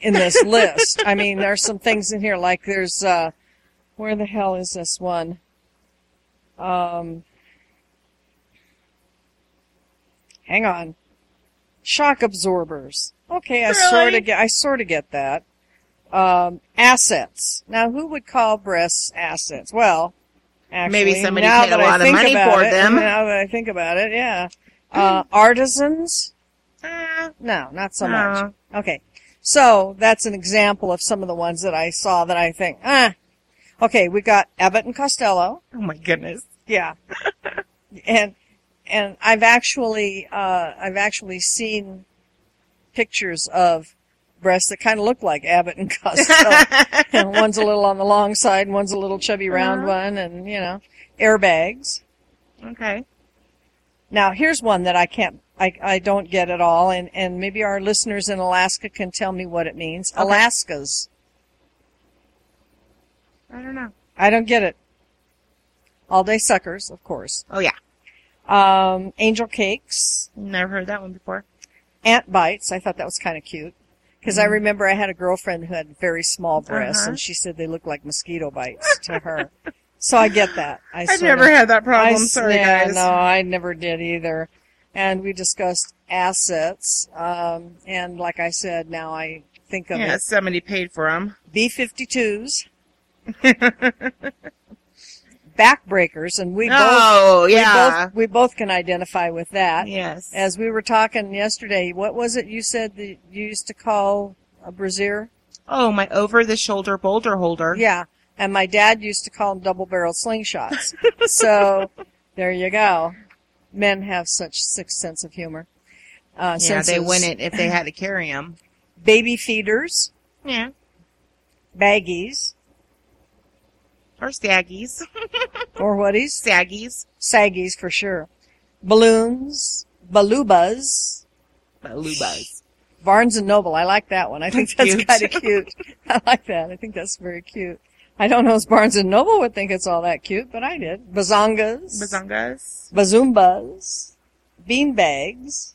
in this list. I mean, there's some things in here like there's uh, where the hell is this one? Um, hang on, shock absorbers. Okay, I Really? sort of get. I sort of get that. Um, assets. Now, who would call breasts assets? Well, actually, Maybe somebody paid a lot of money for it, them. Now that I think about it, yeah. Uh, artisans. Uh, No, not so much. Okay. So that's an example of some of the ones that I saw that I think, ah. Okay, we got Abbott and Costello. Oh my goodness. Yeah. and, and I've actually, uh, I've actually seen pictures of breasts that kind of look like Abbott and Costello. And one's a little on the long side, and one's a little chubby round Uh-huh. one, and, you know, airbags. okay. Now, here's one that I can't, I, I don't get at all, and, and maybe our listeners in Alaska can tell me what it means. Alaska's. I don't know. I don't get it. All day suckers, of course. Oh yeah. Um, angel cakes, Never heard that one before. ant bites. I thought that was kind of cute. Because I remember I had a girlfriend who had very small breasts, Uh-huh. and she said they looked like mosquito bites to her. So I get that. I I've never had that problem. s- Sorry, yeah, guys. No, I never did either. And we discussed assets. Um, and like I said, now I think of Yeah, it. somebody paid for them. B-52s, backbreakers, and we both, Oh we both, we both can identify with that. Yes. As we were talking yesterday, what was it you said that you used to call a brassiere? Oh, my over the shoulder boulder holder. Yeah. And my dad used to call them double barrel slingshots. so there you go. Men have such sixth sense of humor. Uh, Yeah, they senses. wouldn't if they had to carry them. Baby feeders, yeah. baggies, Or saggies. or whaties? Saggies. Saggies for sure. Balloons, balubas, Balubas. Barnes and Noble. I like that one. I think That's kind of cute. I like that. I think that's very cute. I don't know if Barnes and Noble would think it's all that cute, but I did. Bazongas. Bazongas. Bazoombas, beanbags,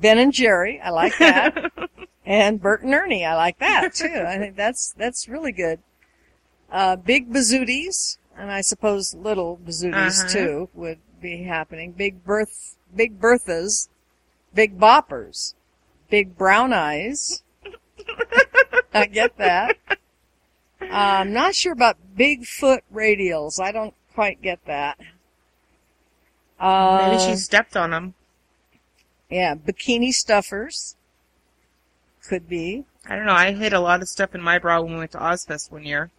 Ben and Jerry, I like that, and Bert and Ernie, I like that too. I think that's that's really good. Uh, big bazooties, and I suppose little bazooties Uh-huh. too would be happening. Big Berth, big Berthas, big boppers, big brown eyes. I get that. Uh, I'm not sure about Bigfoot radials. I don't quite get that. Uh, Maybe she stepped on them. yeah, bikini stuffers. Could be. I don't know. I hid a lot of stuff in my bra when we went to Ozzfest one year.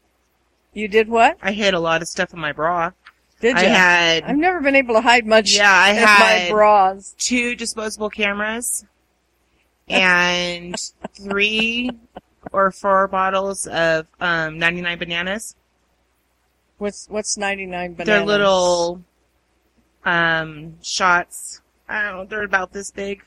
You did what? I hid a lot of stuff in my bra. Did you? I had I've never been able to hide much Yeah, I in had- my bras. two disposable cameras and three or four bottles of um, 99 bananas. What's what's 99 bananas? They're little um, shots. I don't know. They're about this big.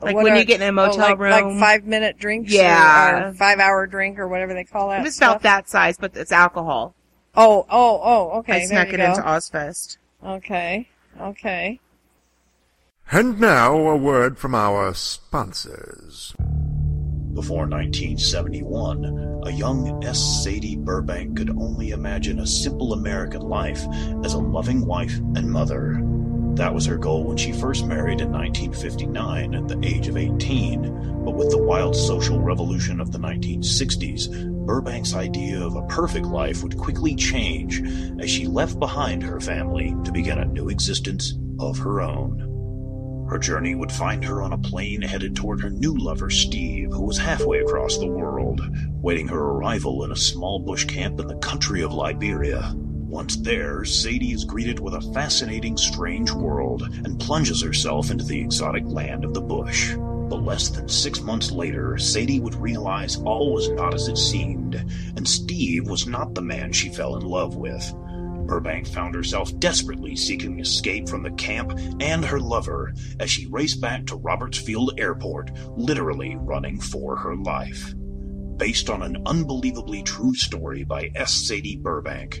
Like What when are- you get in a oh, motel like, room. like five minute drinks. Yeah. or, five hour drink or whatever they call that. It's about that size, but it's alcohol. Oh, oh, oh. Okay. I there snuck you it go. into Ozzfest. Okay. Okay. And now a word from our sponsors. Before 1971, a young S. Sadie Burbank could only imagine a simple American life as a loving wife and mother. That was her goal when she first married in 1959 at the age of 18. But with the wild social revolution of the 1960s, Burbank's idea of a perfect life would quickly change as she left behind her family to begin a new existence of her own. Her journey would find her on a plane headed toward her new lover, Steve, who was halfway across the world, waiting her arrival in a small bush camp in the country of Liberia. Once there, Sadie is greeted with a fascinating, strange world and plunges herself into the exotic land of the bush. But less than six months later, Sadie would realize all was not as it seemed, and Steve was not the man she fell in love with. Burbank found herself desperately seeking escape from the camp and her lover as she raced back to Roberts Field Airport, literally running for her life. Based on an unbelievably true story by S. Sadie Burbank,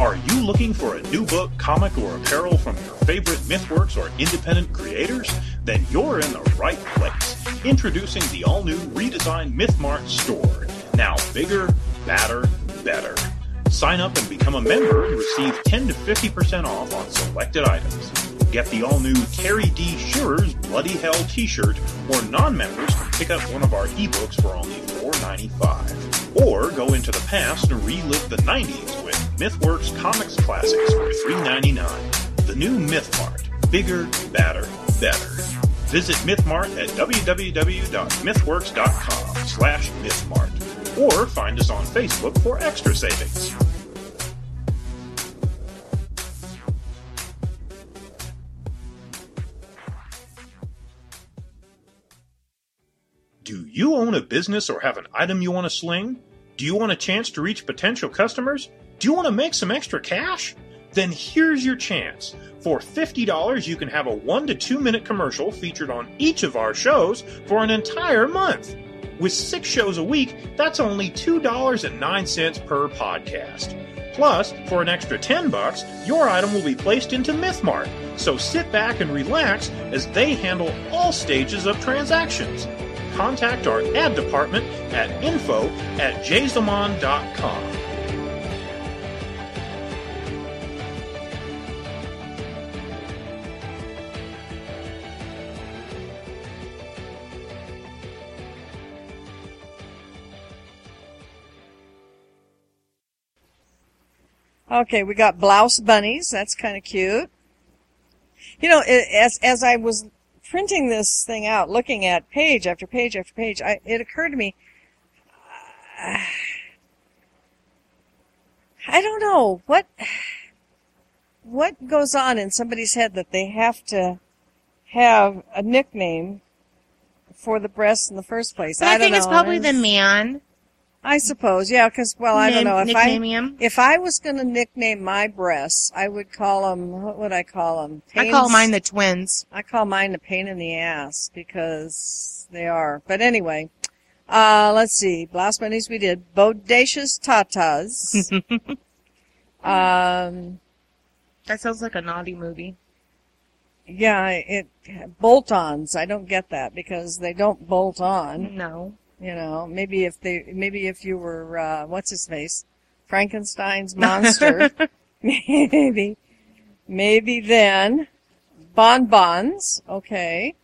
Are you looking for a new book, comic, or apparel from your favorite MythWorks or independent creators? Then you're in the right place. Introducing the all new redesigned MythMart store. Now bigger, badder, better. Sign up and become a member and receive 10 to 50% off on selected items. Get the all new Terry D. Shearer's Bloody Hell t shirt, or non members pick up one of our ebooks for only $4.95. Or go into the past and relive the 90s with MythWorks Comics Classics for $3.99. The new MythMart. Bigger, badder, better. Visit MythMart at www.mythworks.com slash MythMart. Or find us on Facebook for extra savings. Do you own a business or have an item you want to sling? Do you want a chance to reach potential customers? Do you want to make some extra cash? Then here's your chance. For $50, you can have a one to two minute commercial featured on each of our shows for an entire month. With six shows a week, that's only $2.09 per podcast. Plus, for an extra 10 bucks, your item will be placed into MythMart. So sit back and relax as they handle all stages of transactions. Contact our ad department at info at jazomon.com. Okay, we got blouse bunnies. That's kind of cute. You know, as as I was printing this thing out, looking at page after page after page, I, it occurred to me. Uh, I don't know what what goes on in somebody's head that they have to have a nickname for the breasts in the first place. But I, don't think it's know. probably the man. I suppose, yeah, because well, I don't know if I 'em. if I was going to nickname my breasts, I would call them. What would I call them? I call mine the twins. I call mine the pain in the ass because they are. But anyway, uh, let's see. Blast bunnies we did. Bodacious tatas. um, That sounds like a naughty movie. yeah, it bolt-ons. I don't get that because they don't bolt on. No. You know, maybe if they, maybe if you were, uh, what's his face? Frankenstein's monster. maybe, maybe then. Bonbons. Okay.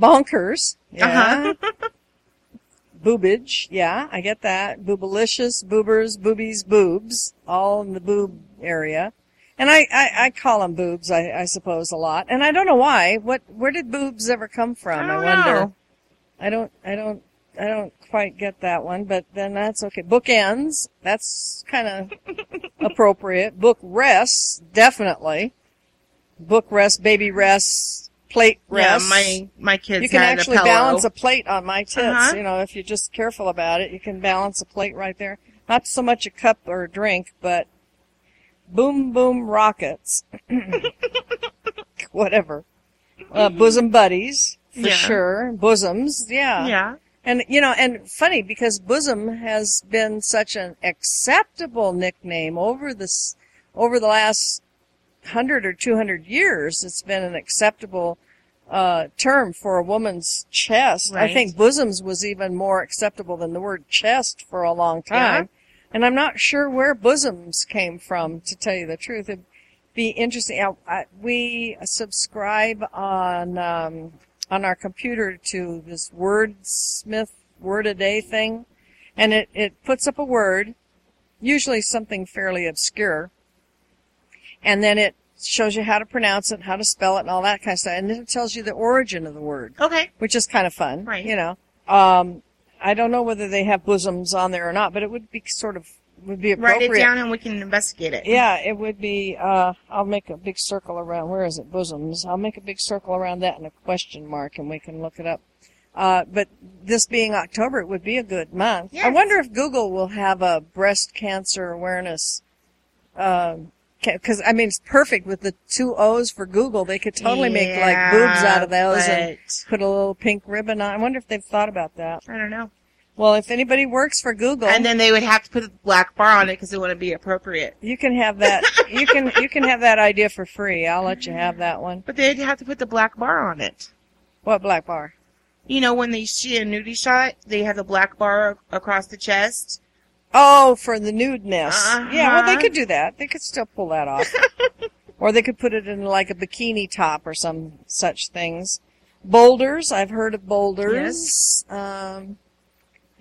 Bonkers. Yeah. Uh-huh. Boobage. Yeah, I get that. Boobalicious, boobers, boobies, boobs. All in the boob area. And I, I, I call them boobs, I, I suppose, a lot. And I don't know why. What, where did boobs ever come from? I don't wonder. know. I don't, I don't, I don't quite get that one, but then that's okay. Bookends, that's kind of appropriate. Book rests, definitely. Book rest, baby rests, plate Yeah, rests. my my kids you can actually a balance a plate on my tits. Uh-huh. You know, if you're just careful about it, you can balance a plate right there. Not so much a cup or a drink, but boom, boom rockets. Whatever. Uh, bosom buddies, for Yeah. sure. Bosoms, yeah. Yeah. And you know, and funny because bosom has been such an acceptable nickname over this over the last hundred or two hundred years. It's been an acceptable uh, term for a woman's chest. I think bosoms was even more acceptable than the word chest for a long time. And I'm not sure where bosoms came from, to tell you the truth. It'd be interesting. I, I, we subscribe on um, on our computer to this wordsmith word a day thing, and it it puts up a word, usually something fairly obscure, and then it shows you how to pronounce it, how to spell it, and all that kind of stuff, and then it tells you the origin of the word Okay. which is kind of fun. Right. You know. Um, I don't know whether they have bosoms on there or not, but it would be sort of would be Write it down and we can investigate it. Yeah, it would be. Uh, I'll make a big circle around. Where is it? Bosoms. I'll make a big circle around that and a question mark, and we can look it up. Uh, but this being October, it would be a good month. I wonder if Google will have a breast cancer awareness. Because I mean, it's perfect with the two O's for Google. They could totally make like boobs out of those and put a little pink ribbon on. I wonder if they've thought about that. I don't know. Well, if anybody works for Google, And then they would have to put a black bar on it because it wouldn't be appropriate. you can have that. you can you can have that idea for free. I'll let you have that one. But they'd have to put the black bar on it. What black bar? You know, when they see a nudie shot, they have the black bar across the chest. Oh, for the nudeness. Yeah, well, they Uh-huh. could do that. They could still pull that off. or they could put it in like a bikini top or some such things. Boulders, I've heard of boulders. Um,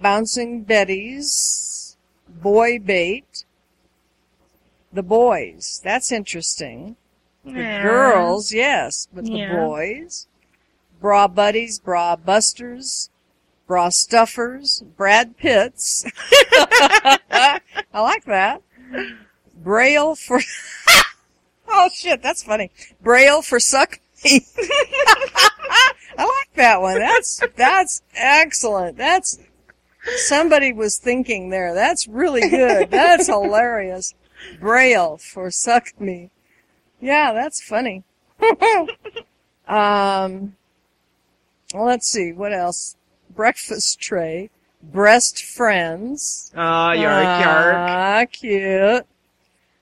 bouncing betties. Boy bait. The boys. That's interesting. The Yeah. girls, yes, but the boys. Bra buddies, bra busters, bra stuffers, Brad Pitts. I like that. Braille for. oh shit, that's funny. Braille for suck me. I like that one. That's that's excellent. That's somebody was thinking there. That's really good. That's hilarious. Braille for suck me. Yeah, that's funny. um, let's see what else. Breakfast tray, breast friends. Oh, yark, yark. Ah, cute.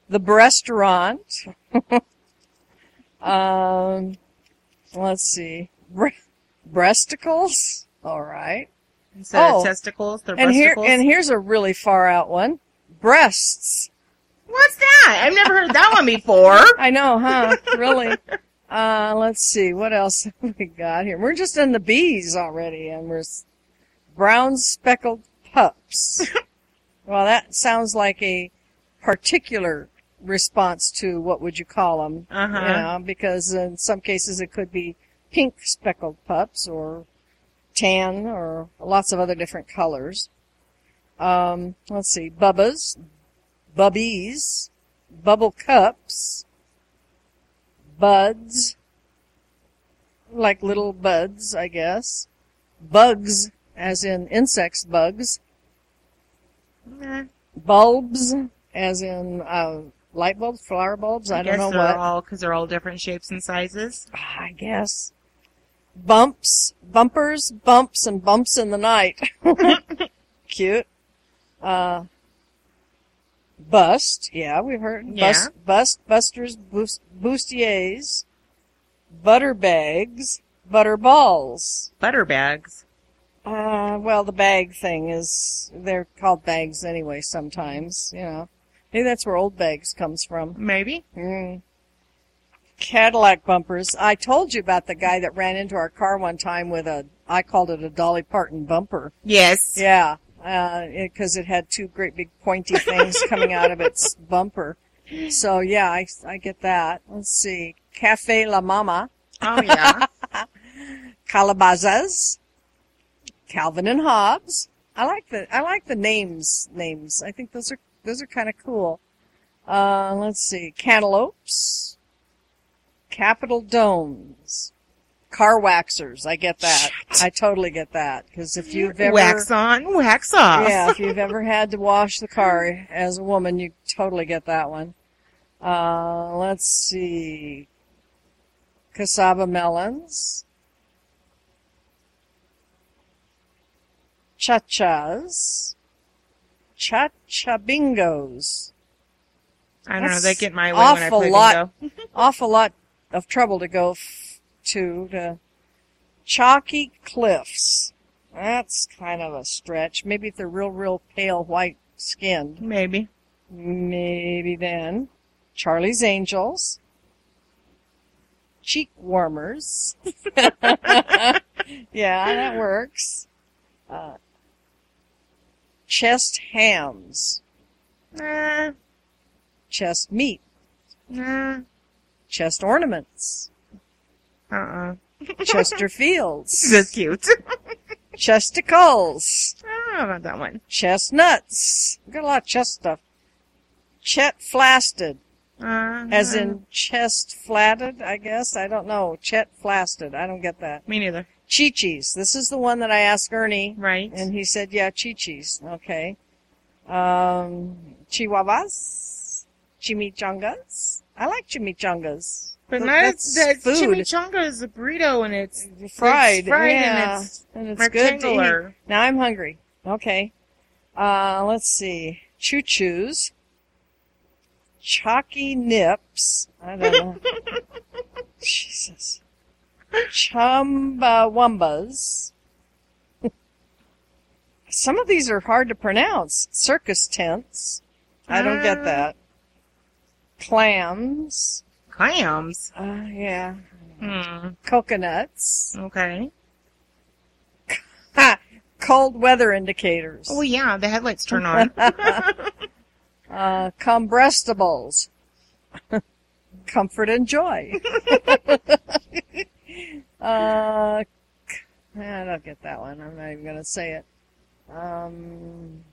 The restaurant. um, let's see. Bre- breasticles. All right. Instead Oh. of testicles, they're And here and here's a really far out one. Breasts. What's that? I've never heard that one before. I know, huh? really. Uh, let's see. What else have we got here? We're just in the bees already and we're brown speckled pups. well, that sounds like a particular response to what would you call them? Uh-huh. You know, because in some cases it could be pink speckled pups or tan or lots of other different colors. Um, let's see. Bubbas, bubbies, bubble cups, buds, like little buds, I guess. Bugs, as in insects bugs. Eh, Bulbs, as in uh, light bulbs, flower bulbs. I, don't guess know they're what. all because they're all different shapes and sizes. I guess. Bumps, bumpers, bumps, and bumps in the night. Cute. Uh, bust, yeah, we've heard. Yeah. Bust, bust, busters, boost, bustiers, butter bags, butter balls. Butter bags. Uh, well, the bag thing is, they're called bags anyway sometimes, you know. Maybe that's where old bags comes from. Maybe. Mm. Cadillac bumpers. I told you about the guy that ran into our car one time with a, I called it a Dolly Parton bumper. Yes. Yeah, because it had two great big pointy things coming out of its bumper. So yeah, I, I get that. Let's see. Cafe La Mama, Oh yeah. Calabazas, Calvin and Hobbes. I like the I like the names names. I think those are those are kind of cool. Uh, let's see. Cantaloupes, Capitol domes, car waxers. I get that. I totally get that because if you've ever wax on, wax off. yeah, if you've ever had to wash the car as a woman, you totally get that one. Uh, let's see. Cassava melons. Cha-chas. Cha-cha bingos. I don't know. They get my way when I awful play lot. bingo. Awful lot of trouble to go f- to, to chalky cliffs. That's kind of a stretch. Maybe if they're real, real pale white skinned. Maybe. Maybe then. Charlie's Angels. Cheek warmers. yeah, that works. Uh, chest hams. Nah. Chest meat. Nah. Chest ornaments. Uh-uh. Chesterfields. That's cute. Chesticles. I don't know about that one. Chestnuts. We've got a lot of chest stuff. Chet flasted. Uh, As in chest flatted, I guess. I don't know. Chet flasted. I don't get that. me neither. Chi-Chis. This is the one that I asked Ernie. Right. And he said, yeah, Chi-Chis. Okay. Um, Chihuahuas. Chimichangas. I like chimichangas. but not that's that food. chimichanga is a burrito and it's Fried. It's fried yeah. and it's and it's good to eat. Now I'm hungry. Okay. Uh, let's see. Choo choos. Chalky nips. I don't know. Jesus. Chumbawambas. Some of these are hard to pronounce. Circus tents. I don't get Uh. that. Clams. clams. Uh, yeah. Hmm. Coconuts. Okay. Ha! Cold weather indicators. Oh yeah, the headlights turn on. Uh, combustibles. Comfort and joy. uh, I don't get that one. I'm not even going to say it. Um,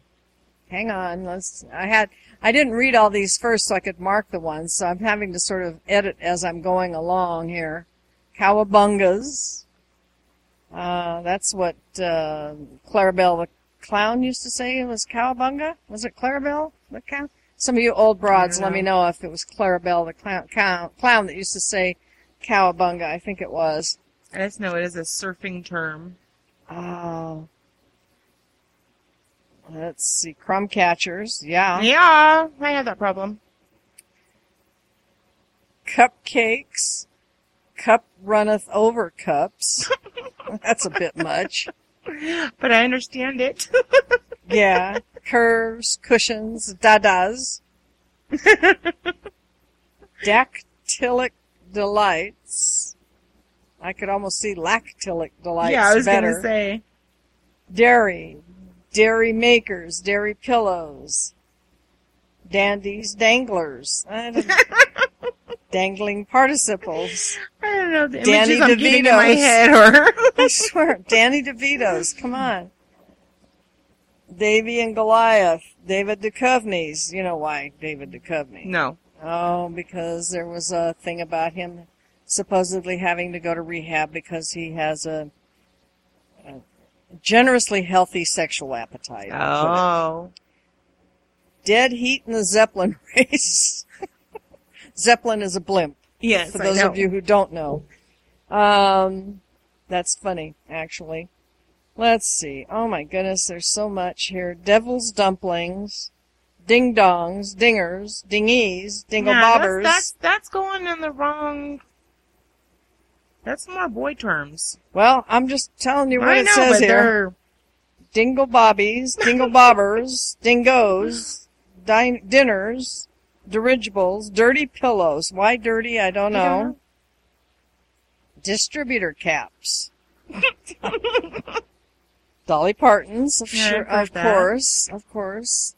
hang on. Let's, I had, I didn't read all these first so I could mark the ones, so I'm having to sort of edit as I'm going along here. Cowabungas. Uh, that's what, uh, Clarabell the clown used to say it was cowabunga? Was it Clarabelle the cow? Some of you old broads, let me know. know if it was Clarabell the clown, cow, clown that used to say cowabunga. I think it was. I just know it is a surfing term. Oh. Let's see. Crumb catchers. Yeah. Yeah, I have that problem. Cupcakes. Cup runneth over cups. That's a bit much. But I understand it. Yeah. Curves, cushions, dadas. Dactylic delights. I could almost see lactylic delights yeah, I was better. gonna say. Dairy. Dairy makers, dairy pillows. Dandies, danglers. I don't- Dangling participles. I don't know the Danny images I'm getting in my DeVito's. head or I swear, Danny DeVito's. Come on. Davey and Goliath. David Duchovny's. You know why David Duchovny? no. Oh, because there was a thing about him supposedly having to go to rehab because he has a generously healthy sexual appetite. I'll put it. Oh. Dead heat in the Zeppelin race. Zeppelin is a blimp. Yes, for those of you who don't know. Um, that's funny, actually. Let's see. Oh my goodness, there's so much here. Devil's dumplings, ding dongs, dingers, dingies, dingle Nah, bobbers. That's, that's that's going in the wrong. That's more boy terms. Well, I'm just telling you what I it know, says but here. they're Dingle bobbies, dingle bobbers, dingoes, din- dinners, dirigibles, dirty pillows. Why dirty? I don't know. don't. Distributor caps. Dolly Parton's, of, Yeah, sure, of course, of course.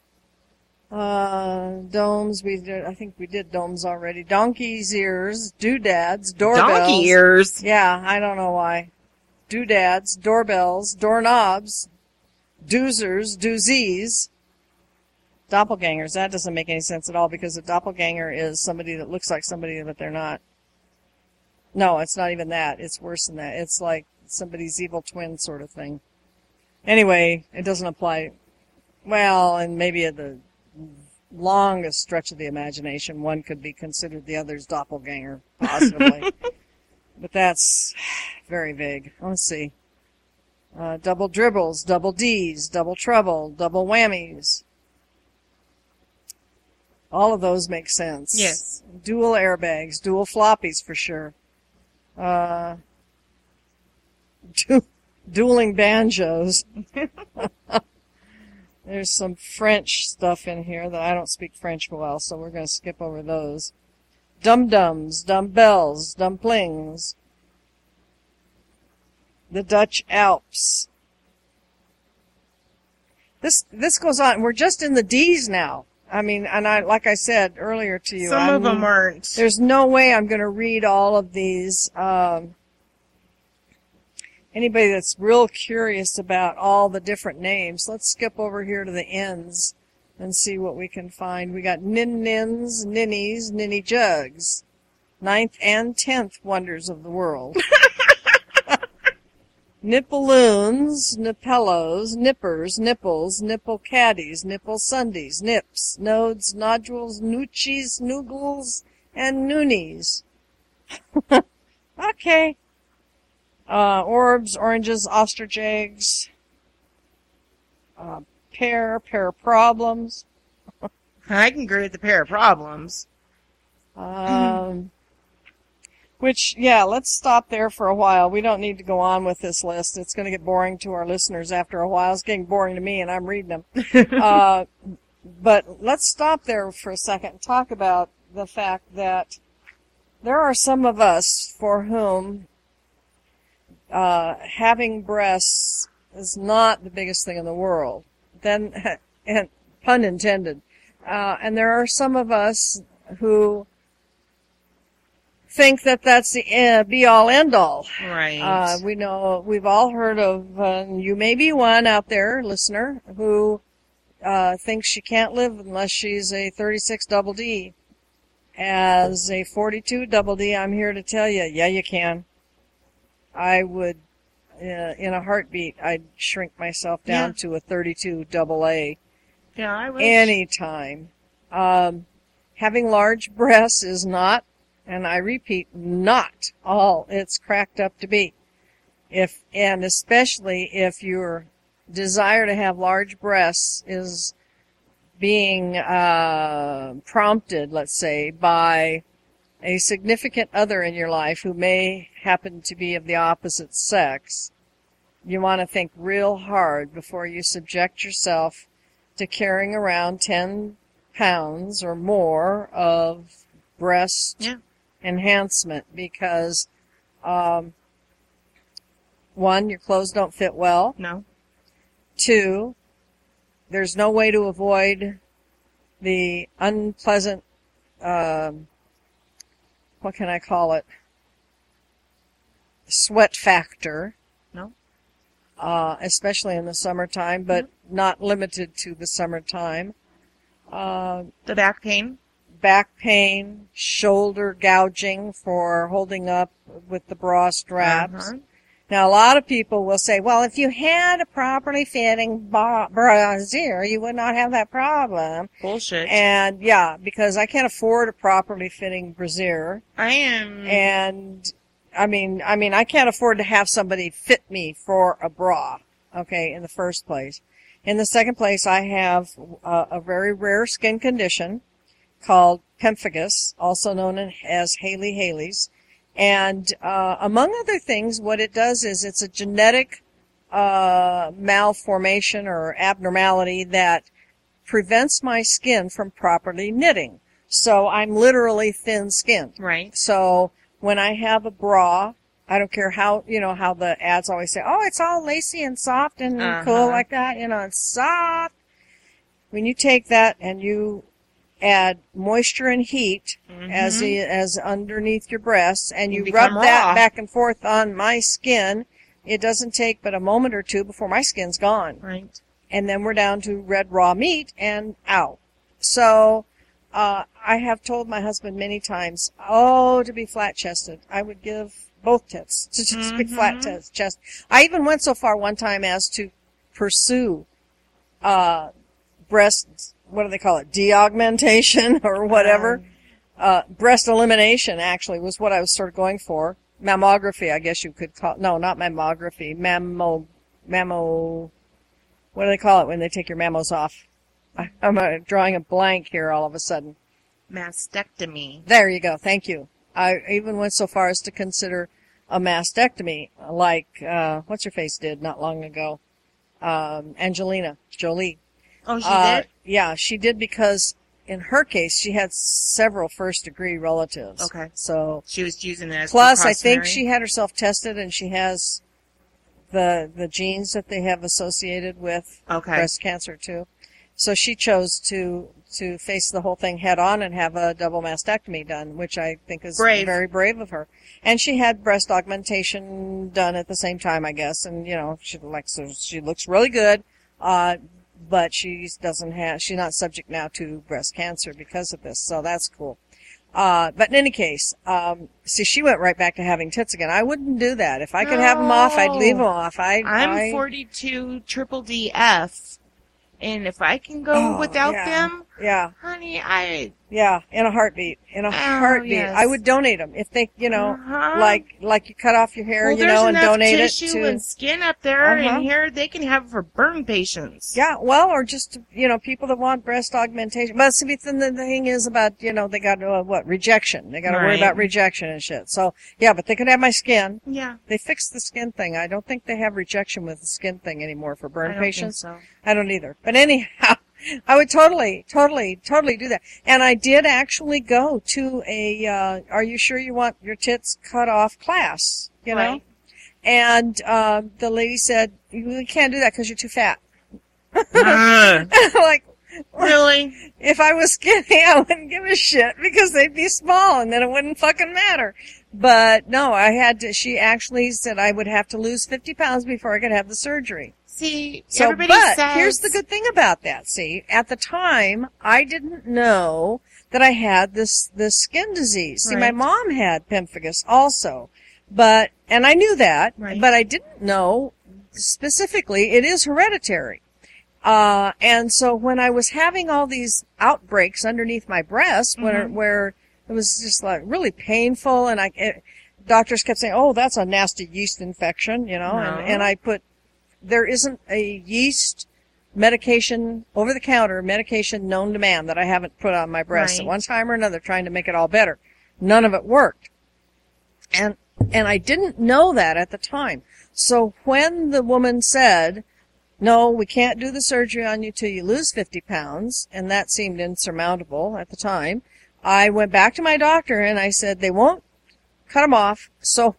Uh, domes, we did, I think we did domes already. Donkey's ears, doodads, doorbells. donkey ears. Yeah, I don't know why. Doodads, doorbells, doorknobs, doozers, doozies, doppelgangers. That doesn't make any sense at all because a doppelganger is somebody that looks like somebody but they're not. No, it's not even that. It's worse than that. It's like somebody's evil twin sort of thing. Anyway, it doesn't apply. Well, and maybe the longest stretch of the imagination, one could be considered the other's doppelganger, possibly. but that's very vague. Let's see. Uh, double dribbles, double D's, double trouble, double whammies. All of those make sense. Yes. Dual airbags, dual floppies for sure. Uh, du- dueling banjos. There's some French stuff in here that I don't speak French well, so we're going to skip over those. Dum dums, dumbbells, dumplings. The Dutch Alps. This this goes on. We're just in the D's now. I mean, and I like I said earlier to you, Some I'm- of them aren't. there's no way I'm going to read all of these. Um, anybody that's real curious about all the different names, let's skip over here to the ends and see what we can find. We got nin nins, ninnies, ninny jugs, ninth and tenth wonders of the world. Nippaloons, nippelos, nippers, nipples, nipple caddies, nipple sundaes, nips, nodes, nodules, noochies, noogles, and noonies. okay. Uh, orbs, oranges, ostrich eggs, uh, pear, pear problems. I can agree with the pair of problems. Um, which, yeah, let's stop there for a while. We don't need to go on with this list. It's going to get boring to our listeners after a while. It's getting boring to me, and I'm reading them. uh, but let's stop there for a second and talk about the fact that there are some of us for whom uh, having breasts is not the biggest thing in the world. Then, and pun intended. Uh, and there are some of us who think that that's the uh, be all end all. Right. Uh, we know we've all heard of. Uh, you may be one out there, listener, who uh, thinks she can't live unless she's a 36 double D. As a 42 double D, I'm here to tell you, yeah, you can. I would, uh, in a heartbeat, I'd shrink myself down Yeah. to a 32 double A yeah, I wish. anytime. Um, having large breasts is not, and I repeat, not all it's cracked up to be. If, and especially if your desire to have large breasts is being, uh, prompted, let's say, by a significant other in your life who may happen to be of the opposite sex, you want to think real hard before you subject yourself to carrying around 10 pounds or more of breast Yeah. enhancement because, um, one, your clothes don't fit well. No. Two, there's no way to avoid the unpleasant, um, what can I call it? Sweat factor. No. Uh, especially in the summertime, but not limited to the summertime. Uh, The back pain. back pain, shoulder gouging for holding up with the bra straps. Uh-huh. Now, a lot of people will say, well, if you had a properly fitting ba- brassiere, you would not have that problem. Bullshit. And yeah, because I can't afford a properly fitting brassiere. I am. And I mean, I mean, I can't afford to have somebody fit me for a bra. Okay, in the first place. In the second place, I have a, a very rare skin condition called pemphigus, also known as Hailey Hailey's. And uh, among other things, what it does is it's a genetic uh, malformation or abnormality that prevents my skin from properly knitting. So I'm literally thin-skinned. right. So when I have a bra, I don't care how, you know, how the ads always say, oh, it's all lacy and soft and Uh-huh. cool like that, you know, it's soft. When you take that and you add moisture and heat as the, as underneath your breasts and You you, rub that back and forth on my skin, it doesn't take but a moment or two before my skin's gone Right. and then we're down to red raw meat and out. So, uh, I have told my husband many times, oh, to be flat chested, I would give both tits to just be flat tes- chest. I even went so far one time as to pursue, uh, breast, what do they call it? De-augmentation or whatever. uh, breast elimination actually was what I was sort of going for. Mammography, I guess you could call, no, not mammography, mammo, mammo, what do they call it when they take your mammos off? I, I'm uh, drawing a blank here all of a sudden. Mastectomy. There you go. Thank you. I even went so far as to consider a mastectomy, like uh, what's her face did not long ago, um, Angelina Jolie. Oh, she Uh, did? Yeah, she did because in her case she had several first degree relatives. Okay. So She was using as plus, I think she had herself tested and she has the the genes that they have associated with Okay. breast cancer too. So she chose to to face the whole thing head on and have a double mastectomy done, which I think is Brave. very brave of her. And she had breast augmentation done at the same time, I guess. And you know, she like so she looks really good. Uh, but she doesn't have she's not subject now to breast cancer because of this. So that's cool. Uh, but in any case, um, see, she went right back to having tits again. I wouldn't do that. If I could have them off, I'd leave them off. I, I'm I, 42 triple DF, and if I can go Oh, without yeah. them, yeah, honey, I yeah, in a heartbeat, in a heartbeat. Oh, yes. I would donate them if they, you know, Uh-huh. like like you cut off your hair, well, you know, and donate it to tissue and skin up there, Uh-huh. and here they can have it for burn patients. Yeah, well, or just you know, people that want breast augmentation. But see, the, the thing is about you know they got uh, what rejection. They got to worry about rejection and shit. So yeah, but they could have my skin. Yeah, They fixed the skin thing. I don't think they have rejection with the skin thing anymore for burn I don't think patients. so. I don't either. But anyhow, I would totally, totally, totally do that. And I did actually go to a, uh, are you sure you want your tits cut off class? You know? Right. And, uh, the lady said, you can't do that because you're too fat. Ugh. like, really? if I was skinny, I wouldn't give a shit because they'd be small and then it wouldn't fucking matter. But no, I had to, she actually said I would have to lose 50 pounds before I could have the surgery. See, So, everybody but says here's the good thing about that. See, at the time, I didn't know that I had this this skin disease. See, my mom had pemphigus also, but and I knew that, Right. but I didn't know specifically it is hereditary. Uh, and so when I was having all these outbreaks underneath my breast, where Mhm. where it was just like really painful, and I. It, Doctors kept saying, "Oh, that's a nasty yeast infection," you know, No. and, and I put there isn't a yeast medication over the counter medication known to man that I haven't put on my breast at one time or another trying to make it all better. None of it worked. And and I didn't know that at the time. So when the woman said, "No, we can't do the surgery on you till you lose 50 pounds," and that seemed insurmountable at the time, I went back to my doctor and I said, "They won't cut them off, so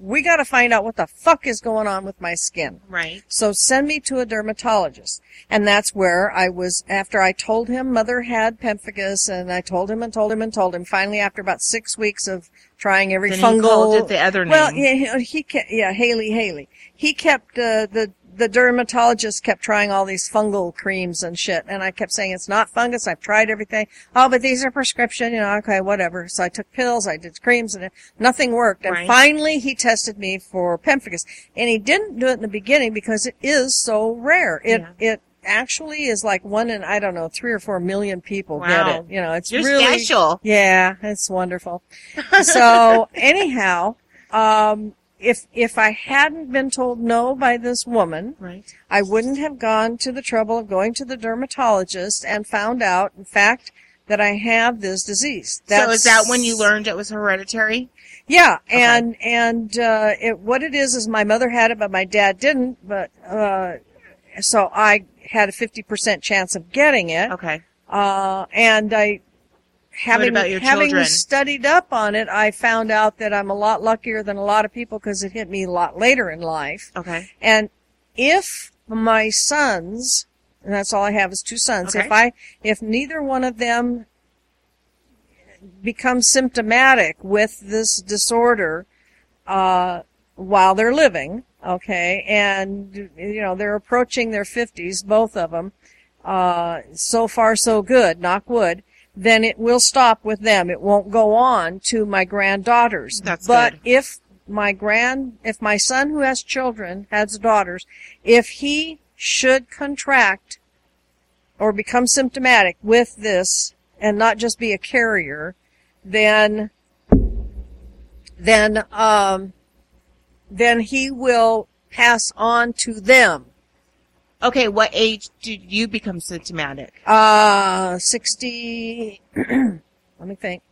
we got to find out what the fuck is going on with my skin." right. So send me to a dermatologist. And that's where I was, after I told him mother had pemphigus, and I told him and told him and told him, finally after about six weeks of trying every Then he fungal. called it the other name. Well, yeah, he, he kept, yeah, Hailey, Hailey. He kept, uh, the, the dermatologist kept trying all these fungal creams and shit, and I kept saying, it's not fungus, I've tried everything. Oh, but these are prescription, you know, okay, whatever. So I took pills, I did creams, and nothing worked. And Right. finally he tested me for pemphigus. And he didn't do it in the beginning because it is so rare. It, Yeah. it actually is like one in, I don't know, three or four million people get it. You know, it's You're really, special. yeah, it's wonderful. so anyhow, um, if if I hadn't been told no by this woman, Right. I wouldn't have gone to the trouble of going to the dermatologist and found out, in fact, that I have this disease. so is that when you learned it was hereditary? Yeah, and and uh, it, what it is is my mother had it, but my dad didn't. But uh, so I had a fifty percent chance of getting it. Okay. Uh, and I, having, about your having children? studied up on it, I found out that I'm a lot luckier than a lot of people because it hit me a lot later in life. Okay. And if my sons, and that's all I have is two sons, Okay. if I, if neither one of them becomes symptomatic with this disorder, uh, while they're living, okay, and, you know, they're approaching their fifties, both of them, uh, so far so good, knock wood, then it will stop with them. It won't go on to my granddaughters. That's but good. if my grand, if my son who has children has daughters, if he should contract or become symptomatic with this and not just be a carrier, then, then, um, then he will pass on to them. Okay. What age did you become symptomatic? Uh, 60, let me think,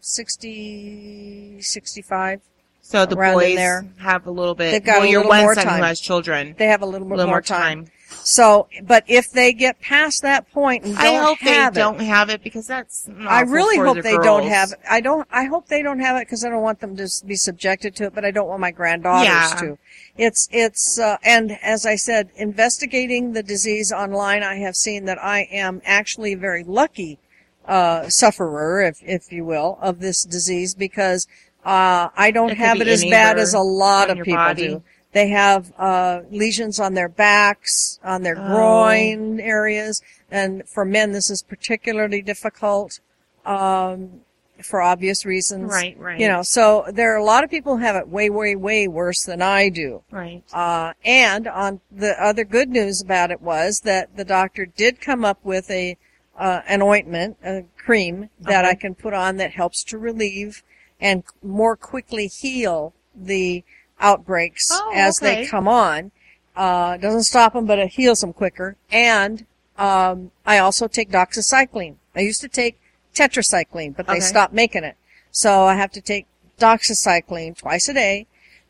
60, 65. So the boys there. have a little bit. They've got well, a your little one more son time. who has children. They have a little, bit little more more time. time. So, but if they get past that point and I hope they it, don't have it because that's. I really hope the they don't have it. I don't. I hope they don't have it because I don't want them to be subjected to it. But I don't want my granddaughters Yeah. to. It's it's uh, and as I said, investigating the disease online, I have seen that I am actually a very lucky uh, sufferer, if if you will, of this disease because uh, I don't It have it as bad as a lot of people body. do. They have uh, lesions on their backs, on their Oh. groin areas, and for men, this is particularly difficult um, for obvious reasons. Right, right. You know, so there are a lot of people who have it way, way, way worse than I do. Right. Uh, and on the other good news about it was that the doctor did come up with a uh, an ointment, a cream that Okay. I can put on that helps to relieve and more quickly heal the outbreaks Oh, as they come on. Uh, doesn't stop them, but it heals them quicker. And um, I also take doxycycline. I used to take tetracycline, but they Okay. stopped making it. So I have to take doxycycline twice a day,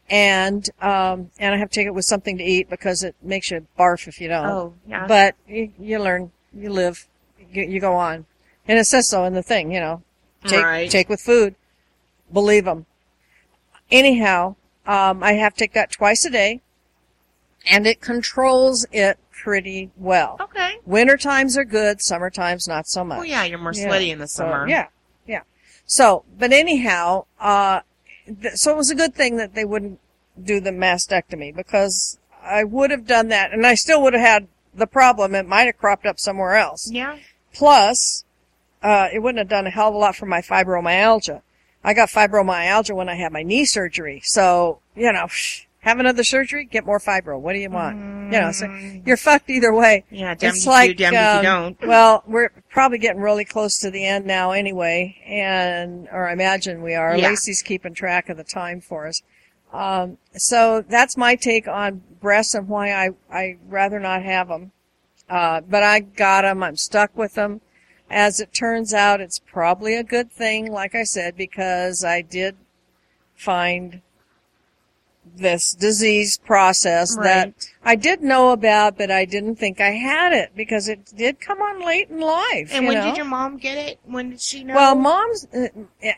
and um, and I have to take it with something to eat because it makes you barf if you don't. Oh, yeah. But you, you learn, you live, you, you go on, and it says so in the thing. You know, take Right. take with food. Believe them. Anyhow, um, I have to take that twice a day, and it controls it pretty well. Okay. Winter times are good, summer times not so much. Oh yeah, you're more Yeah. sweaty in the So, summer. yeah, yeah. So, but anyhow, uh, th- so it was a good thing that they wouldn't do the mastectomy because I would have done that, and I still would have had the problem. It might have cropped up somewhere else. Yeah. Plus, uh, it wouldn't have done a hell of a lot for my fibromyalgia. I got fibromyalgia when I had my knee surgery, so you know, have another surgery, get more fibro. What do you want? You know, so you're fucked either way. Yeah, damned It's if like, you, damned if you um, don't. Well, we're probably getting really close to the end now anyway, and, or I imagine we are. Yeah. Lacey's keeping track of the time for us. Um, so that's my take on breasts and why I, I rather not have them. Uh, but I got them. I'm stuck with them. As it turns out, it's probably a good thing, like I said, because I did find this disease process that I did know about, but I didn't think I had it because it did come on late in life. And when know? did your mom get it? When did she know? Well, mom's uh,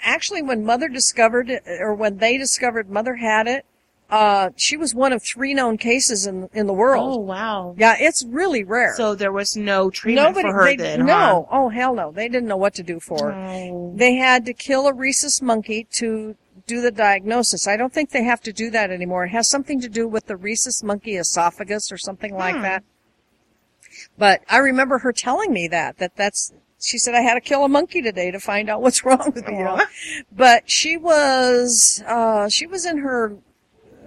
actually when mother discovered it, or when they discovered mother had it, uh, she was one of three known cases in in the world. Oh wow. Yeah, it's really rare. So there was no treatment Nobody, for her they, then. no, oh hell no, they didn't know what to do for her. Oh. They had to kill a rhesus monkey to do the diagnosis. I don't think they have to do that anymore. It has something to do with the rhesus monkey esophagus or something like Hmm. that. But I remember her telling me that, that that's, she said I had to kill a monkey today to find out what's wrong with me, you know. But she was, uh, she was in her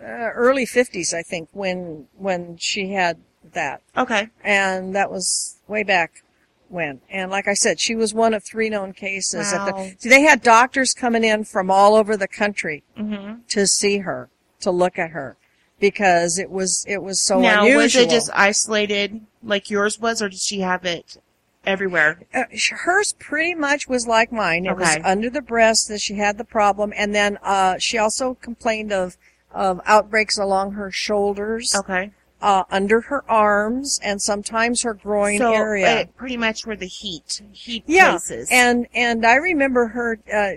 uh, early fifties, I think, when, when she had that Okay. and that was way back when. And like I said, she was one of three known cases. At Wow. the, see, they had doctors coming in from all over the country Mm-hmm. to see her, to look at her, because it was it was so now, unusual. was it just isolated like yours was, or did she have it everywhere? uh, hers pretty much was like mine. It was under the breast that she had the problem, and then uh, she also complained of of outbreaks along her shoulders, Okay. uh, under her arms, and sometimes her groin so area. it pretty much where the heat, heat yeah, places. and and I remember her. Uh,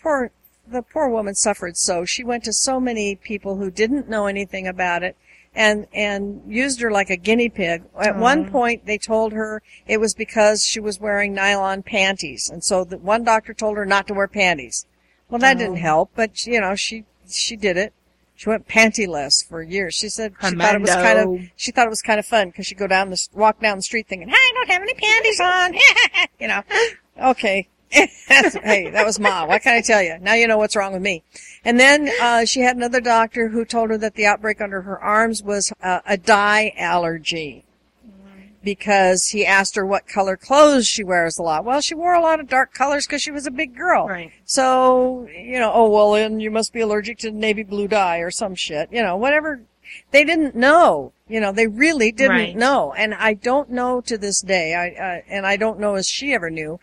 poor the poor woman suffered so. She went to so many people who didn't know anything about it, and and used her like a guinea pig. At one point, they told her it was because she was wearing nylon panties, and so the one doctor told her not to wear panties. Well, that didn't help, but you know she she did it. She went pantyless for years. She said she thought it was kind of she thought it was kind of fun because she'd go down the walk down the street thinking, "Hey, I don't have any panties on," you know. Okay, hey, that was Ma. What can I tell you? Now you know what's wrong with me. And then uh, she had another doctor who told her that the outbreak under her arms was uh, a dye allergy because he asked her what color clothes she wears a lot. Well, she wore a lot of dark colors because she was a big girl. Right. So, you know, oh, well, then you must be allergic to navy blue dye or some shit. You know, whatever. They didn't know. You know, they really didn't Right. know. And I don't know to this day, I, uh, and I don't know as she ever knew,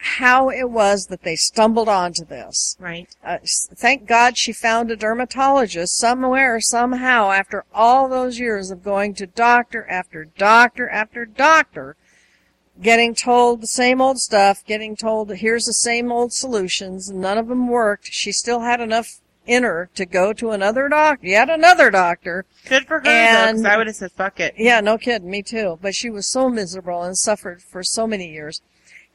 how it was that they stumbled onto this. Right. Uh, thank God she found a dermatologist somewhere, somehow, after all those years of going to doctor after doctor after doctor, getting told the same old stuff, getting told that here's the same old solutions, and none of them worked. She still had enough in her to go to another doctor, yet another doctor. Good for her, And- 'cause I would have said, fuck it. Yeah, no kidding, me too. But she was so miserable and suffered for so many years.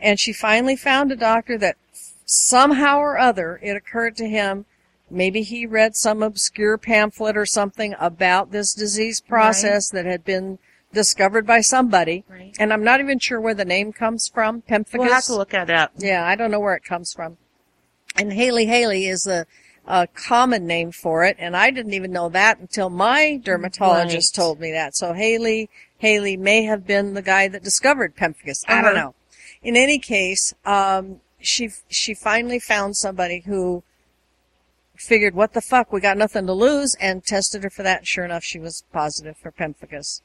And she finally found a doctor that somehow or other it occurred to him maybe he read some obscure pamphlet or something about this disease process that had been discovered by somebody. Right. And I'm not even sure where the name comes from, pemphigus. We'll have to look it up. Yeah, I don't know where it comes from. And Hailey Hailey is a, a common name for it, and I didn't even know that until my dermatologist Right. told me that. So Hailey Hailey may have been the guy that discovered pemphigus. I don't Uh-huh. know. In any case, um, she she finally found somebody who figured, what the fuck, we got nothing to lose, and tested her for that. And sure enough, she was positive for pemphigus.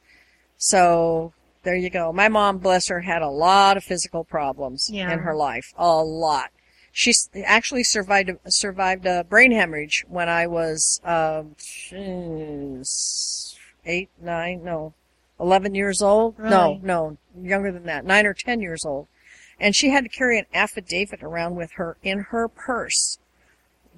So there you go. My mom, bless her, had a lot of physical problems Yeah. in her life. A lot. She actually survived a, survived a brain hemorrhage when I was um, eight, nine, no, eleven years old. No, no, younger than that, nine or ten years old. And she had to carry an affidavit around with her in her purse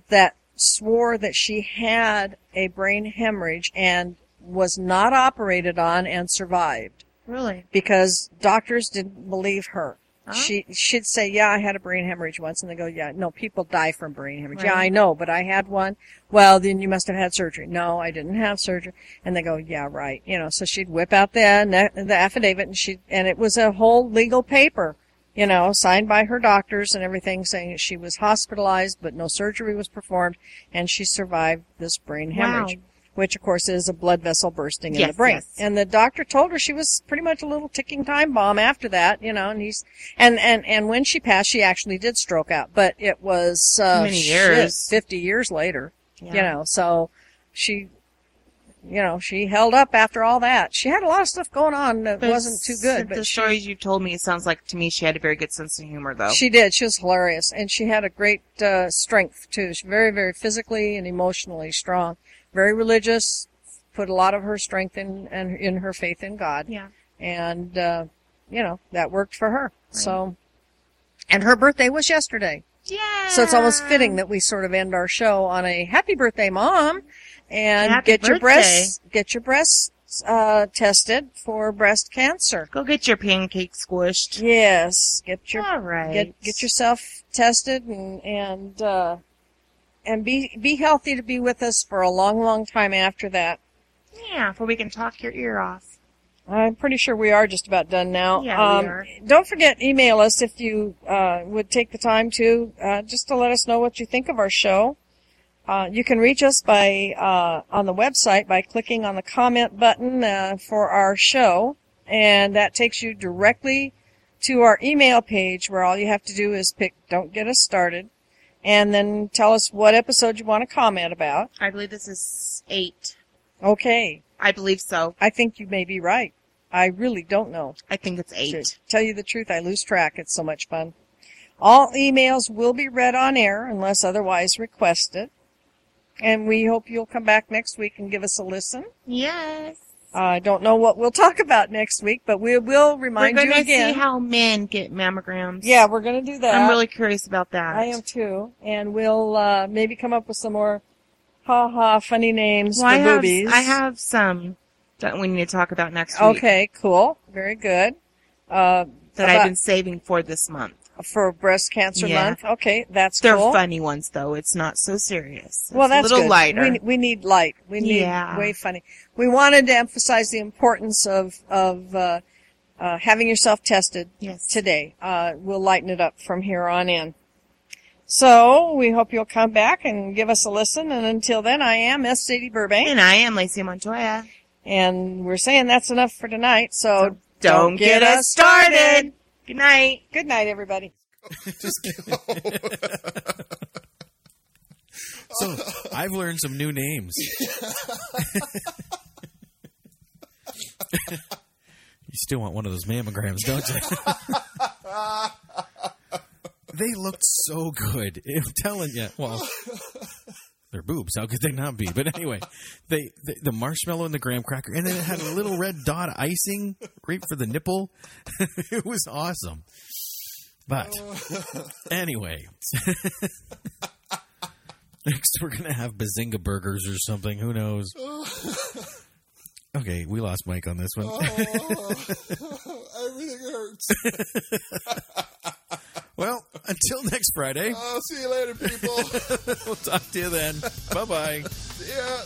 that swore that she had a brain hemorrhage and was not operated on and survived Really? because doctors didn't believe her. Huh? She she'd say, "Yeah, I had a brain hemorrhage once," and they go, "Yeah, no, people die from brain hemorrhage." Yeah, I know, but I had one. Well, then you must have had surgery. No, I didn't have surgery. And they go, "Yeah, right." You know, so she'd whip out the the affidavit, and she and it was a whole legal paper, you know, signed by her doctors and everything, saying that she was hospitalized, but no surgery was performed, and she survived this brain hemorrhage. Wow. Which of course is a blood vessel bursting in the brain. yes. And the doctor told her she was pretty much a little ticking time bomb after that, you know, and he's, and, and, and when she passed, she actually did stroke out, but it was, uh, Many shit, years. 50 years later, Yeah. you know, so she, you know, she held up after all that. She had a lot of stuff going on that wasn't too good, The but she, stories you've told me, it sounds like to me she had a very good sense of humor, though. she did. She was hilarious, and she had a great uh, strength too. She's very, very physically and emotionally strong. Very religious. Put a lot of her strength in and in her faith in God. yeah. and uh, you know that worked for her. So, and her birthday was yesterday, Yeah. so it's almost fitting that we sort of end our show on a happy birthday, mom, and Happy get your birthday. breasts get your breasts uh, tested for breast cancer. Go get your pancake squished. Yes, get your All right. get get yourself tested and and uh, and be be healthy to be with us for a long, long time after that. Yeah, for we can talk your ear off. I'm pretty sure we are just about done now. Yeah, we um, are. Don't forget, email us if you uh, would take the time to, uh, just to let us know what you think of our show. Uh, you can reach us by uh, on the website by clicking on the comment button uh, for our show, and that takes you directly to our email page where all you have to do is pick "Don't Get Us Started," and then tell us what episode you want to comment about. I believe this is eight. Okay, I believe so. I think you may be right. I really don't know. I think it's eight. To eight. tell you the truth, I lose track. It's so much fun. All emails will be read on air unless otherwise requested. And we hope you'll come back next week and give us a listen. Yes. I don't know what we'll talk about next week, but we will remind We're remind going you to again. see how men get mammograms. yeah, we're going to do that. I'm really curious about that. I am too. And we'll uh, maybe come up with some more ha ha funny names Well, I for have, boobies. I have some that we need to talk about next week Okay, cool. Very good. Uh, that I've been saving for this month. For breast cancer Yeah. month. Okay, that's They're cool. funny ones, though. It's not so serious. Well, that's a little good. lighter. We, we need light. We need Yeah. way funny. We wanted to emphasize the importance of of uh, uh, having yourself tested Yes. today. Uh, we'll lighten it up from here on in. So we hope you'll come back and give us a listen. And until then, I am S. Sadie Burbank, And I am Lacey Montoya. and we're saying that's enough for tonight. So Don't get us started. Good night. Good night, everybody. So I've learned some new names. you still want one of those mammograms, don't you? they looked so good. I'm telling you. Well, they're boobs. How could they not be? But anyway, they, they the marshmallow and the graham cracker, and then it had a little red dot icing right for the nipple. it was awesome. But anyway, next we're gonna have Bazinga burgers or something. Who knows? Okay, we lost Mike on this one. Oh, everything hurts. Well, until next Friday, Oh, see you later, people. we'll talk to you then. Bye bye. See ya.